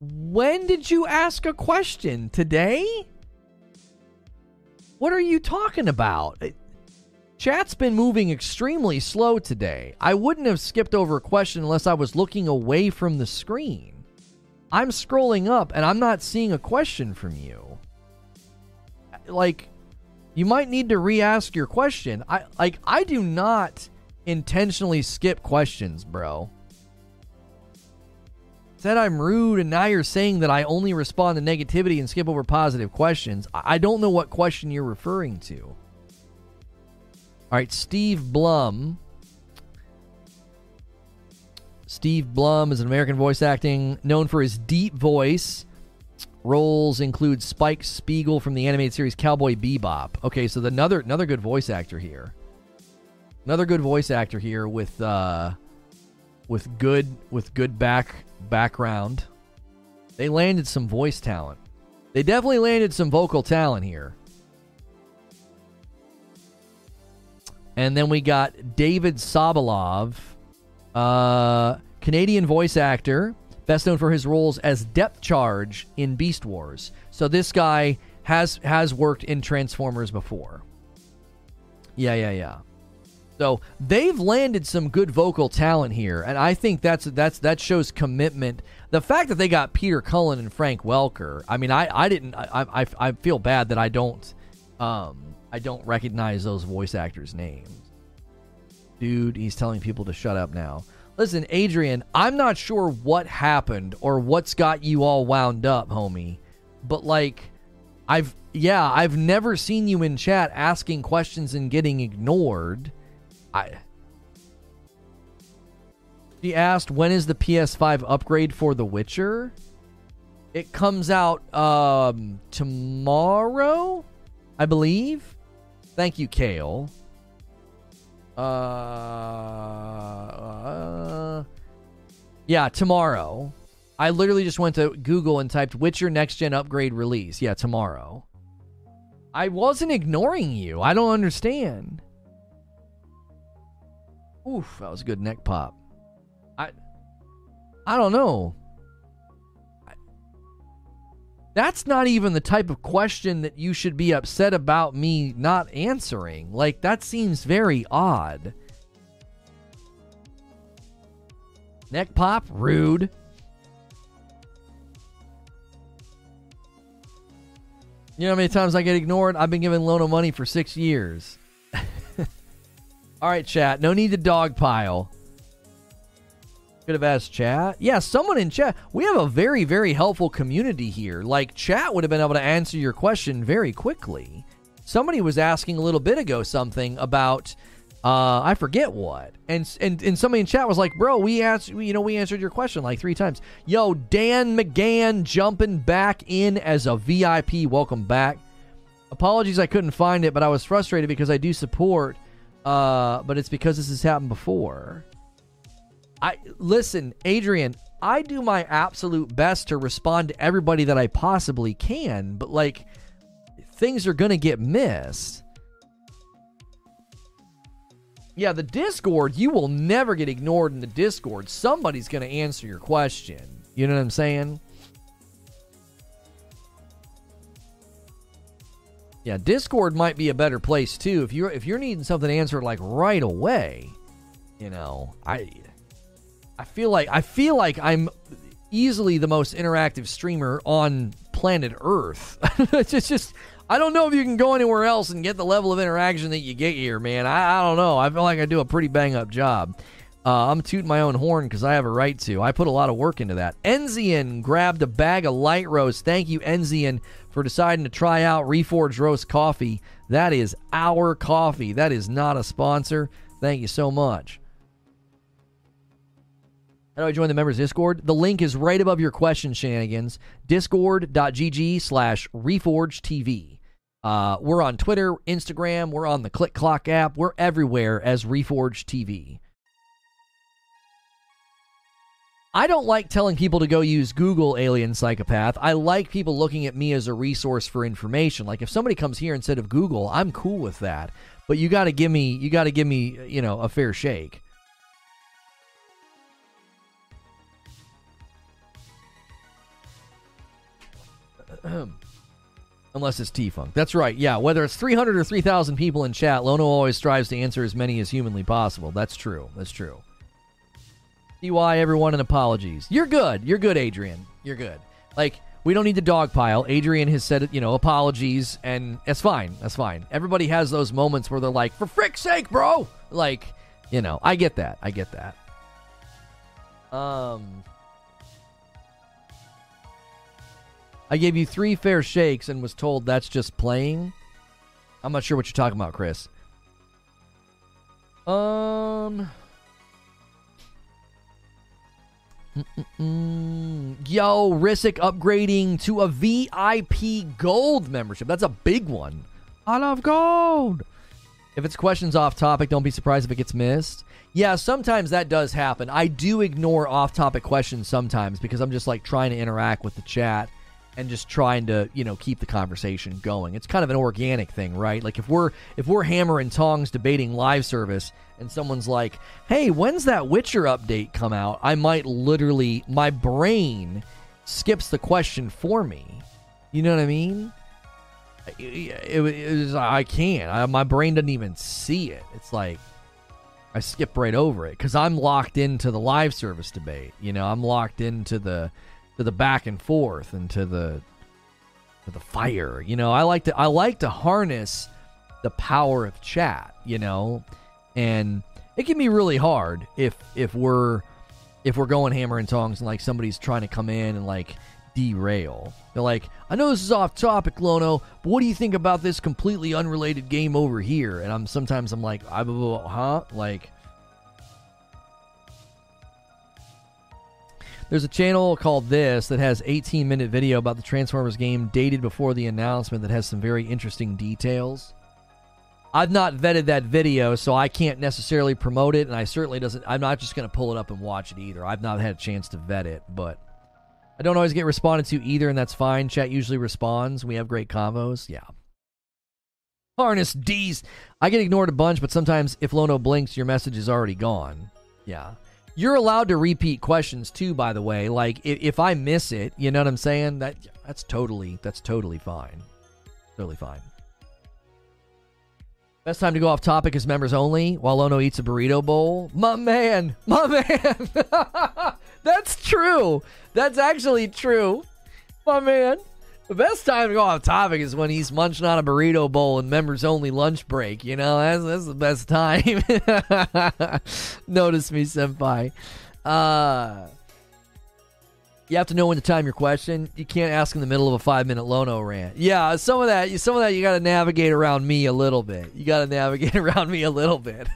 When did you ask a question? Today? What are you talking about? Chat's been moving extremely slow today. I wouldn't have skipped over a question unless I was looking away from the screen. I'm scrolling up and I'm not seeing a question from you. Like, you might need to re-ask your question. I like I do not intentionally skip questions, bro. Said I'm rude, and now you're saying that I only respond to negativity and skip over positive questions. I don't know what question you're referring to. All right, Steve Blum. Steve Blum is an American voice acting known for his deep voice. Roles include Spike Spiegel from the animated series Cowboy Bebop. Okay, so the, another another good voice actor here. Another good voice actor here with uh with good with good back background. They landed some voice talent. They definitely landed some vocal talent here. And then we got David Sobolov, uh, Canadian voice actor, best known for his roles as Depth Charge in Beast Wars. So this guy has has worked in Transformers before. Yeah, yeah, yeah. So they've landed some good vocal talent here, and I think that's that's that shows commitment. The fact that they got Peter Cullen and Frank Welker. I mean, I I didn't. I I, I feel bad that I don't um I don't recognize those voice actors' names. Dude, he's telling people to shut up now. Listen, Adrian, I'm not sure what happened or what's got you all wound up, homie. But like I've yeah, I've never seen you in chat asking questions and getting ignored. I She asked when is the PS5 upgrade for The Witcher? It comes out um tomorrow, I believe. Thank you, Kale. Uh, uh yeah, tomorrow. I literally just went to Google and typed Witcher next gen upgrade release. Yeah, tomorrow. I wasn't ignoring you. I don't understand. Oof, that was a good neck pop. I I don't know. That's not even the type of question that you should be upset about me not answering. Like that seems very odd. Neck pop, rude. You know how many times I get ignored? I've been giving Lono money for six years. All right, chat. No need to dogpile. Could have asked chat. Yeah, someone in chat. We have a very, very helpful community here. Like, chat would have been able to answer your question very quickly. Somebody was asking a little bit ago something about uh, I forget what. And and and somebody in chat was like, "Bro, we asked, you know, we answered your question like three times." Yo, Dan McGann jumping back in as a VIP. Welcome back. Apologies, I couldn't find it, but I was frustrated because I do support. Uh, but it's because this has happened before. I listen, Adrian. I do my absolute best to respond to everybody that I possibly can, but like things are gonna get missed. Yeah, the Discord, you will never get ignored in the Discord. Somebody's going to answer your question. You know what I'm saying? Yeah, Discord might be a better place too if you're if you're needing something answered like right away. You know, I I feel like I feel like I'm easily the most interactive streamer on planet Earth. it's just, I don't know if you can go anywhere else and get the level of interaction that you get here, man. I, I don't know. I feel like I do a pretty bang up job. Uh, I'm tooting my own horn because I have a right to. I put a lot of work into that. Enzian grabbed a bag of light roast. Thank you, Enzian, for deciding to try out Reforged Roast Coffee. That is our coffee. That is not a sponsor. Thank you so much. How do I join the members Discord? The link is right above your question shenanigans. Discord.gg slash reforged uh, we're on Twitter, Instagram, we're on the Click Clock app, we're everywhere as Reforge TV. I don't like telling people to go use Google Alien Psychopath. I like people looking at me as a resource for information. Like if somebody comes here instead of Google, I'm cool with that. But you got to give me you got to give me, you know, a fair shake. Unless it's T Funk. That's right. Yeah, whether it's 300 or 3,000 people in chat, Lono always strives to answer as many as humanly possible. That's true. That's true. TY, everyone, and apologies. You're good. You're good, Adrian. You're good. Like, we don't need the dog pile. Adrian has said, you know, apologies, and it's fine. That's fine. Everybody has those moments where they're like, for frick's sake, bro! Like, you know, I get that. I get that. Um. I gave you three fair shakes and was told that's just playing. I'm not sure what you're talking about, Chris. Um. Mm-mm-mm. Yo, Risic upgrading to a VIP gold membership. That's a big one. I love gold. If it's questions off topic, don't be surprised if it gets missed. Yeah, sometimes that does happen. I do ignore off topic questions sometimes because I'm just like trying to interact with the chat and just trying to, you know, keep the conversation going. It's kind of an organic thing, right? Like if we're if we're hammer and tongs debating live service and someone's like, "Hey, when's that Witcher update come out?" I might literally my brain skips the question for me. You know what I mean? It, it, it I can't. I, my brain doesn't even see it. It's like I skip right over it because I'm locked into the live service debate. You know, I'm locked into the to the back and forth and to the to the fire. You know, I like to I like to harness the power of chat. You know, and it can be really hard if if we're if we're going hammer and tongs and like somebody's trying to come in and like derail. They're like, I know this is off topic, Lono, but what do you think about this completely unrelated game over here? And I'm sometimes I'm like, I huh? Like There's a channel called This that has 18 minute video about the Transformers game dated before the announcement that has some very interesting details. I've not vetted that video, so I can't necessarily promote it, and I certainly doesn't. I'm not just going to pull it up and watch it either. I've not had a chance to vet it, but I don't always get responded to either, and that's fine. Chat usually responds. We have great convos. Yeah. Harness D's. I get ignored a bunch, but sometimes if Lono blinks, your message is already gone. Yeah. You're allowed to repeat questions too, by the way. Like if, if I miss it, you know what I'm saying? That that's totally that's totally fine. Totally fine. Best time to go off topic is members only while Lono eats a burrito bowl. My man, my man. That's true. That's actually true. My man. The best time to go off topic is when he's munching on a burrito bowl and members only lunch break. You know, that's, that's the best time. Notice me, senpai. Uh, you have to know when to time your question. You can't ask in the middle of a five minute Lono rant. Yeah, some of that, some of that, you got to navigate around me a little bit. You got to navigate around me a little bit.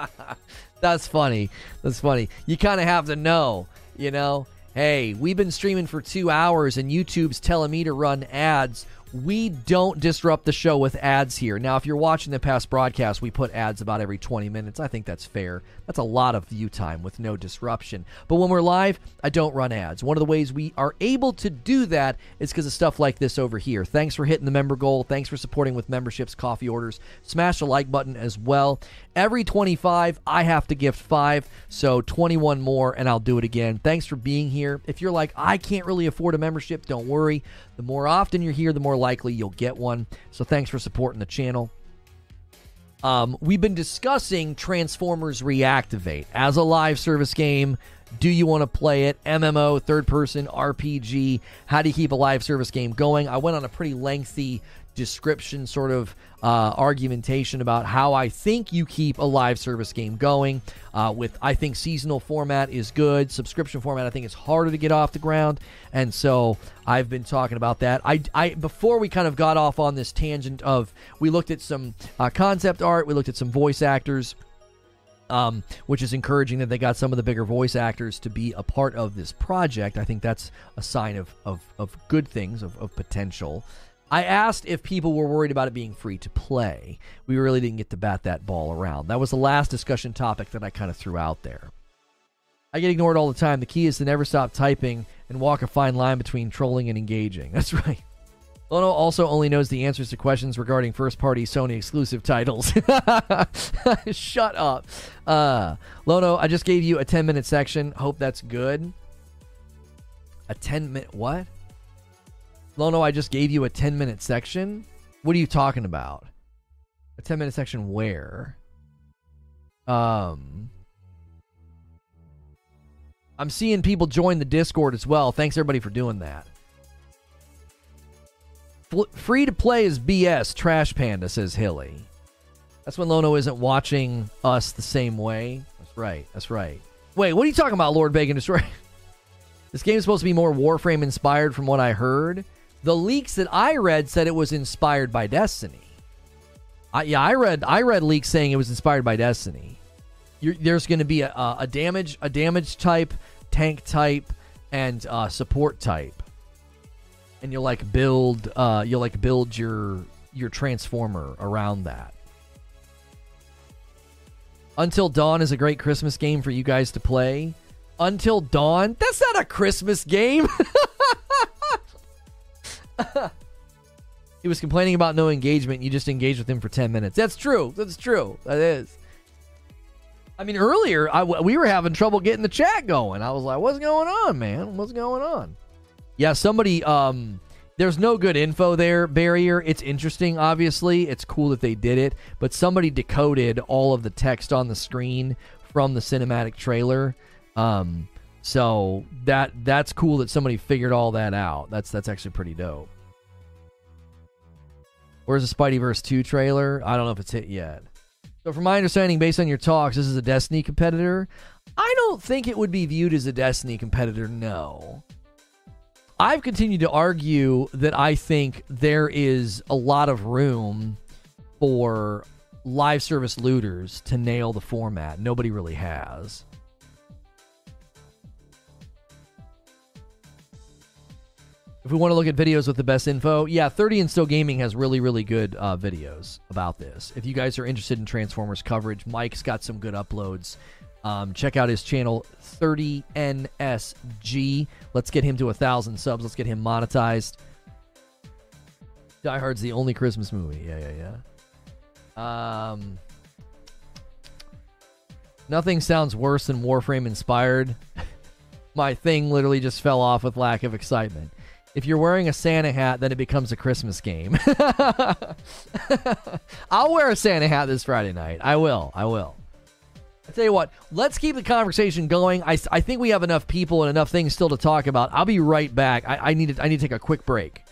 That's funny. That's funny. You kind of have to know, you know. Hey, we've been streaming for two hours and YouTube's telling me to run ads we don't disrupt the show with ads here. Now, if you're watching the past broadcast, we put ads about every 20 minutes. I think that's fair. That's a lot of view time with no disruption. But when we're live, I don't run ads. One of the ways we are able to do that is because of stuff like this over here. Thanks for hitting the member goal. Thanks for supporting with memberships, coffee orders. Smash the like button as well. Every 25, I have to gift five. So 21 more, and I'll do it again. Thanks for being here. If you're like, I can't really afford a membership, don't worry. The more often you're here, the more likely you'll get one. So thanks for supporting the channel. Um, we've been discussing Transformers Reactivate as a live service game. Do you want to play it? MMO, third person, RPG. How do you keep a live service game going? I went on a pretty lengthy description, sort of uh, argumentation about how I think you keep a live service game going. Uh, with I think seasonal format is good, subscription format I think is harder to get off the ground, and so I've been talking about that. I, I before we kind of got off on this tangent of we looked at some uh, concept art, we looked at some voice actors. Um, which is encouraging that they got some of the bigger voice actors to be a part of this project. I think that's a sign of, of, of good things, of, of potential. I asked if people were worried about it being free to play. We really didn't get to bat that ball around. That was the last discussion topic that I kind of threw out there. I get ignored all the time. The key is to never stop typing and walk a fine line between trolling and engaging. That's right. Lono also only knows the answers to questions regarding first party Sony exclusive titles. Shut up. Uh, Lono, I just gave you a 10 minute section. Hope that's good. A 10 minute what? Lono, I just gave you a 10 minute section. What are you talking about? A 10 minute section where? Um. I'm seeing people join the Discord as well. Thanks everybody for doing that. F- free to play is BS. Trash Panda says Hilly. That's when Lono isn't watching us the same way. That's right. That's right. Wait, what are you talking about, Lord Bacon Destroy? this game is supposed to be more Warframe inspired from what I heard. The leaks that I read said it was inspired by Destiny. I, yeah, I read I read leaks saying it was inspired by Destiny. You're, there's going to be a, a, damage a damage type, tank type, and uh, support type, and you'll like build uh, you'll like build your your transformer around that. Until Dawn is a great Christmas game for you guys to play. Until Dawn? That's not a Christmas game. he was complaining about no engagement. You just engaged with him for 10 minutes. That's true. That's true. That is. I mean, earlier I, we were having trouble getting the chat going. I was like, "What's going on, man? What's going on?" Yeah, somebody. Um, there's no good info there. Barrier. It's interesting. Obviously, it's cool that they did it, but somebody decoded all of the text on the screen from the cinematic trailer. Um, so that that's cool that somebody figured all that out. That's that's actually pretty dope. Where's the Spideyverse 2 trailer? I don't know if it's hit yet. So, from my understanding, based on your talks, this is a Destiny competitor. I don't think it would be viewed as a Destiny competitor, no. I've continued to argue that I think there is a lot of room for live service looters to nail the format. Nobody really has. If we want to look at videos with the best info, yeah, 30 and Still Gaming has really, really good uh, videos about this. If you guys are interested in Transformers coverage, Mike's got some good uploads. Um, check out his channel, 30NSG. Let's get him to a thousand subs. Let's get him monetized. Die Hard's the only Christmas movie. Yeah, yeah, yeah. Um, nothing sounds worse than Warframe inspired. My thing literally just fell off with lack of excitement. If you're wearing a Santa hat, then it becomes a Christmas game. I'll wear a Santa hat this Friday night. I will. I will. I tell you what, let's keep the conversation going. I, I think we have enough people and enough things still to talk about. I'll be right back. I, I need to, I need to take a quick break.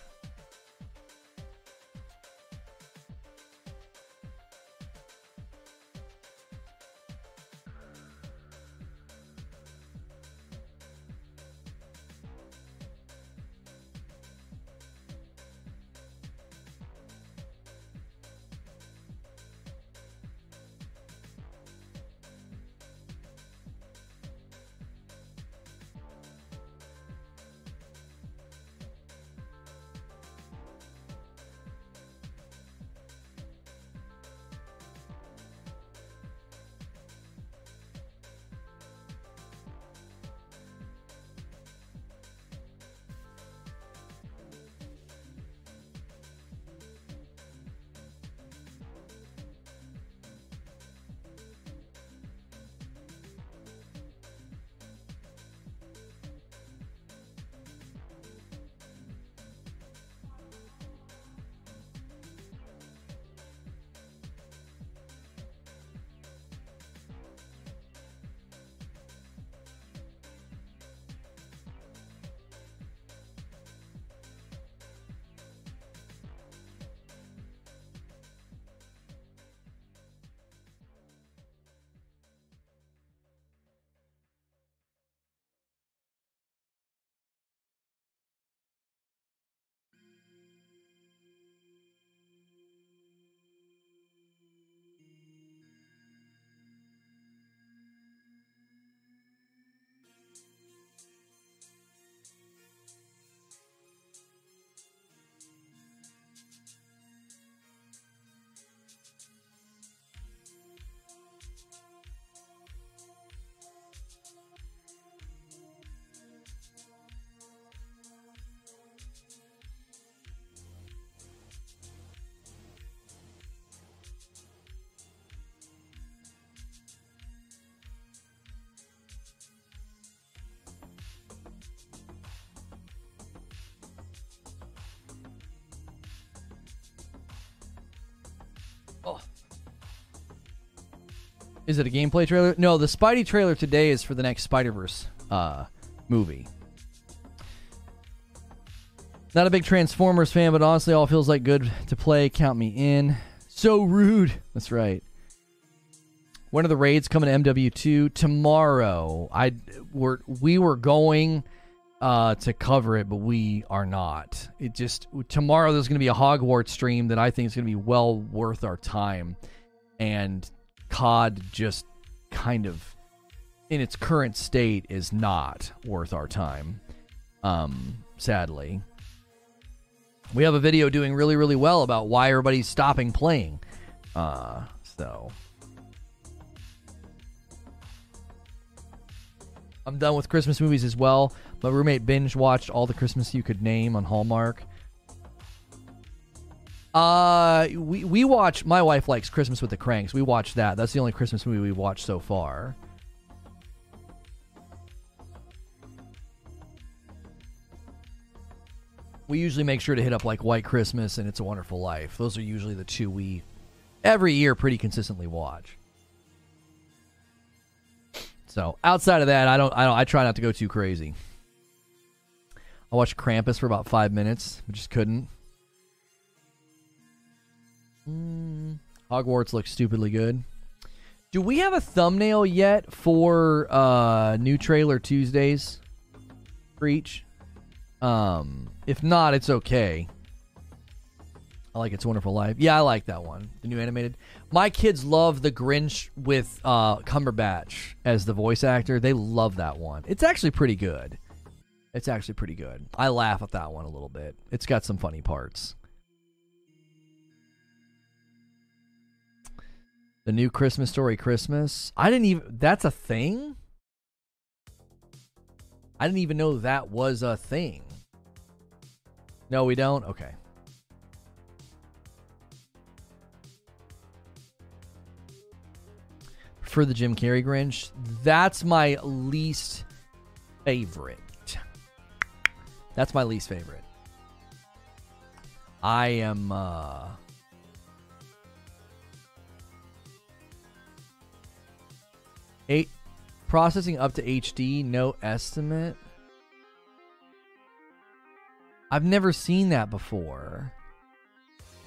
Is it a gameplay trailer? No, the Spidey trailer today is for the next Spider Verse uh, movie. Not a big Transformers fan, but honestly, all feels like good to play. Count me in. So rude. That's right. When are the raids coming to MW2 tomorrow? I we're we were going uh, to cover it, but we are not. It just tomorrow there's going to be a Hogwarts stream that I think is going to be well worth our time, and COD just kind of in its current state is not worth our time. Um, sadly, we have a video doing really, really well about why everybody's stopping playing. Uh, so I'm done with Christmas movies as well. My roommate binge watched all the Christmas you could name on Hallmark. Uh, we we watch. My wife likes Christmas with the Cranks. We watch that. That's the only Christmas movie we watched so far. We usually make sure to hit up like White Christmas and It's a Wonderful Life. Those are usually the two we every year pretty consistently watch. So outside of that, I don't. I don't. I try not to go too crazy. I watched Krampus for about five minutes, but just couldn't. Mm, Hogwarts looks stupidly good. Do we have a thumbnail yet for uh new trailer Tuesdays? Preach. Um, if not, it's okay. I like It's Wonderful Life. Yeah, I like that one. The new animated. My kids love the Grinch with uh, Cumberbatch as the voice actor. They love that one. It's actually pretty good. It's actually pretty good. I laugh at that one a little bit. It's got some funny parts. The new Christmas story Christmas. I didn't even that's a thing? I didn't even know that was a thing. No, we don't. Okay. For the Jim Carrey Grinch, that's my least favorite. That's my least favorite. I am uh Eight processing up to HD, no estimate. I've never seen that before.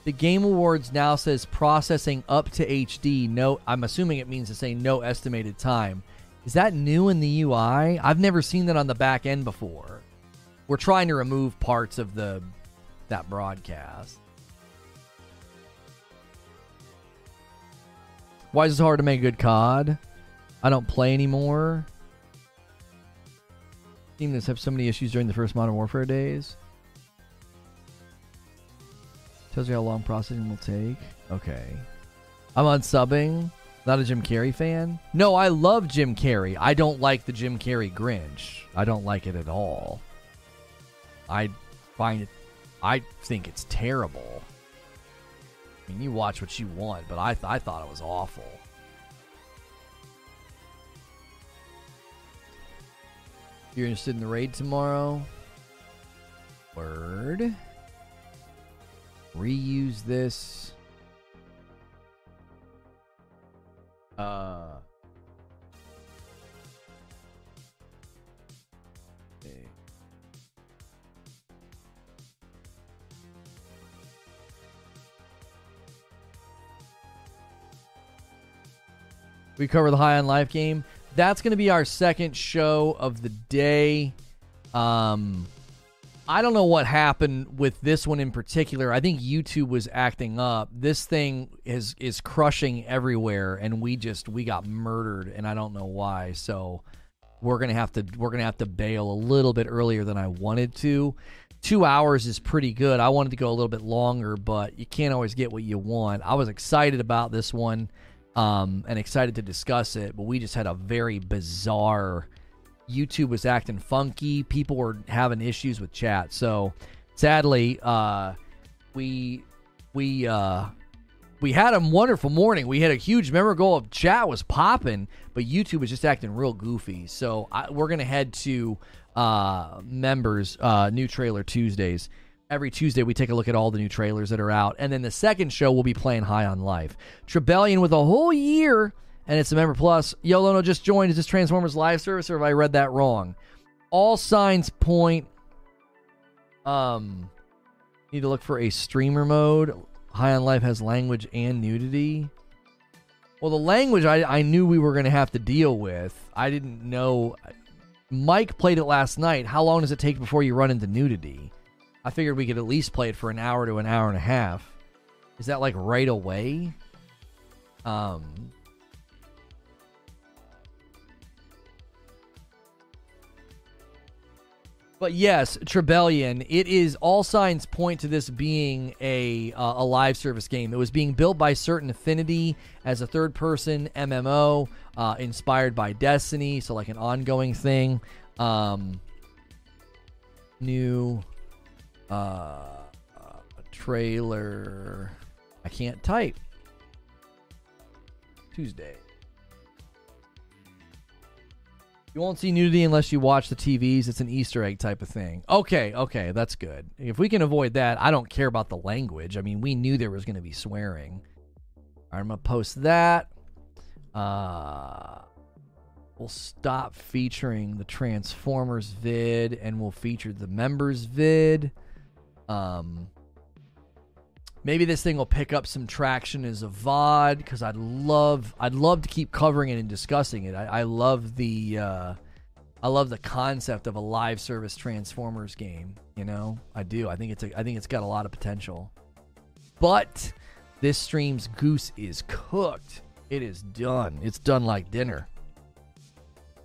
The Game Awards now says processing up to HD. No, I'm assuming it means to say no estimated time. Is that new in the UI? I've never seen that on the back end before. We're trying to remove parts of the that broadcast. Why is it hard to make good COD? I don't play anymore. Team that's have so many issues during the first Modern Warfare days. Tells you how long processing will take. Okay. I'm unsubbing. Not a Jim Carrey fan. No, I love Jim Carrey. I don't like the Jim Carrey Grinch. I don't like it at all. I find it. I think it's terrible. I mean, you watch what you want, but I, th- I thought it was awful. You're interested in the raid tomorrow? Word. Reuse this. Uh. We cover the High on Life game that's going to be our second show of the day. Um, I don't know what happened with this one in particular. I think YouTube was acting up. This thing is is crushing everywhere, and we just we got murdered, and I don't know why. So we're gonna have to we're gonna have to bail a little bit earlier than I wanted to. Two hours is pretty good. I wanted to go a little bit longer, but you can't always get what you want. I was excited about this one um, and excited to discuss it. But we just had a very bizarre. YouTube was acting funky. People were having issues with chat. So sadly, uh, we we uh, we had a wonderful morning. We had a huge member goal of chat was popping, but YouTube was just acting real goofy. So I, we're gonna head to uh, members uh, new trailer Tuesdays every Tuesday we take a look at all the new trailers that are out. And then the second show we'll be playing High on Life. Trebellion with a whole year, and it's a member plus. Yolono just joined. Is this Transformers live service or have I read that wrong? All signs point. Um, need to look for a streamer mode. High on Life has language and nudity. Well, the language I, I knew we were going to have to deal with. I didn't know. Mike played it last night. How long does it take before you run into nudity? I figured we could at least play it for an hour to an hour and a half. Is that like right away? Um, But yes, Trebellion. It is all signs point to this being a uh, a live service game. It was being built by Certain Affinity as a third person MMO, uh, inspired by Destiny, so like an ongoing thing. Um, new uh, trailer. I can't type. Tuesday. You won't see nudity unless you watch the TVs. It's an Easter egg type of thing. Okay, okay, that's good. If we can avoid that, I don't care about the language. I mean, we knew there was going to be swearing. Right, I'm going to post that. Uh, we'll stop featuring the Transformers vid and we'll feature the members vid. Um, maybe this thing will pick up some traction as a VOD because I'd love I'd love to keep covering it and discussing it. I, I love the uh, I love the concept of a live service Transformers game. You know, I do. I think it's a, I think it's got a lot of potential. But this stream's goose is cooked. It is done. It's done like dinner.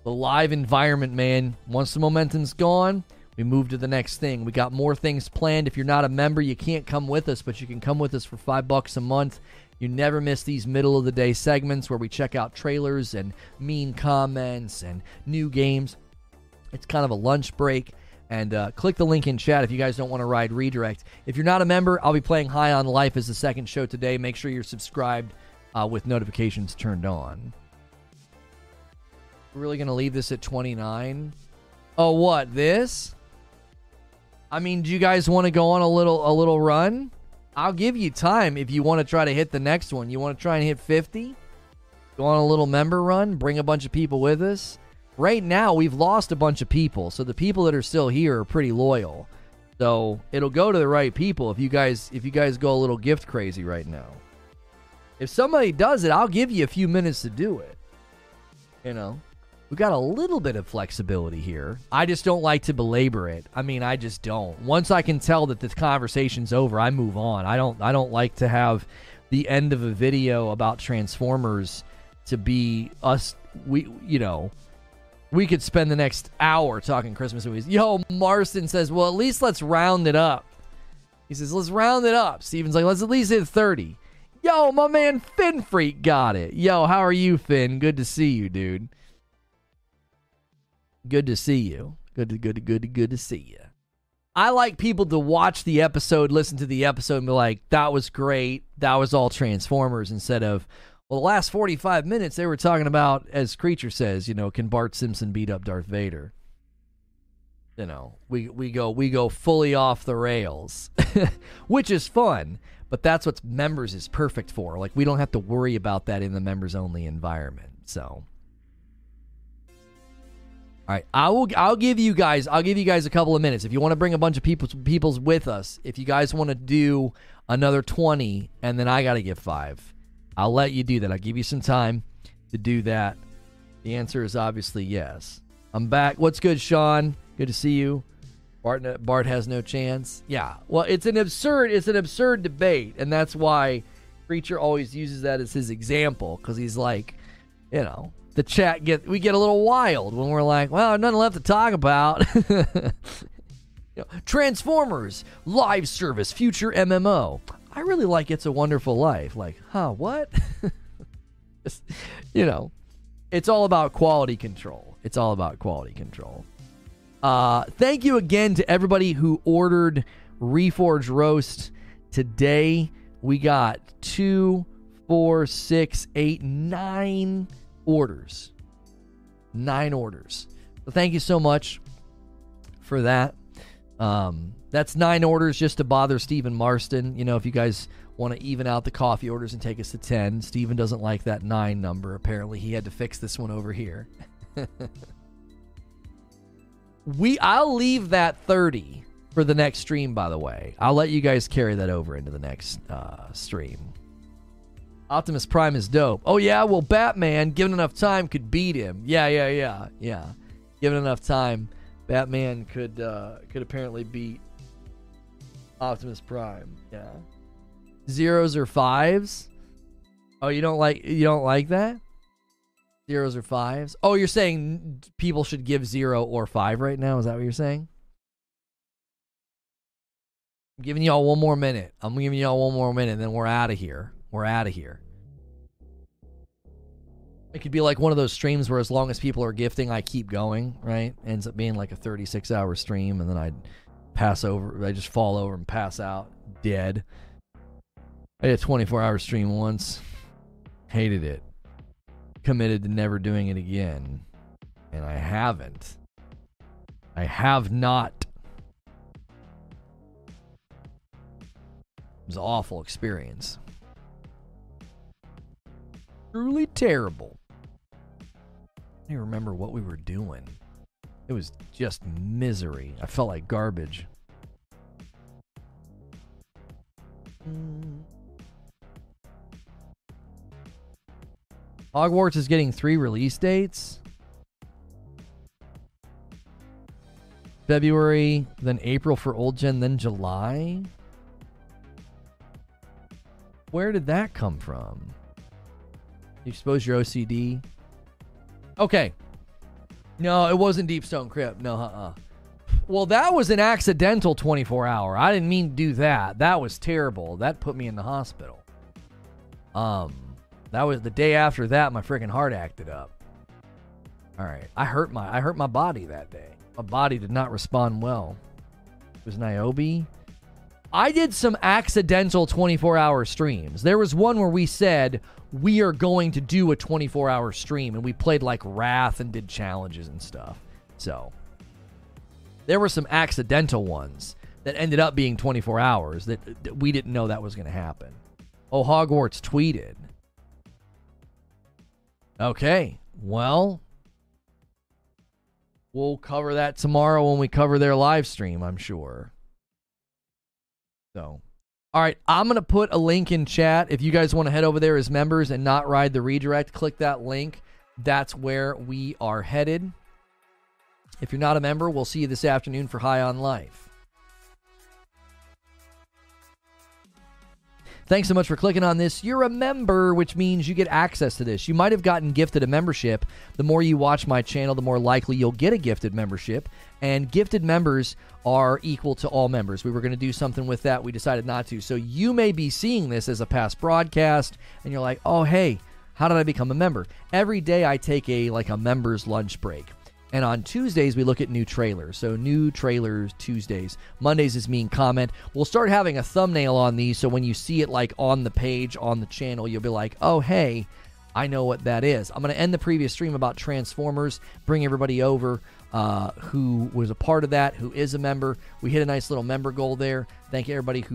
The live environment, man. Once the momentum's gone, we move to the next thing. We got more things planned. If you're not a member, you can't come with us, but you can come with us for five bucks a month. You never miss these middle of the day segments where we check out trailers and mean comments and new games. It's kind of a lunch break. And uh, click the link in chat if you guys don't want to ride redirect. If you're not a member, I'll be playing High on Life as the second show today. Make sure you're subscribed uh, with notifications turned on. We're really going to leave this at 29? Oh, what? This? I mean, do you guys want to go on a little a little run? I'll give you time if you want to try to hit the next one. You want to try and hit 50? Go on a little member run, bring a bunch of people with us. Right now, we've lost a bunch of people, so the people that are still here are pretty loyal. So it'll go to the right people if you guys if you guys go a little gift crazy right now. If somebody does it, I'll give you a few minutes to do it. You know we got a little bit of flexibility here. I just don't like to belabor it. I mean, I just don't. Once I can tell that the conversation's over, I move on. I don't I don't like to have the end of a video about Transformers to be us we you know, we could spend the next hour talking Christmas movies. Yo, Marston says, "Well, at least let's round it up." He says, "Let's round it up." Steven's like, "Let's at least hit 30." Yo, my man Finn Freak got it. Yo, how are you, Finn? Good to see you, dude. Good to see you. Good to good to good to good to see you. I like people to watch the episode, listen to the episode, and be like, "That was great. That was all Transformers." Instead of, well, the last forty-five minutes they were talking about, as Creature says, you know, can Bart Simpson beat up Darth Vader? You know, we we go we go fully off the rails, which is fun. But that's what members is perfect for. Like we don't have to worry about that in the members only environment. So all right, I will. I'll give you guys. I'll give you guys a couple of minutes if you want to bring a bunch of people people's with us. If you guys want to do another twenty, and then I got to give five, I'll let you do that. I'll give you some time to do that. The answer is obviously yes. I'm back. What's good, Sean? Good to see you. Bart, Bart has no chance. Yeah. Well, it's an absurd. It's an absurd debate, and that's why Creature always uses that as his example because he's like, you know, the chat get we get a little wild when we're like, well, nothing left to talk about. you know, Transformers live service future MMO. I really like It's a Wonderful Life. Like, huh, what? You know, it's all about quality control. It's all about quality control. Uh, thank you again to everybody who ordered Reforge Roast today. We got two, four, six, eight, nine orders. Nine orders. So thank you so much for that. Um, that's nine orders just to bother Stephen Marston. You know, if you guys want to even out the coffee orders and take us to 10, Stephen doesn't like that nine number. Apparently, he had to fix this one over here. we I'll leave that 30 for the next stream by the way. I'll let you guys carry that over into the next uh, stream. Optimus Prime is dope. Oh yeah, well Batman, given enough time, could beat him. Yeah, yeah, yeah, yeah. Given enough time, Batman could uh, could apparently beat Optimus Prime. Yeah. Zeros or fives? Oh, you don't like you don't like that? Zeros or fives? Oh, you're saying people should give zero or five right now? Is that what you're saying? I'm giving y'all one more minute. I'm giving y'all one more minute, then we're out of here. We're out of here. It could be like one of those streams where, as long as people are gifting, I keep going. Right? Ends up being like a 36 hour stream, and then I'd pass over. I just fall over and pass out dead. I did a 24 hour stream once. Hated it. Committed to never doing it again. And I haven't. I have not. It was an awful experience. Truly terrible. I don't remember what we were doing. It was just misery. I felt like garbage. Hogwarts is getting three release dates. February, then April for old gen, then July. Where did that come from? You expose your OCD. Okay. No, it wasn't Deep Stone Crypt. No, uh uh Well, that was an accidental 24 hour. I didn't mean to do that. That was terrible. That put me in the hospital. Um, that was the day after that. My freaking heart acted up. All right, I hurt my I hurt my body that day. My body did not respond well. It was Niobe. I did some accidental 24 hour streams. There was one where we said we are going to do a 24 hour stream and we played like Wrath and did challenges and stuff. So there were some accidental ones that ended up being 24 hours that, that we didn't know that was going to happen. Oh, Hogwarts tweeted. Okay, well, we'll cover that tomorrow when we cover their live stream, I'm sure. So, all right, I'm going to put a link in chat. If you guys want to head over there as members and not ride the redirect, click that link. That's where we are headed. If you're not a member, we'll see you this afternoon for High on Life. Thanks so much for clicking on this. You're a member, which means you get access to this. You might have gotten gifted a membership. The more you watch my channel, the more likely you'll get a gifted membership. And gifted members are equal to all members. We were going to do something with that. We decided not to. So you may be seeing this as a past broadcast, and you're like, oh, hey, how did I become a member? Every day I take a like a members lunch break. And on Tuesdays, we look at new trailers. So, new trailers Tuesdays. Mondays is mean comment. We'll start having a thumbnail on these. So, when you see it like on the page on the channel, you'll be like, oh, hey, I know what that is. I'm going to end the previous stream about Transformers, bring everybody over uh, who was a part of that, who is a member. We hit a nice little member goal there. Thank everybody who